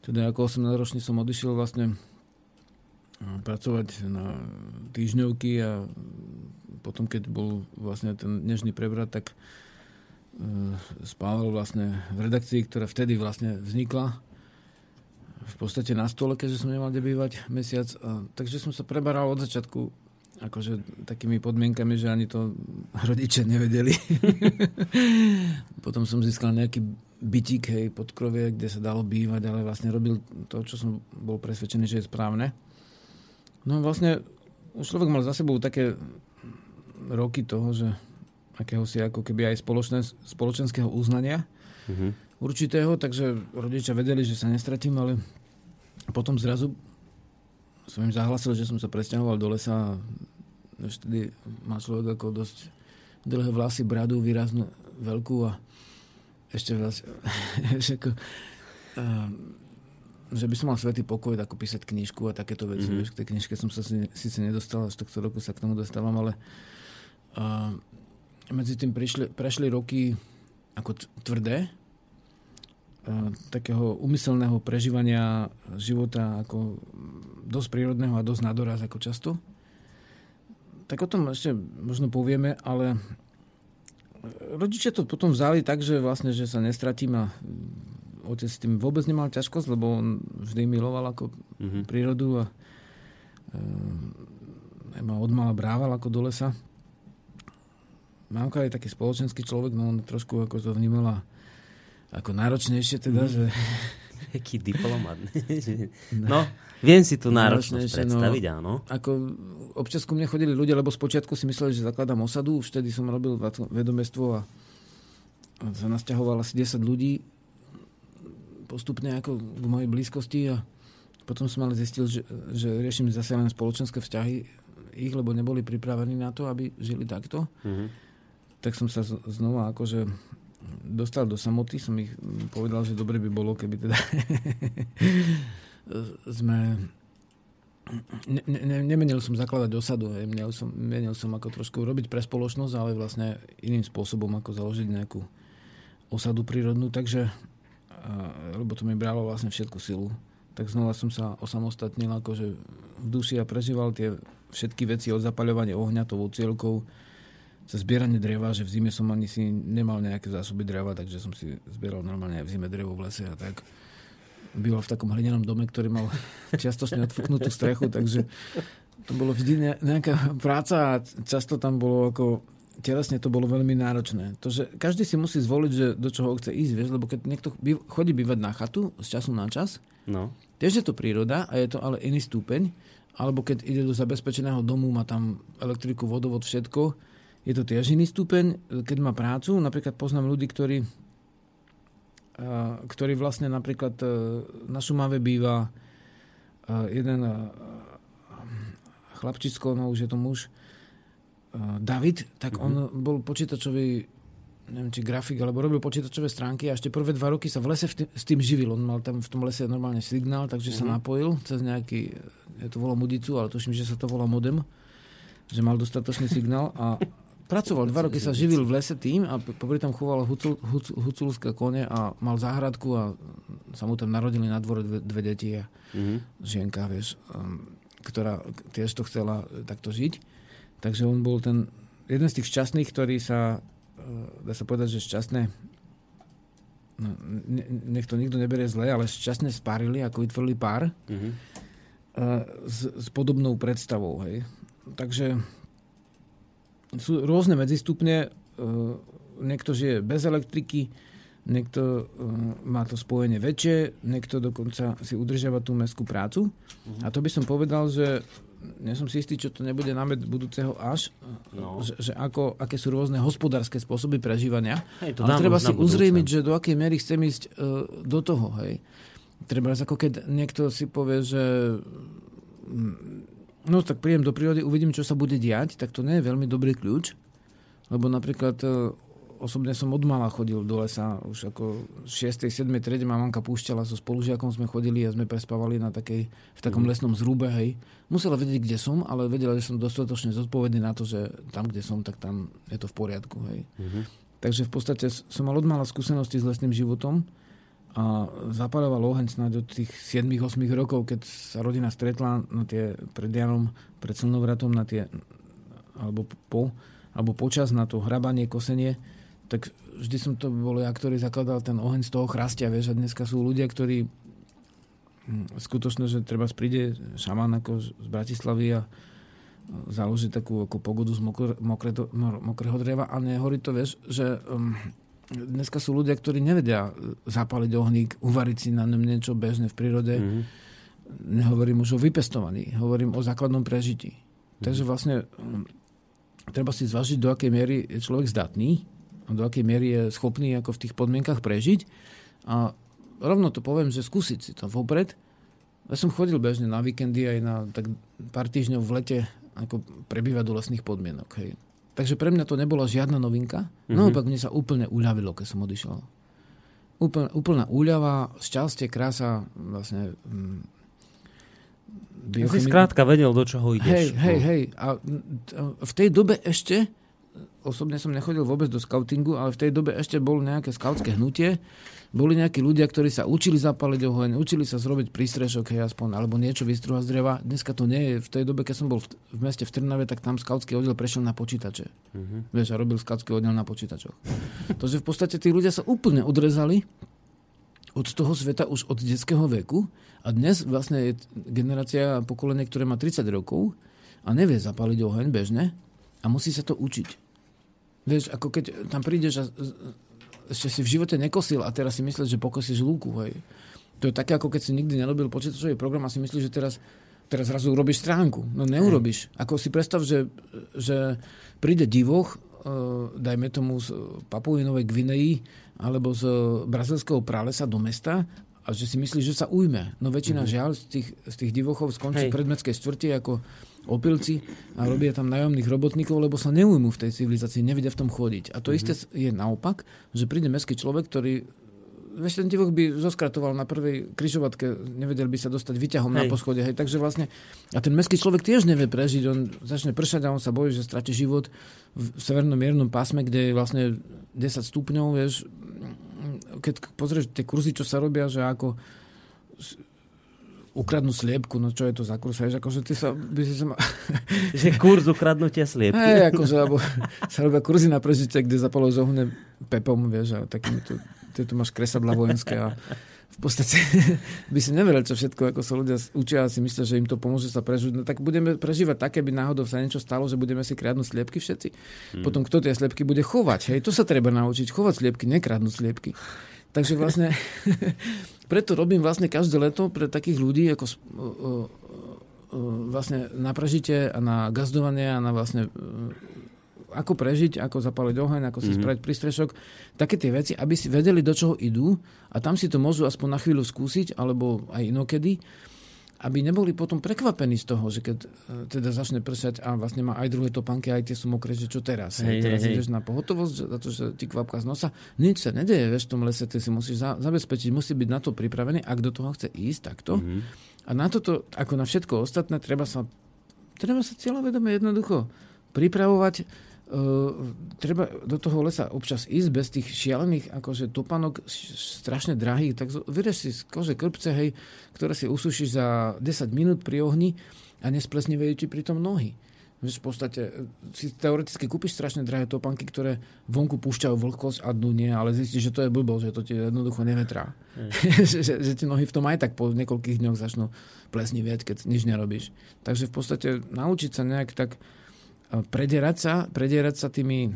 Teda ako 18-ročný som odišiel vlastne pracovať na týždňovky a potom, keď bol vlastne ten dnešný prevrat, tak e, spával vlastne v redakcii, ktorá vtedy vlastne vznikla v podstate na stole, keďže som nemal kde mesiac. A, takže som sa prebaral od začiatku akože takými podmienkami, že ani to rodiče nevedeli. Potom som získal nejaký bytík hej, pod krovie, kde sa dalo bývať, ale vlastne robil to, čo som bol presvedčený, že je správne. No vlastne už človek mal za sebou také roky toho, že akéhosi ako keby aj spoločné, spoločenského uznania mm-hmm. určitého, takže rodičia vedeli, že sa nestratím, ale potom zrazu som im zahlasil, že som sa presťahoval do lesa a vtedy má človek ako dosť dlhé vlasy, bradu výraznú, veľkú a ešte viac, ako, uh, že by som mal svetý pokoj, ako písať knižku a takéto veci. Mm-hmm. Vieš, k tej knižke som sa síce nedostal, až tohto roku sa k tomu dostávam, ale uh, medzi tým prišli, prešli roky ako tvrdé, takého umyselného prežívania života ako dosť prírodného a dosť nadoraz ako často. Tak o tom ešte možno povieme, ale rodičia to potom vzali tak, že vlastne, že sa nestratím a otec s tým vôbec nemal ťažkosť, lebo on vždy miloval ako mm-hmm. prírodu a e, ma odmala brával ako do lesa. Mamka je taký spoločenský človek, no on trošku ako to vnímala ako náročnejšie teda, mm. že... Aký diplomat. no, viem si tú náročnosť no. predstaviť, no, áno. Ako občas ku mne chodili ľudia, lebo spočiatku si mysleli, že zakladám osadu, už vtedy som robil vedomestvo a sa nasťahoval asi 10 ľudí postupne ako k mojej blízkosti a potom som ale zistil, že, že riešim zase len spoločenské vzťahy ich, lebo neboli pripravení na to, aby žili takto. Mm-hmm tak som sa znova akože dostal do samoty, som ich povedal, že dobre by bolo, keby teda sme ne, ne, nemenil som zakladať osadu, hej. Menil, som, menil som ako trošku robiť pre spoločnosť, ale vlastne iným spôsobom ako založiť nejakú osadu prírodnú, takže lebo to mi bralo vlastne všetku silu tak znova som sa osamostatnil akože v duši a prežíval tie všetky veci od zapaľovania ohňa tou cieľkou cez zbieranie dreva, že v zime som ani si nemal nejaké zásoby dreva, takže som si zbieral normálne aj v zime drevo v lese a tak. Býval v takom hlinenom dome, ktorý mal čiastočne odfúknutú strechu, takže to bolo vždy nejaká práca a často tam bolo ako telesne to bolo veľmi náročné. To, že každý si musí zvoliť, že do čoho chce ísť, vieš, lebo keď niekto chodí bývať na chatu z času na čas, no. tiež je to príroda a je to ale iný stupeň, alebo keď ide do zabezpečeného domu, má tam elektriku, vodovod, všetko, je to tiež iný stupeň, keď má prácu. Napríklad poznám ľudí, ktorí, ktorí vlastne napríklad e, na Šumave býva e, jeden e, chlapčicko, no už je to muž, David, tak mm-hmm. on bol počítačový neviem, či grafik, alebo robil počítačové stránky a ešte prvé dva roky sa v lese s tým živil. On mal tam v tom lese normálne signál, takže mm-hmm. sa mhm. napojil cez nejaký, ja to volá mudicu, ale tuším, že sa to volá modem, že mal dostatočný signál a Pracoval dva roky, sa živil v lese tým a popri tom choval hucul, huc, huculské kone a mal záhradku a sa mu tam narodili na dvore dve, dve deti a mm-hmm. žienka, vieš, um, ktorá tiež to chcela takto žiť. Takže on bol ten jeden z tých šťastných, ktorý sa, uh, dá sa povedať, že šťastné no, ne, nech to nikto neberie zle, ale šťastne spárili, ako vytvorili pár mm-hmm. s, s podobnou predstavou. Hej. Takže sú rôzne medzistupne. E, niekto žije bez elektriky, niekto e, má to spojenie väčšie, niekto dokonca si udržiava tú mestskú prácu. Uh-huh. A to by som povedal, že nie som si istý, čo to nebude námed budúceho až, no. že, že ako, aké sú rôzne hospodárske spôsoby prežívania. Hej, to Ale treba si uzrejmiť, že do akej miery chcem ísť uh, do toho. Hej. Treba ako keď niekto si povie, že no tak príjem do prírody, uvidím, čo sa bude diať, tak to nie je veľmi dobrý kľúč, lebo napríklad e, osobne som od mala chodil do lesa, už ako v 6. 7. triede ma mamka púšťala, so spolužiakom sme chodili a sme prespávali na takej, v takom mm. lesnom zrúbe, hej. Musela vedieť, kde som, ale vedela, že som dostatočne zodpovedný na to, že tam, kde som, tak tam je to v poriadku, hej. Mm-hmm. Takže v podstate som mal od mala skúsenosti s lesným životom, a zapaľoval oheň snáď od tých 7-8 rokov, keď sa rodina stretla na tie, pred Janom, pred slnovratom na tie, alebo po, alebo počas na to hrabanie, kosenie, tak vždy som to bol ja, ktorý zakladal ten oheň z toho chrastia, vieš, a dneska sú ľudia, ktorí hm, skutočne, že treba príde šaman ako z Bratislavy a založiť takú ako pogodu z mokrého dreva a nehorí to, vieš, že um, dneska sú ľudia, ktorí nevedia zapaliť ohník, uvariť si na ňom niečo bežné v prírode. Mm-hmm. Nehovorím už o vypestovaní, hovorím o základnom prežití. Mm-hmm. Takže vlastne um, treba si zvažiť, do akej miery je človek zdatný, do akej miery je schopný ako v tých podmienkach prežiť. A rovno to poviem, že skúsiť si to vopred. Ja som chodil bežne na víkendy aj na tak pár týždňov v lete ako prebývať do lesných podmienok. Hej. Takže pre mňa to nebola žiadna novinka. Mm-hmm. Naopak mne sa úplne uľavilo, keď som odišiel. Úplná, úplná úľava, šťastie, krása, vlastne mm, biochemi... Si skrátka vedel, do čoho ideš. Hej, hej, hej. A v tej dobe ešte, osobne som nechodil vôbec do scoutingu, ale v tej dobe ešte bolo nejaké scoutské hnutie, boli nejakí ľudia, ktorí sa učili zapaliť oheň, učili sa zrobiť prístrešok, hej, aspoň, alebo niečo vystruhať z dreva. Dneska to nie je. V tej dobe, keď som bol v, v meste v Trnave, tak tam skautský oddiel prešiel na počítače. Uh-huh. Vieš, a robil skautský oddiel na počítačoch. Takže v podstate tí ľudia sa úplne odrezali od toho sveta už od detského veku a dnes vlastne je generácia pokolenie, ktoré má 30 rokov a nevie zapaliť oheň bežne a musí sa to učiť. Vieš, ako keď tam prídeš a ešte si v živote nekosil a teraz si myslíš, že pokosíš lúku. Hej. To je také, ako keď si nikdy nerobil počítačový program a si myslíš, že teraz, teraz zrazu urobíš stránku. No neurobiš. Ako si predstav, že, že príde divoch, uh, dajme tomu z Papuinovej Gvineji alebo z brazilského pralesa do mesta a že si myslíš, že sa ujme. No väčšina mm-hmm. žiaľ z tých, z tých divochov skončí v predmetskej štvrti ako opilci a robia tam nájomných robotníkov, lebo sa neujmú v tej civilizácii, nevedia v tom chodiť. A to mm-hmm. isté je naopak, že príde mestský človek, ktorý Vieš, ten divoch by zoskratoval na prvej kryžovatke, nevedel by sa dostať vyťahom hej. na poschode. Hej. Takže vlastne, a ten mestský človek tiež nevie prežiť, on začne pršať a on sa bojí, že stratí život v severnom miernom pásme, kde je vlastne 10 stupňov, vieš, keď pozrieš tie kurzy, čo sa robia, že ako ukradnú sliepku, no čo je to za kurz, vieš, akože ty sa, by si sa ma... že kurz ukradnutia sliepky. Hej, akože, alebo sa robia kurzy na prežitie, kde zapalo zohne pepom, vieš, a takými tu, ty tu máš kresadla vojenské a v podstate by si neveril, čo všetko, ako sa ľudia učia a si myslia, že im to pomôže sa prežiť. No tak budeme prežívať také, by náhodou sa niečo stalo, že budeme si kradnúť sliepky všetci. Hmm. Potom kto tie sliepky bude chovať? Hej, to sa treba naučiť. Chovať sliepky, nekradnúť sliepky. Takže vlastne preto robím vlastne každé leto pre takých ľudí ako vlastne na prežitie a na gazdovanie a na vlastne ako prežiť, ako zapaliť oheň, ako si mm-hmm. spraviť prístrešok, také tie veci, aby si vedeli, do čoho idú a tam si to môžu aspoň na chvíľu skúsiť, alebo aj inokedy aby neboli potom prekvapení z toho, že keď e, teda začne pršať a vlastne má aj druhé topánky, aj tie sú mokré, že čo teraz? Hej, teraz hej, ideš na pohotovosť za to, že ti kvapka z nosa. Nič sa nedeje, vieš, v tom lese, ty si musíš za, zabezpečiť, musí byť na to pripravený, ak do toho chce ísť takto. Mm-hmm. A na toto, ako na všetko ostatné, treba sa, treba sa cieľavedome jednoducho pripravovať treba do toho lesa občas ísť bez tých šialených akože topanok strašne drahých, tak vyreš si z kože krpce, hej, ktoré si usušíš za 10 minút pri ohni a nesplesnivejú ti pritom nohy. Vieš, v podstate e, si teoreticky kúpiš strašne drahé topanky, ktoré vonku púšťajú vlhkosť a dnu nie, ale zistíš, že to je blbo, že to ti jednoducho nevetrá. Mm. že, že, že ti nohy v tom aj tak po niekoľkých dňoch začnú plesnivieť, keď nič nerobíš. Takže v podstate naučiť sa nejak tak predierať sa, predierať sa tými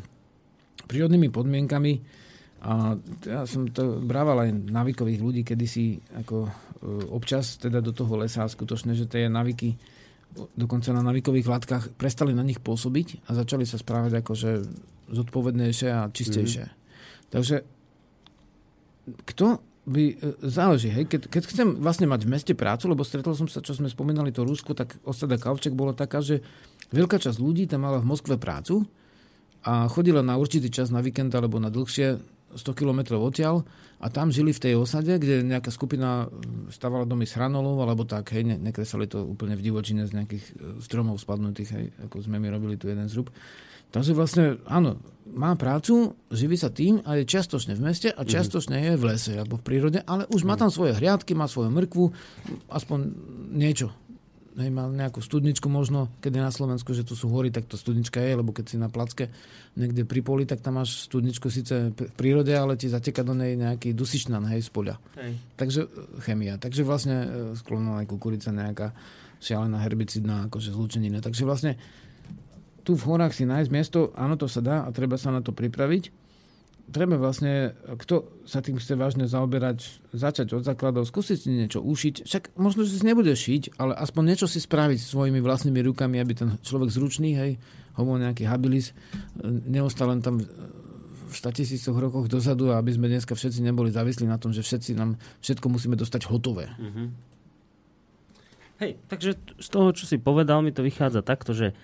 prírodnými podmienkami. A ja som to brával aj navikových ľudí, kedy si ako e, občas teda do toho lesa skutočne, že tie naviky dokonca na navikových látkach prestali na nich pôsobiť a začali sa správať akože zodpovednejšie a čistejšie. Mm. Takže kto by, e, záleží, hej, keď, keď chcem vlastne mať v meste prácu, lebo stretol som sa, čo sme spomínali, to Rusko, tak osada Kavček bolo taká, že veľká časť ľudí tam mala v Moskve prácu a chodila na určitý čas na víkend alebo na dlhšie 100 km odtiaľ a tam žili v tej osade, kde nejaká skupina stavala domy s hranolov alebo tak, hej, ne, nekresali to úplne v divočine z nejakých e, stromov spadnutých, hej, ako sme my robili tu jeden zrub. Takže vlastne, áno, má prácu, živí sa tým a je čiastočne v meste a mhm. čiastočne je v lese alebo v prírode, ale už má mhm. tam svoje hriadky, má svoju mrkvu, aspoň niečo. Hej, má nejakú studničku možno, keď je na Slovensku, že tu sú hory, tak to studnička je, lebo keď si na placke niekde pri poli, tak tam máš studničku síce v prírode, ale ti zateka do nej nejaký dusičnan, hej, z poľa. Hej. Takže e, chemia. Takže vlastne e, sklonená aj kukurica nejaká šialená herbicidná akože zlúčenina. Takže vlastne tu v horách si nájsť miesto, áno, to sa dá a treba sa na to pripraviť treba vlastne, kto sa tým chce vážne zaoberať, začať od základov, skúsiť si niečo ušiť. Však možno, že si nebude šiť, ale aspoň niečo si spraviť svojimi vlastnými rukami, aby ten človek zručný, hej, homo nejaký habilis, neostal len tam v 100 tisícoch rokoch dozadu, aby sme dneska všetci neboli závislí na tom, že všetci nám všetko musíme dostať hotové. Mm-hmm. Hej, takže z toho, čo si povedal, mi to vychádza takto, že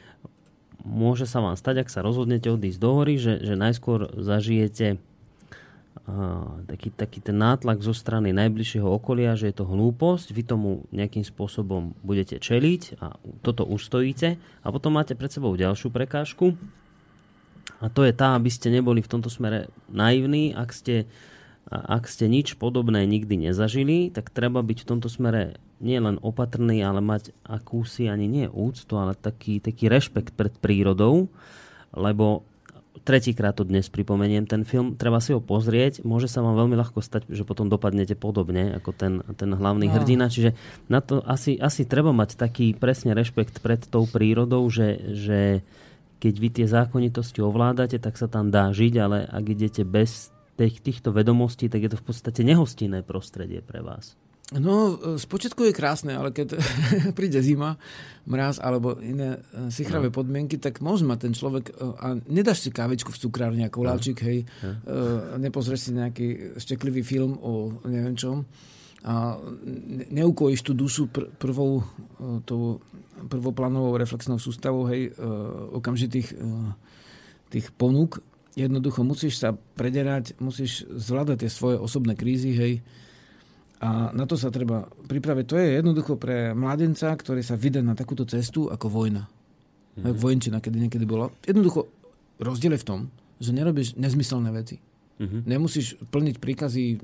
môže sa vám stať, ak sa rozhodnete odísť do hory, že, že najskôr zažijete uh, taký, taký ten nátlak zo strany najbližšieho okolia, že je to hlúposť, vy tomu nejakým spôsobom budete čeliť a toto ustojíte a potom máte pred sebou ďalšiu prekážku a to je tá, aby ste neboli v tomto smere naivní, ak ste ak ste nič podobné nikdy nezažili, tak treba byť v tomto smere nie len opatrný, ale mať akúsi ani nie úctu, ale taký, taký rešpekt pred prírodou, lebo tretíkrát to dnes pripomeniem ten film, treba si ho pozrieť, môže sa vám veľmi ľahko stať, že potom dopadnete podobne ako ten, ten hlavný no. hrdina, čiže na to asi, asi treba mať taký presne rešpekt pred tou prírodou, že, že keď vy tie zákonitosti ovládate, tak sa tam dá žiť, ale ak idete bez tých, týchto vedomostí, tak je to v podstate nehostinné prostredie pre vás. No, z počiatku je krásne, ale keď príde zima, mraz alebo iné e, sichravé no. podmienky, tak môže mať ten človek e, a nedáš si kávičku v cukrárni ako no. láčik, hej, no. nepozrieš si nejaký šteklivý film o neviem čom a neukojíš tú dušu pr- prvou tou prvoplánovou reflexnou sústavou, hej, okamžitých tých ponúk jednoducho musíš sa prederať, musíš zvládať tie svoje osobné krízy, hej. A na to sa treba pripraviť. To je jednoducho pre mladenca, ktorý sa vydá na takúto cestu ako vojna. Mm-hmm. Vojenčina, kedy niekedy bola. Jednoducho rozdiel je v tom, že nerobíš nezmyselné veci. Mm-hmm. Nemusíš plniť príkazy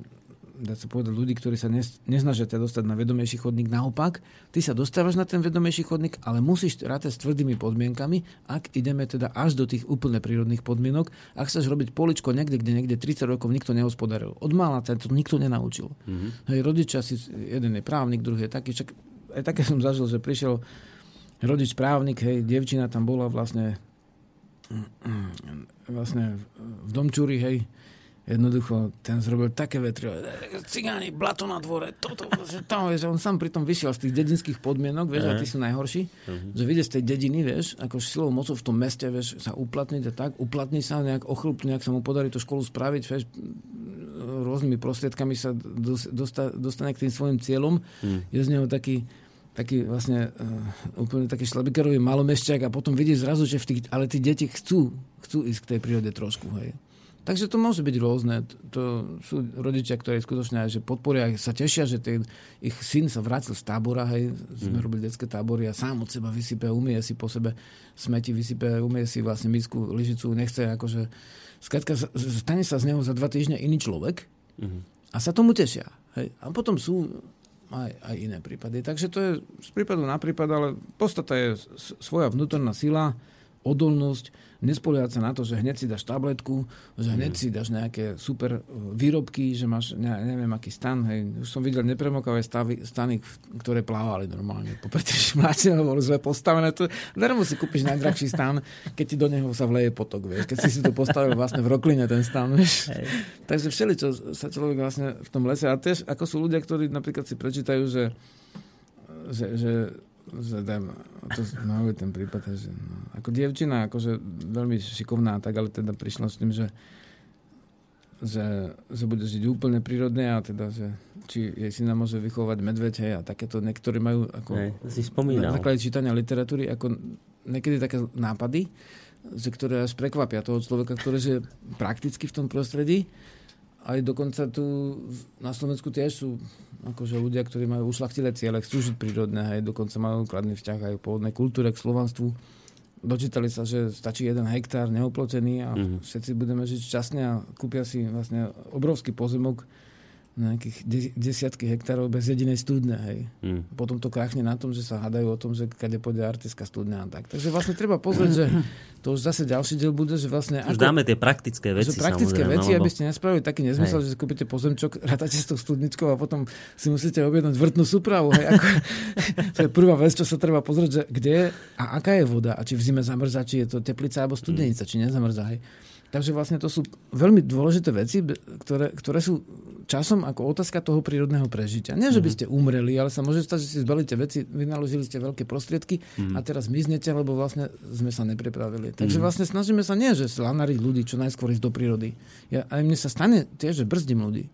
dá sa povedať, ľudí, ktorí sa nesnažia ťa dostať na vedomejší chodník. Naopak, ty sa dostávaš na ten vedomejší chodník, ale musíš rátať s tvrdými podmienkami, ak ideme teda až do tých úplne prírodných podmienok. Ak chceš robiť poličko niekde, kde niekde 30 rokov nikto nehospodaril. Od mála sa to nikto nenaučil. Mm-hmm. Hej, rodičia si, jeden je právnik, druhý je taký. Čak, aj také som zažil, že prišiel rodič právnik, hej, devčina tam bola vlastne vlastne v domčúri, hej, Jednoducho, ten zrobil také vetry, cigáni, blato na dvore, toto, že tam, vieš, on sám pritom vyšiel z tých dedinských podmienok, vieš, a tí sú najhorší, uh-huh. že vyjde z tej dediny, vieš, ako silou mocou v tom meste, vieš, sa uplatniť a tak, uplatní sa nejak ochlp, nejak sa mu podarí tú školu spraviť, vieš, rôznymi prostriedkami sa dosta, dostane k tým svojim cieľom, uh-huh. je z neho taký, taký vlastne uh, úplne taký šlabikerový malomešťak a potom vidí zrazu, že v tých, ale tí deti chcú, chcú ísť k tej prírode trošku, hej. Takže to môže byť rôzne. To sú rodičia, ktorí skutočne aj, že podporia, sa tešia, že ten, ich syn sa vrátil z tábora, hej, sme mm. robili detské tábory a sám od seba vysype, umie si po sebe smeti, vysype, umie si vlastne misku, lyžicu, nechce akože... Skladka, stane sa z neho za dva týždne iný človek mm. a sa tomu tešia. Hej. A potom sú aj, aj iné prípady. Takže to je z prípadu na prípad, ale podstata je svoja vnútorná sila, odolnosť, nespoliehať sa na to, že hneď si dáš tabletku, že hneď mm. si dáš nejaké super e, výrobky, že máš ne, neviem aký stan. Hej. Už som videl nepremokavé stavy, stany, ktoré plávali normálne. Popri mláčne bolo zle postavené. To, darmo si kúpiš najdrahší stan, keď ti do neho sa vleje potok. Vieš. Keď si si to postavil vlastne v rokline ten stan. Vieš. Hej. Takže všeli, čo sa človek vlastne v tom lese. A tiež ako sú ľudia, ktorí napríklad si prečítajú, že, že, že že dám, to no, ten prípad, že no, ako dievčina, akože veľmi šikovná, tak ale teda prišla s tým, že že, že bude žiť úplne prírodne a teda, že či jej syna môže vychovať medveď, hej, a takéto niektorí majú ako hej, si spomínal. na základe čítania literatúry ako niekedy také nápady, že ktoré až prekvapia toho človeka, ktorý je prakticky v tom prostredí. Aj dokonca tu na Slovensku tiež sú akože ľudia, ktorí majú ušlachtilé ciele, chcú žiť prírodné, hej, dokonca majú kladný vzťah aj k pôvodnej kultúre, k slovanstvu. Dočítali sa, že stačí jeden hektár neoplotený a mm-hmm. všetci budeme žiť šťastne a kúpia si vlastne obrovský pozemok na nejakých de- desiatky hektárov bez jedinej studne. Hej. Mm. Potom to krachne na tom, že sa hádajú o tom, že kade pôjde artická studňa a tak. Takže vlastne treba pozrieť, že to už zase ďalší diel bude, že vlastne... Už ako, dáme tie praktické veci. Že praktické veci, aby ste nespravili taký nezmysel, hej. že skúpite pozemčok, rátate s tou studničkou a potom si musíte objednať vrtnú súpravu. Hej. Ako, to je prvá vec, čo sa treba pozrieť, že kde je a aká je voda a či v zime zamrzá, či je to teplica alebo studenica, mm. či nezamrzá. Hej. Takže vlastne to sú veľmi dôležité veci, ktoré, ktoré sú časom ako otázka toho prírodného prežitia. Nie, že by mhm. ste umreli, ale sa môže stať, že si zbalíte veci, vynaložili ste veľké prostriedky mm. a teraz miznete, lebo vlastne sme sa nepripravili. Takže mm. vlastne snažíme sa nie, že slanariť ľudí čo najskôr ísť do prírody. Ja, aj mne sa stane tiež, že brzdím ľudí.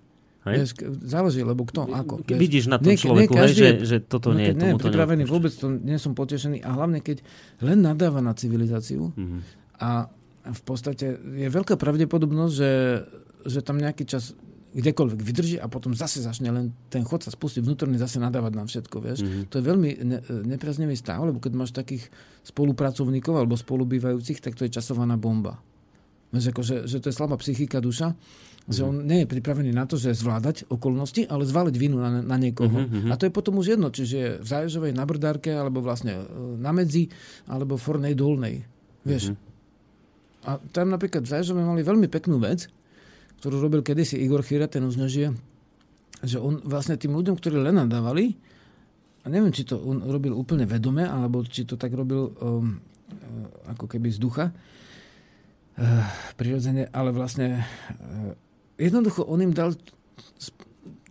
Vieš, záleží, lebo kto, ako. Vieš, Vidíš na tom nie, človeku, nie, každý, že, že toto no, nie je tomu pripravený, vôbec to nie som potešený a hlavne keď len nadáva na civilizáciu mm-hmm. a v podstate je veľká pravdepodobnosť, že, že tam nejaký čas kdekoľvek vydrží a potom zase začne len ten chod sa spustí vnútorne zase nadávať na všetko. Vieš? Mm-hmm. To je veľmi ne, nepriaznivý stav, lebo keď máš takých spolupracovníkov alebo spolubývajúcich, tak to je časovaná bomba. Vieš, ako, že, že to je slabá psychika duša, mm-hmm. že on nie je pripravený na to, že zvládať okolnosti, ale zvaliť vinu na, na niekoho. Mm-hmm. A to je potom už jedno, čiže v záježovej na brdárke, alebo vlastne e, na medzi, alebo v fornej dolnej. Vieš? Mm-hmm. A tam napríklad v Zaježove mali veľmi peknú vec, ktorú robil kedysi Igor Chyra, ten už nežije, že on vlastne tým ľuďom, ktorí len nadávali, a neviem, či to on robil úplne vedome, alebo či to tak robil um, uh, ako keby z ducha, uh, prirodzene, ale vlastne uh, jednoducho on im dal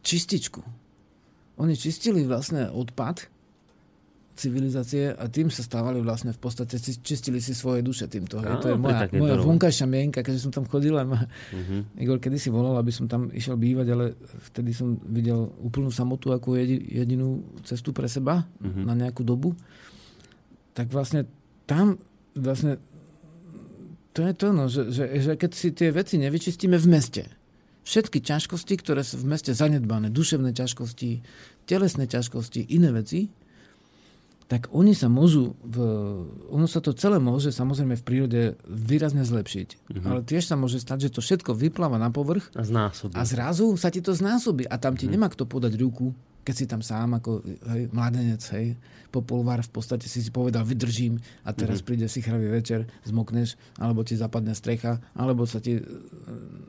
čističku. Oni čistili vlastne odpad, civilizácie a tým sa stávali vlastne v podstate, čistili si svoje duše týmto. Hej. to je moja, moja vonkajšia mienka, keďže som tam chodil a ma uh-huh. Igor kedy si volal, aby som tam išiel bývať, ale vtedy som videl úplnú samotu ako jedinú cestu pre seba uh-huh. na nejakú dobu. Tak vlastne tam vlastne to je to, no, že, že, že keď si tie veci nevyčistíme v meste, všetky ťažkosti, ktoré sú v meste zanedbané, duševné ťažkosti, telesné ťažkosti, iné veci, tak oni sa môžu, v, ono sa to celé môže samozrejme v prírode výrazne zlepšiť. Mm-hmm. Ale tiež sa môže stať, že to všetko vypláva na povrch a, znásobí. a zrazu sa ti to znásobí. A tam ti mm-hmm. nemá kto podať ruku, keď si tam sám ako hej, mladenec, hej, po polvár v podstate si si povedal, vydržím a teraz mm-hmm. príde si chravý večer, zmokneš, alebo ti zapadne strecha, alebo sa ti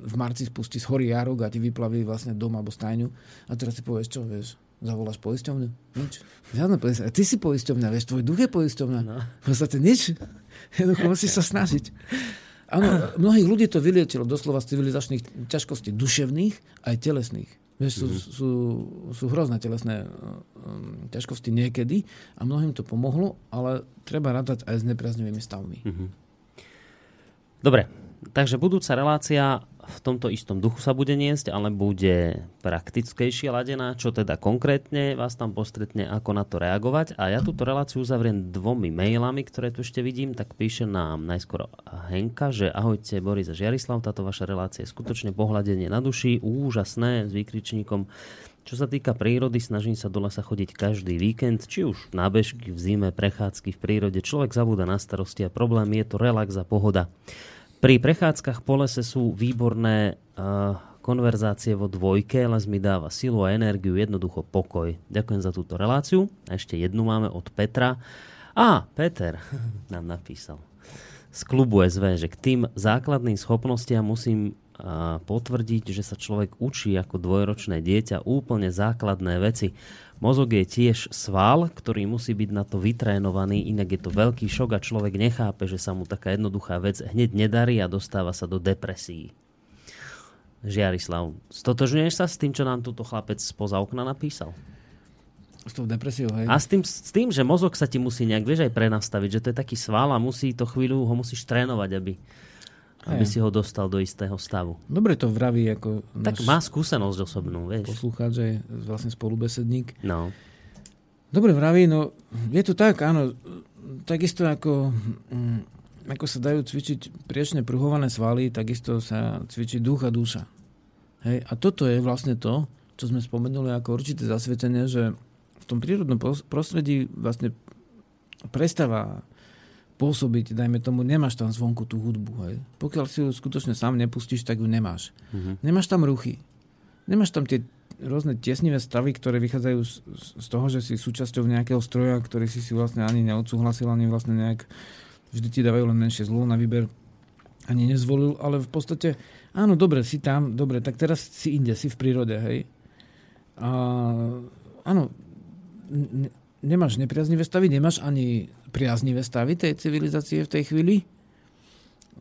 v marci spustí z hory jarok a ti vyplaví vlastne dom alebo stajňu a teraz si povieš, čo vieš, Zavoláš poisťovňu? Nič. Žiadna poisťovňa. Ty si poisťovňa, vieš, tvoj duch je poisťovňa. No. V podstate nič. Jednoducho musíš sa snažiť. Áno, mnohých ľudí to vyliečilo doslova z civilizačných ťažkostí duševných aj telesných. Vieš, sú, mm. sú, sú hrozné telesné um, ťažkosti niekedy a mnohým to pomohlo, ale treba rátať aj s nepriaznivými stavmi. Mm-hmm. Dobre, takže budúca relácia v tomto istom duchu sa bude niesť, ale bude praktickejšie ladená, čo teda konkrétne vás tam postretne, ako na to reagovať. A ja túto reláciu uzavriem dvomi mailami, ktoré tu ešte vidím. Tak píše nám najskôr Henka, že ahojte Boris a Žiarislav, táto vaša relácia je skutočne pohľadenie na duši, úžasné s výkričníkom. Čo sa týka prírody, snažím sa do lesa chodiť každý víkend, či už na bežky, v zime, prechádzky v prírode. Človek zabúda na starosti a problém je to relax a pohoda. Pri prechádzkach po lese sú výborné uh, konverzácie vo dvojke, les mi dáva silu a energiu, jednoducho pokoj. Ďakujem za túto reláciu. A ešte jednu máme od Petra. A, Peter nám napísal z klubu SV, že k tým základným schopnostiam musím uh, potvrdiť, že sa človek učí ako dvojročné dieťa úplne základné veci. Mozog je tiež sval, ktorý musí byť na to vytrénovaný, inak je to veľký šok a človek nechápe, že sa mu taká jednoduchá vec hneď nedarí a dostáva sa do depresí. Žiarislav, stotožňuješ sa s tým, čo nám túto chlapec spoza okna napísal? S tou depresiou, hej. A s tým, s tým, že mozog sa ti musí nejak, vieš, aj prenastaviť, že to je taký sval a musí to chvíľu, ho musíš trénovať, aby, aby si ho dostal do istého stavu. Dobre to vraví ako... Tak má skúsenosť osobnú, vieš. Poslucháč, že je vlastne spolubesedník. No. Dobre vraví, no je to tak, áno. Takisto ako, mm, ako sa dajú cvičiť priečne pruhované svaly, takisto sa cvičí duch a duša. Hej, a toto je vlastne to, čo sme spomenuli ako určité zasvetenie, že v tom prírodnom prostredí vlastne prestáva pôsobiť, dajme tomu, nemáš tam zvonku tú hudbu. Hej. Pokiaľ si ju skutočne sám nepustíš, tak ju nemáš. Mm-hmm. Nemáš tam ruchy. Nemáš tam tie rôzne tiesnivé stavy, ktoré vychádzajú z, z toho, že si súčasťou nejakého stroja, ktorý si si vlastne ani neodsúhlasil, ani vlastne nejak vždy ti dávajú len menšie zlo na výber ani nezvolil, ale v podstate áno, dobre, si tam, dobre, tak teraz si inde, si v prírode, hej. A, áno, ne, nemáš nepriaznivé stavy, nemáš ani priaznivé stavy tej civilizácie v tej chvíli,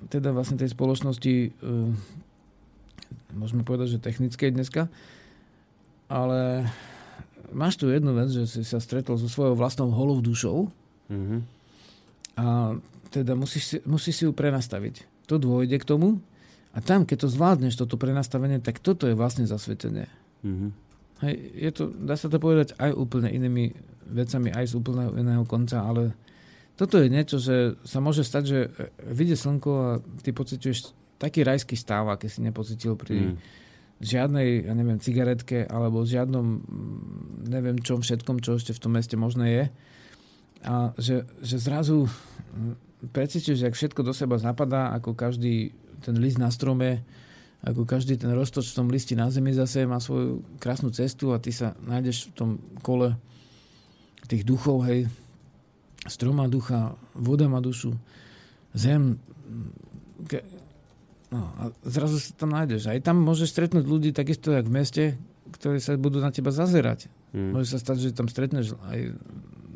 teda vlastne tej spoločnosti e, môžeme povedať, že technickej dneska, ale máš tu jednu vec, že si sa stretol so svojou vlastnou holou dušou mm-hmm. a teda musíš si, musíš si ju prenastaviť to dôjde k tomu a tam, keď to zvládneš, toto prenastavenie, tak toto je vlastne zasvetenie. Mm-hmm. Hej, je to, dá sa to povedať aj úplne inými vecami, aj z úplne iného konca, ale toto je niečo, že sa môže stať, že vyjde slnko a ty pociťuješ taký rajský stav, aký si nepocitil pri mm. žiadnej, ja neviem, cigaretke alebo žiadnom, neviem čom všetkom, čo ešte v tom meste možné je. A že, že zrazu precítiš, jak všetko do seba zapadá, ako každý ten list na strome, ako každý ten roztoč v tom listi na zemi zase má svoju krásnu cestu a ty sa nájdeš v tom kole tých duchov, hej, strom má ducha, voda má dušu, zem, ke, no a zrazu sa tam nájdeš. Aj tam môžeš stretnúť ľudí takisto, jak v meste, ktorí sa budú na teba zazerať. Hmm. Môže sa stať, že tam stretneš aj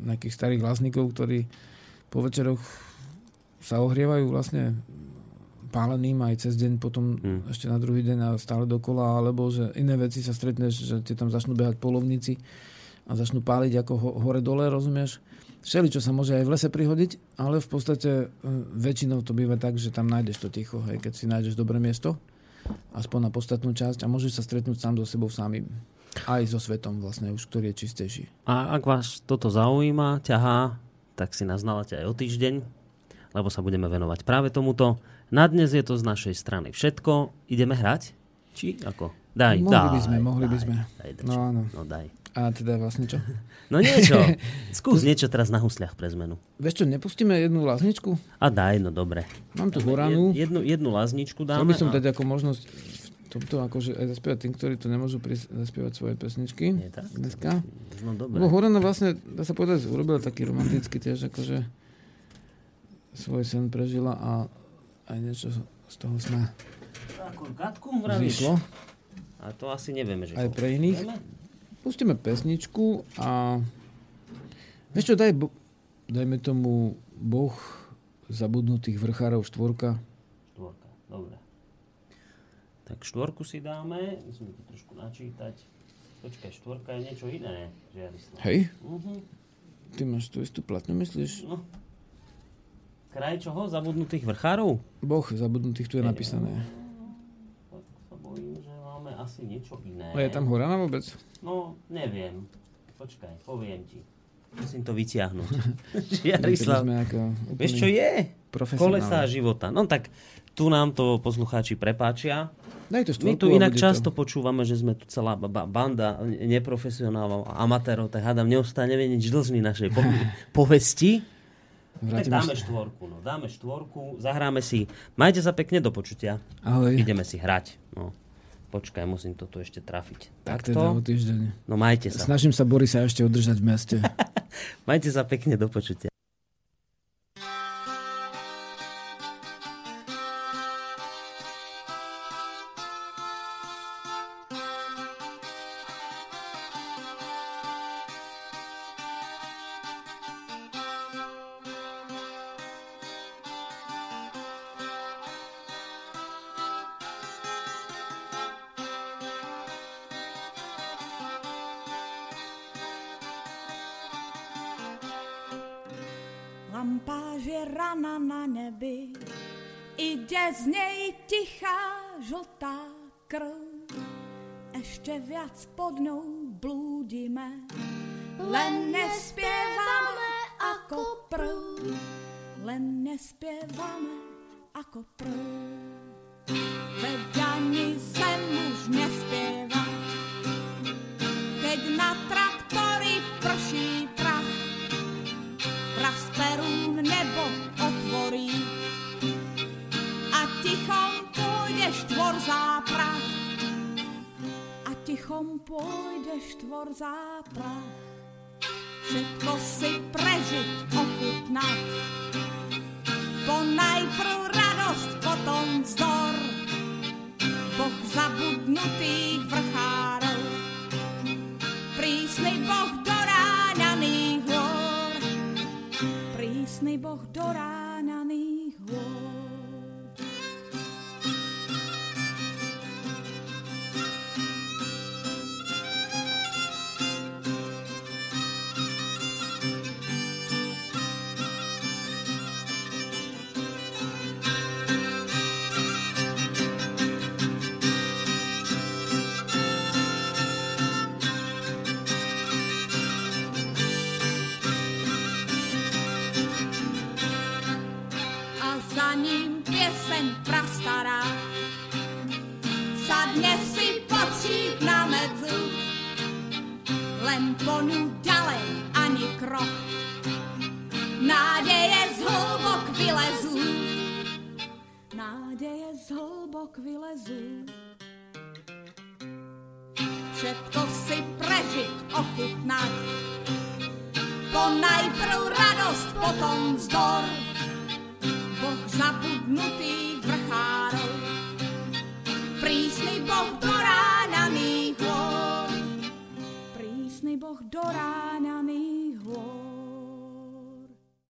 nejakých starých vlastníkov, ktorí po večeroch sa ohrievajú vlastne páleným aj cez deň, potom hmm. ešte na druhý deň a stále dokola, alebo že iné veci sa stretneš, že ti tam začnú behať polovníci a začnú páliť ako ho, hore-dole, rozumieš? Všeli, čo sa môže aj v lese prihodiť, ale v podstate e, väčšinou to býva tak, že tam nájdeš to ticho, hej, keď si nájdeš dobré miesto, aspoň na podstatnú časť a môžeš sa stretnúť sám so sebou samým. Aj so svetom vlastne už, ktorý je čistejší. A ak vás toto zaujíma, ťahá, tak si nás aj o týždeň lebo sa budeme venovať práve tomuto. Na dnes je to z našej strany všetko. Ideme hrať? Či ako? Daj, mohli daj. by sme, mohli daj, by sme. Daj, daj, no áno. No daj. A teda vlastne čo? No niečo. Skús niečo teraz na husliach pre zmenu. Vieš čo, nepustíme jednu lazničku? A daj, no dobre. Mám tu horanu. Jednu, jednu lazničku dáme. Chcel by som a... dať ako možnosť tomto akože aj zaspievať tým, ktorí tu nemôžu prísť zaspievať svoje pesničky. Nie, tak? Dneska. No dobre. Lebo Horana vlastne, dá sa povedať, urobila taký romantický tiež akože svoj sen prežila a aj niečo z toho sna zišlo. A to asi nevieme, že Aj pre iných. Vieme? Pustíme pesničku a vieš čo, daj, dajme tomu Boh zabudnutých vrchárov štvorka. Štvorka, dobre. Tak štvorku si dáme, musíme to trošku načítať. Počkaj, štvorka je niečo iné, Žiarislav. Hej? Uh-huh. Ty máš tú istú platňu, myslíš? No, Kraj čoho? Zabudnutých vrchárov? Boh zabudnutých tu je napísané. Tak sa bojím, že máme asi niečo iné. A je tam Horana vôbec? No, neviem. Počkaj, poviem ti. Musím to vyťahnuť. Žiarislav. Vieš, čo je? Kolesa života. No tak tu nám to poslucháči prepáčia. Daj to My tu inak často to. počúvame, že sme tu celá banda neprofesionálov, amatérov, tak hádam, neostane nič dlžný našej po- povesti. Vrátime dáme štvorku, no. Dáme štvorku, zahráme si. Majte sa pekne do počutia. Ahoj. Ideme si hrať. No. Počkaj, musím to tu ešte trafiť. Tak Takto? teda o týždeň. No majte sa. Snažím sa Borisa ešte udržať v meste. majte sa pekne do počutia.